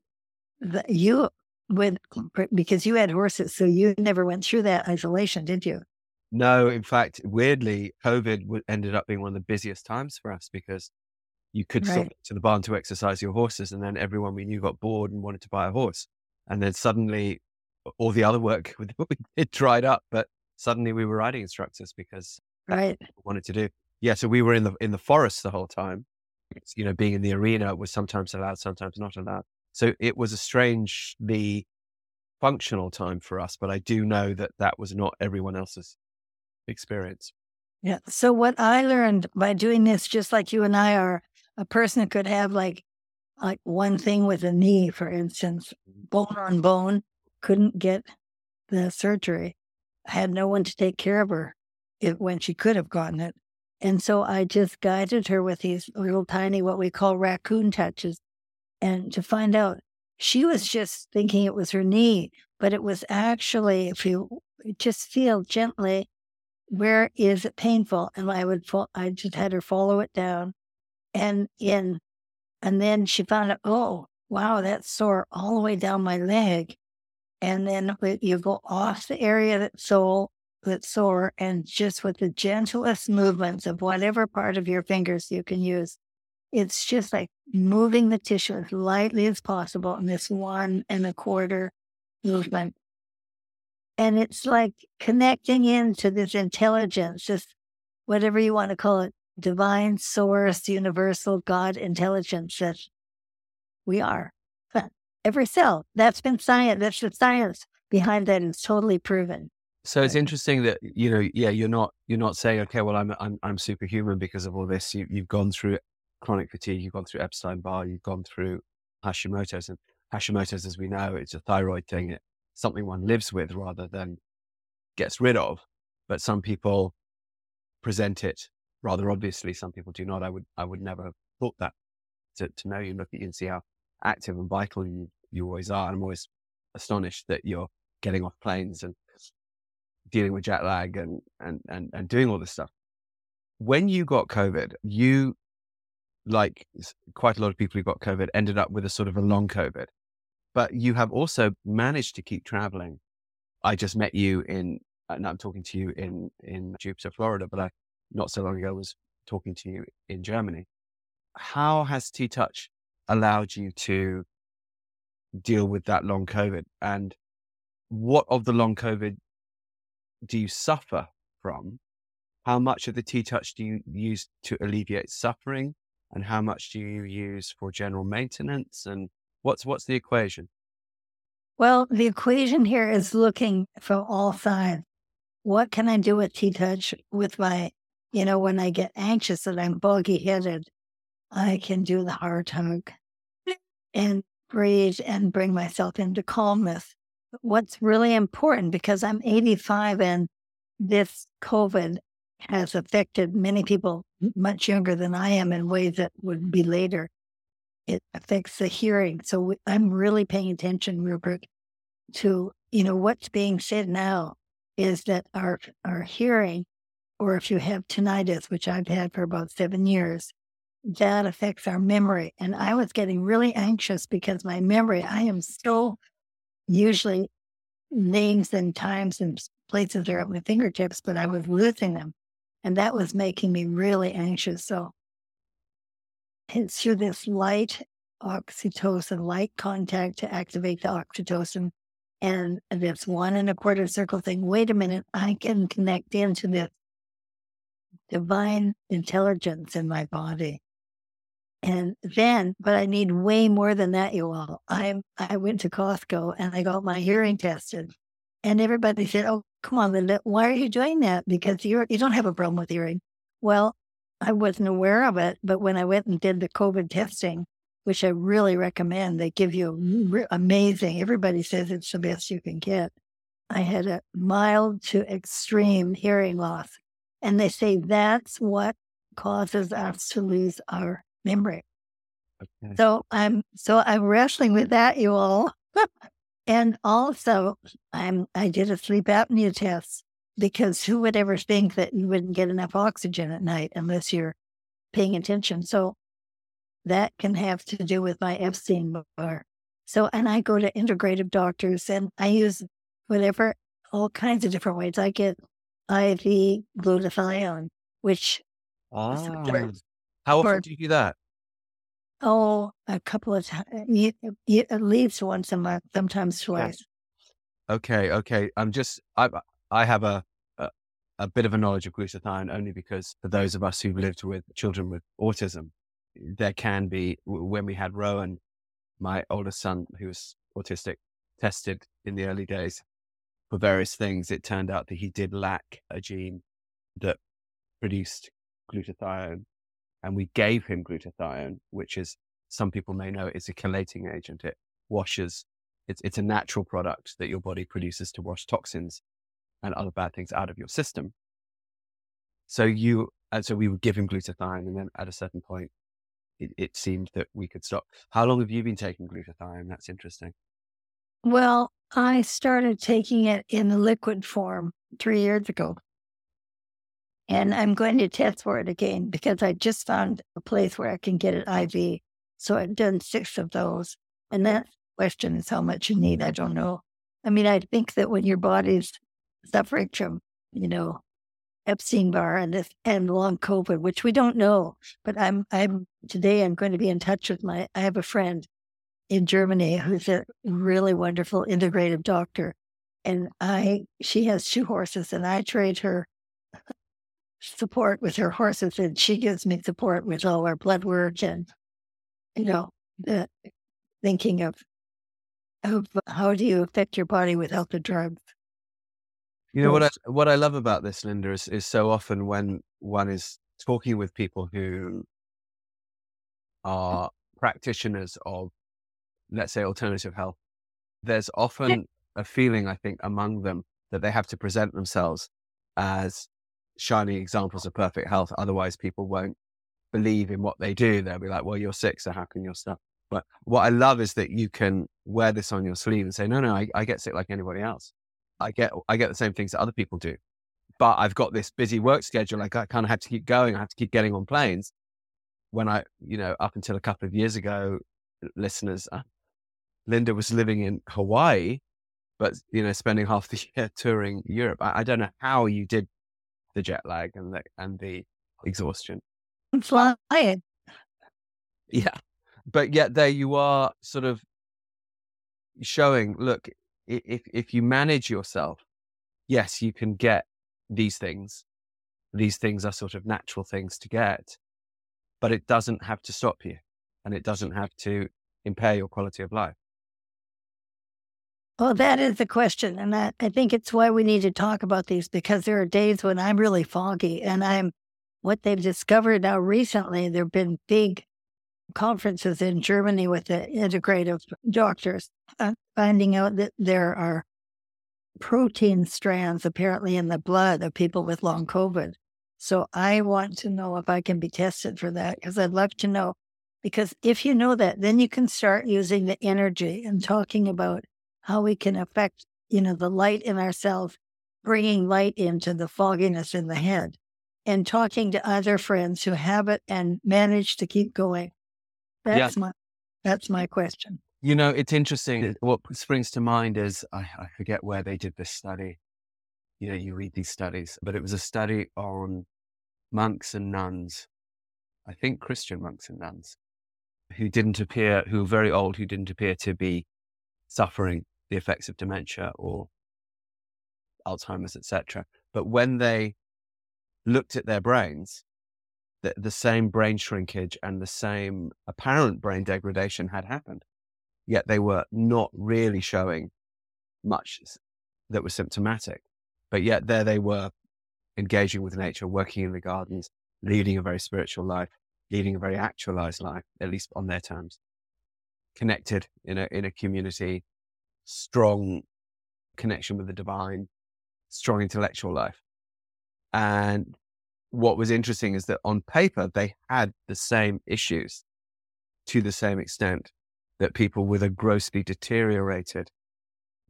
the you with because you had horses so you never went through that isolation did you no in fact weirdly covid ended up being one of the busiest times for us because you could right. stop to the barn to exercise your horses and then everyone we knew got bored and wanted to buy a horse and then suddenly all the other work it dried up, but suddenly we were riding instructors because right wanted to do. Yeah, so we were in the in the forest the whole time. You know, being in the arena was sometimes allowed, sometimes not allowed. So it was a strangely functional time for us, but I do know that that was not everyone else's experience. Yeah. So what I learned by doing this, just like you and I are, a person could have like like one thing with a knee, for instance, mm-hmm. bone on bone, couldn't get the surgery. I had no one to take care of her when she could have gotten it. And so I just guided her with these little tiny, what we call raccoon touches. And to find out, she was just thinking it was her knee, but it was actually, if you just feel gently where is it painful? And I would, I just had her follow it down. And in, and then she found out, oh, wow, that's sore all the way down my leg. And then you go off the area that's sore, that's sore, and just with the gentlest movements of whatever part of your fingers you can use, it's just like moving the tissue as lightly as possible in this one and a quarter movement. And it's like connecting into this intelligence, just whatever you want to call it, divine source, universal God intelligence that we are. Every cell. That's been science. That's the science behind that is totally proven. So it's interesting that you know, yeah, you're not you're not saying, okay, well, I'm I'm I'm superhuman because of all this. You you've gone through chronic fatigue, you've gone through Epstein Barr, you've gone through Hashimoto's, and Hashimoto's, as we know, it's a thyroid thing. It's something one lives with rather than gets rid of. But some people present it rather obviously. Some people do not. I would I would never have thought that to, to know you, and look at you and see how active and vital you, you always are. And I'm always astonished that you're getting off planes and dealing with jet lag and, and, and, and doing all this stuff. When you got COVID, you, like quite a lot of people who got COVID, ended up with a sort of a long COVID. But you have also managed to keep traveling. I just met you in, uh, and I'm talking to you in, in Jupiter, Florida, but I, not so long ago, was talking to you in Germany. How has TTouch allowed you to deal with that long COVID? And what of the long COVID do you suffer from? How much of the TTouch do you use to alleviate suffering? And how much do you use for general maintenance? And what's what's the equation? Well, the equation here is looking from all sides. What can I do with TTouch with my, you know, when I get anxious and I'm boggy headed, I can do the heart hug and breathe and bring myself into calmness. What's really important because I'm 85 and this COVID has affected many people much younger than I am in ways that would be later. It affects the hearing. So I'm really paying attention, Rupert, to, you know, what's being said now is that our, our hearing, or if you have tinnitus, which I've had for about seven years, that affects our memory. And I was getting really anxious because my memory, I am so usually names and times and places are at my fingertips, but I was losing them. And that was making me really anxious. So it's through this light oxytocin, light contact to activate the oxytocin. And this one and a quarter circle thing. Wait a minute, I can connect into this divine intelligence in my body. And then, but I need way more than that, you all. I I went to Costco and I got my hearing tested, and everybody said, "Oh, come on, Linda, why are you doing that? Because you're you don't have a problem with hearing." Well, I wasn't aware of it, but when I went and did the COVID testing, which I really recommend, they give you re- amazing. Everybody says it's the best you can get. I had a mild to extreme hearing loss, and they say that's what causes us to lose our memory. Okay. So I'm so I'm wrestling with that, you all. and also I'm I did a sleep apnea test because who would ever think that you wouldn't get enough oxygen at night unless you're paying attention. So that can have to do with my Epstein Barr. So and I go to integrative doctors and I use whatever all kinds of different ways. I get IV glutathione, which ah. How often do you do that? Oh, a couple of times, uh, uh, at least once a month, sometimes twice. Okay, okay. I'm just I I have a, a a bit of a knowledge of glutathione only because for those of us who've lived with children with autism, there can be when we had Rowan, my oldest son who was autistic, tested in the early days for various things. It turned out that he did lack a gene that produced glutathione and we gave him glutathione, which is some people may know is a chelating agent. It washes. It's it's a natural product that your body produces to wash toxins and other bad things out of your system. So you and so we would give him glutathione, and then at a certain point, it, it seemed that we could stop. How long have you been taking glutathione? That's interesting. Well, I started taking it in the liquid form three years ago. And I'm going to test for it again because I just found a place where I can get an IV. So I've done six of those. And that question is how much you need. I don't know. I mean, I think that when your body's suffering from, you know, Epstein Barr and this and long COVID, which we don't know, but I'm I'm today I'm going to be in touch with my I have a friend in Germany who's a really wonderful integrative doctor. And I she has two horses and I trade her support with her horses and she gives me support with all our blood work and you know, the thinking of of how do you affect your body without the drugs. You know what I what I love about this, Linda, is is so often when one is talking with people who mm. are practitioners of, let's say, alternative health, there's often a feeling, I think, among them that they have to present themselves as shining examples of perfect health. Otherwise, people won't believe in what they do. They'll be like, "Well, you're sick, so how can your stuff?" But what I love is that you can wear this on your sleeve and say, "No, no, I, I get sick like anybody else." I get I get the same things that other people do. But I've got this busy work schedule. Like I kind of have to keep going. I have to keep getting on planes. When I, you know, up until a couple of years ago, listeners, uh, Linda was living in Hawaii, but you know, spending half the year touring Europe. I, I don't know how you did the jet lag and the and the exhaustion. I'm flying. Yeah, but yet there you are, sort of showing. Look, if if you manage yourself, yes, you can get these things. These things are sort of natural things to get, but it doesn't have to stop you, and it doesn't have to impair your quality of life. Well, that is the question, and that, I think it's why we need to talk about these because there are days when I'm really foggy, and I'm what they've discovered now recently. There've been big conferences in Germany with the integrative doctors, uh, finding out that there are protein strands apparently in the blood of people with long COVID. So I want to know if I can be tested for that because I'd love to know. Because if you know that, then you can start using the energy and talking about how we can affect, you know, the light in ourselves, bringing light into the fogginess in the head and talking to other friends who have it and manage to keep going. That's yeah. my that's my question. You know, it's interesting. What springs to mind is I, I forget where they did this study. You know, you read these studies, but it was a study on monks and nuns. I think Christian monks and nuns who didn't appear, who were very old, who didn't appear to be suffering the effects of dementia or Alzheimer's, etc. But when they looked at their brains, the, the same brain shrinkage and the same apparent brain degradation had happened. Yet they were not really showing much that was symptomatic. But yet there they were engaging with nature, working in the gardens, leading a very spiritual life, leading a very actualized life, at least on their terms, connected in a, in a community, strong connection with the divine, strong intellectual life. And what was interesting is that on paper, they had the same issues to the same extent that people with a grossly deteriorated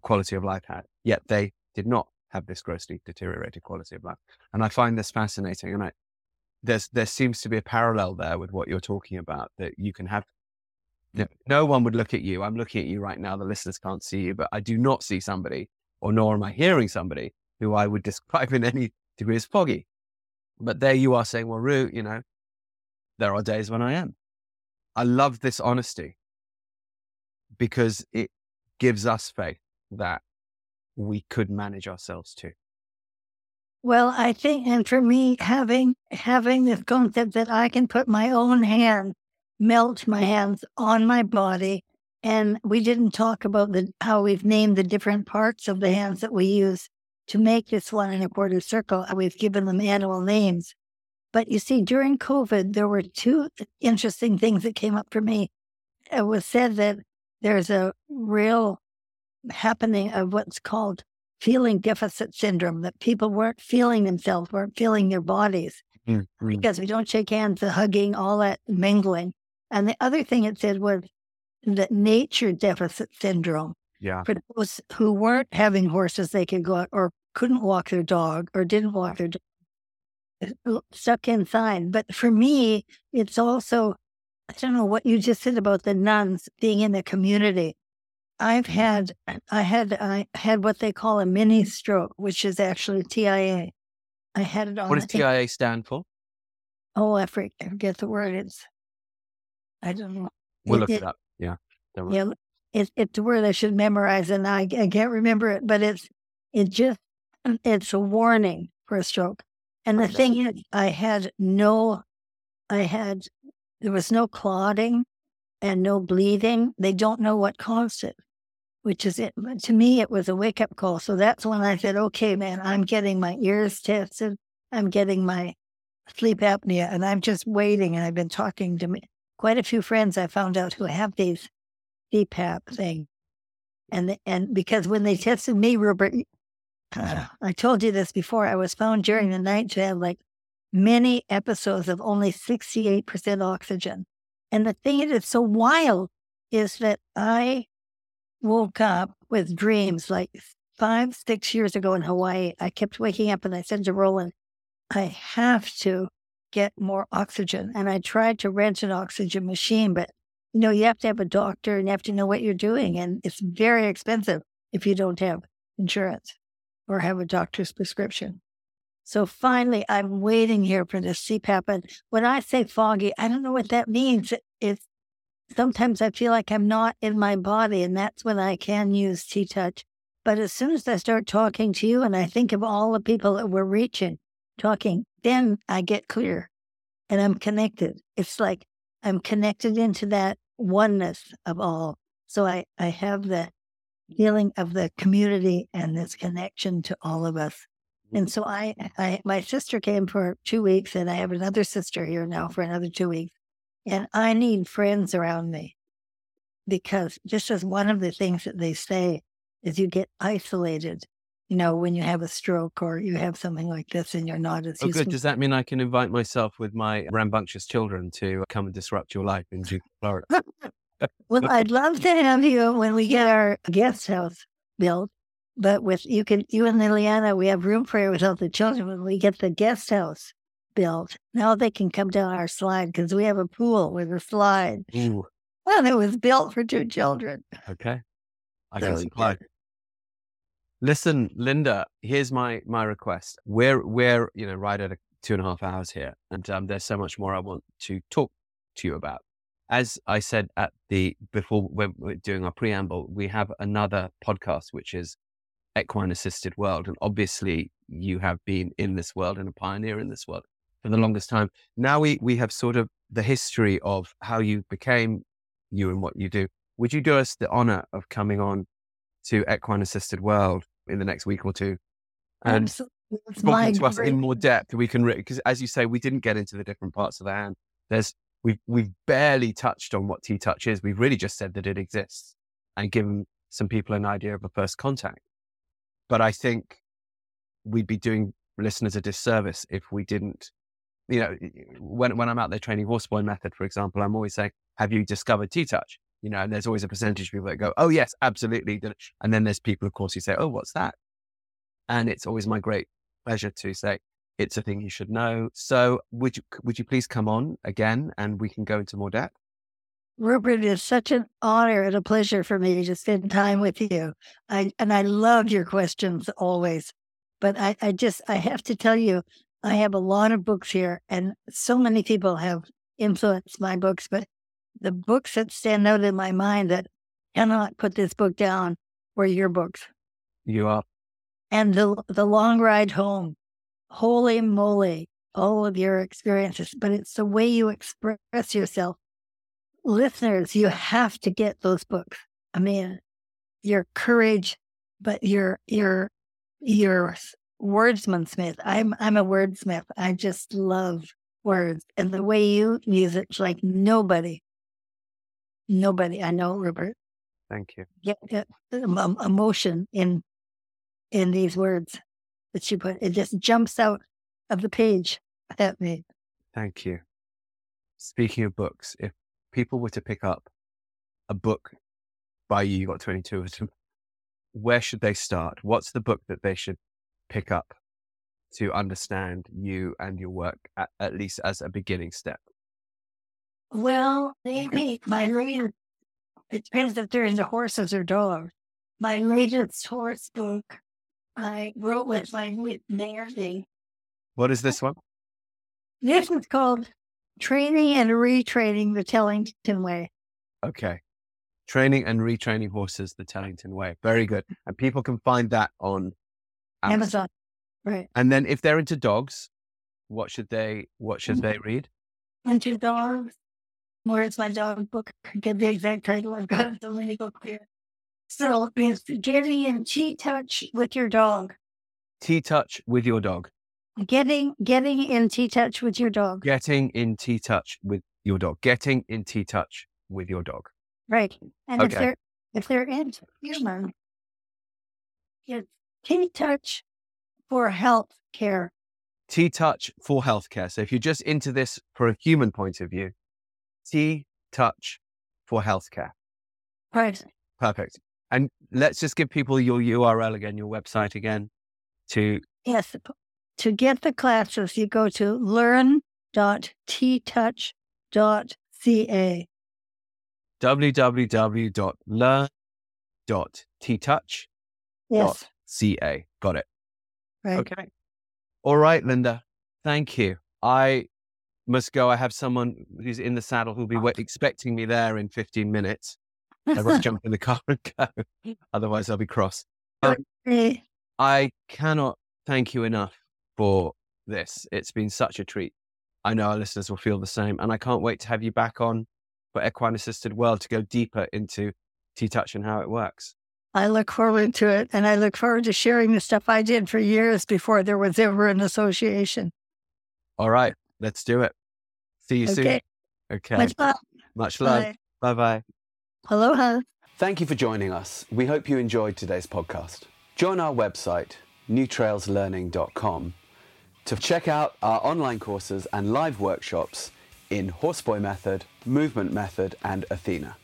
quality of life had, yet they did not have this grossly deteriorated quality of life. And I find this fascinating. And I, there's, there seems to be a parallel there with what you're talking about that you can have. No, no one would look at you. I'm looking at you right now. The listeners can't see you, but I do not see somebody, or nor am I hearing somebody who I would describe in any degree as foggy. But there you are saying, well, Root, you know, there are days when I am. I love this honesty because it gives us faith that we could manage ourselves too. Well, I think, and for me, having having this concept that I can put my own hand, melt my hands on my body, and we didn't talk about the how we've named the different parts of the hands that we use to make this one and a quarter circle. We've given them animal names. But you see, during COVID, there were two interesting things that came up for me. It was said that there's a real happening of what's called feeling deficit syndrome, that people weren't feeling themselves, weren't feeling their bodies mm-hmm. because we don't shake hands, the hugging, all that mingling. And the other thing it said was that nature deficit syndrome, yeah. For those who weren't having horses, they could go out or couldn't walk their dog or didn't walk their dog. Uh, stuck inside. But for me, it's also, I don't know what you just said about the nuns being in the community. I've had, I had, I had what they call a mini stroke, which is actually TIA. I had it on. What does TIA stand for? Oh, I forget the word. It's, I don't know. We'll it, look it, it up. Yeah. Yeah. It, it's a word I should memorize and I, I can't remember it, but it's, it just, um, it's a warning for a stroke. And the thing is, I had no, I had, there was no clotting and no bleeding. They don't know what caused it, which is it. But to me, it was a wake up call. So that's when I said, okay, man, I'm getting my ears tested. I'm getting my sleep apnea and I'm just waiting. And I've been talking to me, quite a few friends I found out who have these CPAP thing. And, and because when they tested me, Rupert, uh-huh. I told you this before. I was found during the night to have like many episodes of only 68% oxygen. And the thing that is so wild is that I woke up with dreams like five, six years ago in Hawaii. I kept waking up and I said to Roland, I have to get more oxygen. And I tried to rent an oxygen machine, but you know, you have to have a doctor and you have to know what you're doing. And it's very expensive if you don't have insurance or have a doctor's prescription. So finally, I'm waiting here for this CPAP. And when I say foggy, I don't know what that means. It's sometimes I feel like I'm not in my body, and that's when I can use TTouch. But as soon as I start talking to you and I think of all the people that we're reaching, talking, then I get clear and I'm connected. It's like I'm connected into that oneness of all. So I, I have the feeling of the community and this connection to all of us. And mm-hmm. so I, I, my sister came for two weeks, and I have another sister here now for another two weeks. And I need friends around me because just as one of the things that they say is you get isolated, you know, when you have a stroke or you have something like this and you're not as Oh, good. Does that mean I can invite myself with my rambunctious children to uh, come and disrupt your life in Florida? well, I'd love to have you when we get our guest house built. But with you can you and Liliana, we have room for you without the children. When we get the guest house built, now they can come down our slide because we have a pool with a slide. Ooh. And it was built for two children. Okay. I can supply. Listen, Linda, here's my my request. We're we're you know right at a two and a half hours here, and um, there's so much more I want to talk to you about as I said at the before when we're doing our preamble, we have another podcast which is Equine Assisted World, and obviously you have been in this world and a pioneer in this world for the longest time. Now we we have sort of the history of how you became you and what you do. Would you do us the honor of coming on to Equine Assisted World in the next week or two and talking to us in more depth? We can because as you say, we didn't get into the different parts of the hand. There's we've we've barely touched on what TTouch is. We've really just said that it exists and given some people an idea of a first contact. But I think we'd be doing listeners a disservice if we didn't. You know, when when I'm out there training horseboy method, for example, I'm always saying, "Have you discovered TTouch?" You know, and there's always a percentage of people that go, "Oh yes, absolutely," and then there's people, of course, who say, "Oh, what's that?" And it's always my great pleasure to say, it's a thing you should know. So would you would you please come on again and we can go into more depth? Rupert, it's such an honor and a pleasure for me to spend time with you. I and I love your questions always. But I, I just I have to tell you, I have a lot of books here and so many people have influenced my books, but the books that stand out in my mind that cannot put this book down were your books. You are. And the the long ride home holy moly, all of your experiences, but it's the way you express yourself. Listeners, you have to get those books. I mean, your courage, but your your your wordsmith. I'm I'm a wordsmith. I just love words and the way you use it, like nobody, nobody. I know, Rupert. Thank you. Get, get emotion in in these words that you put. It just jumps out of the page at me. Thank you. Speaking of books, if people were to pick up a book by you, you got 22 of them, where should they start? What's the book that they should pick up to understand you and your work, at, at least as a beginning step? Well, maybe my latest, it depends if they're into horses or dogs. My latest horse book I wrote with my with Mary. What is this one? This is called Training and Retraining the Tellington Way. Okay. Training and retraining horses the Tellington way. Very good. And people can find that on Amazon. Amazon. Right. And then if they're into dogs, what should they what should mm-hmm. they read? Into dogs. Where's my dog book? I get the exact title. I've got let clear. So it's getting in TTouch with your dog. TTouch with your dog. Getting getting in TTouch with your dog. Getting in TTouch with your dog. Getting in TTouch with your dog. Right. And if they're if they're into human, it's TTouch for health care. TTouch for healthcare. So if you're just into this for a human point of view, T touch for healthcare. Right. Perfect. And let's just give people your URL again, your website again to Yes. To get the classes, you go to learn.ttouch.ca. www.learn.ttouch.ca. Yes. Got it. Right. Okay. All right, Linda. Thank you. I must go. I have someone who's in the saddle who'll be wait- expecting me there in 15 minutes. I've got to jump in the car and go. Otherwise, I'll be cross. Eh, I cannot thank you enough for this. It's been such a treat. I know our listeners will feel the same. And I can't wait to have you back on for Equine Assisted World to go deeper into TTouch and how it works. I look forward to it. And I look forward to sharing the stuff I did for years before there was ever an association. All right, let's do it. See you soon. Okay. Okay. Much love. Much love. Bye. Bye bye. Aloha. Thank you for joining us. We hope you enjoyed today's podcast. Join our website, newtrailslearning.com, to check out our online courses and live workshops in Horseboy Method, Movement Method, and Athena.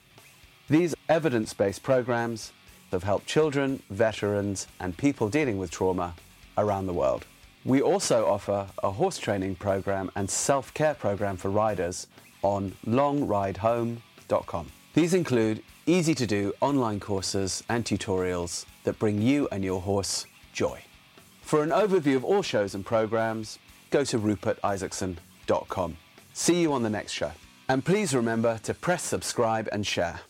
These evidence based programs have helped children, veterans, and people dealing with trauma around the world. We also offer a horse training program and self care program for riders on longridehome.com. These include easy to do online courses and tutorials that bring you and your horse joy. For an overview of all shows and programs, go to rupertisaacson.com. See you on the next show. And please remember to press subscribe and share.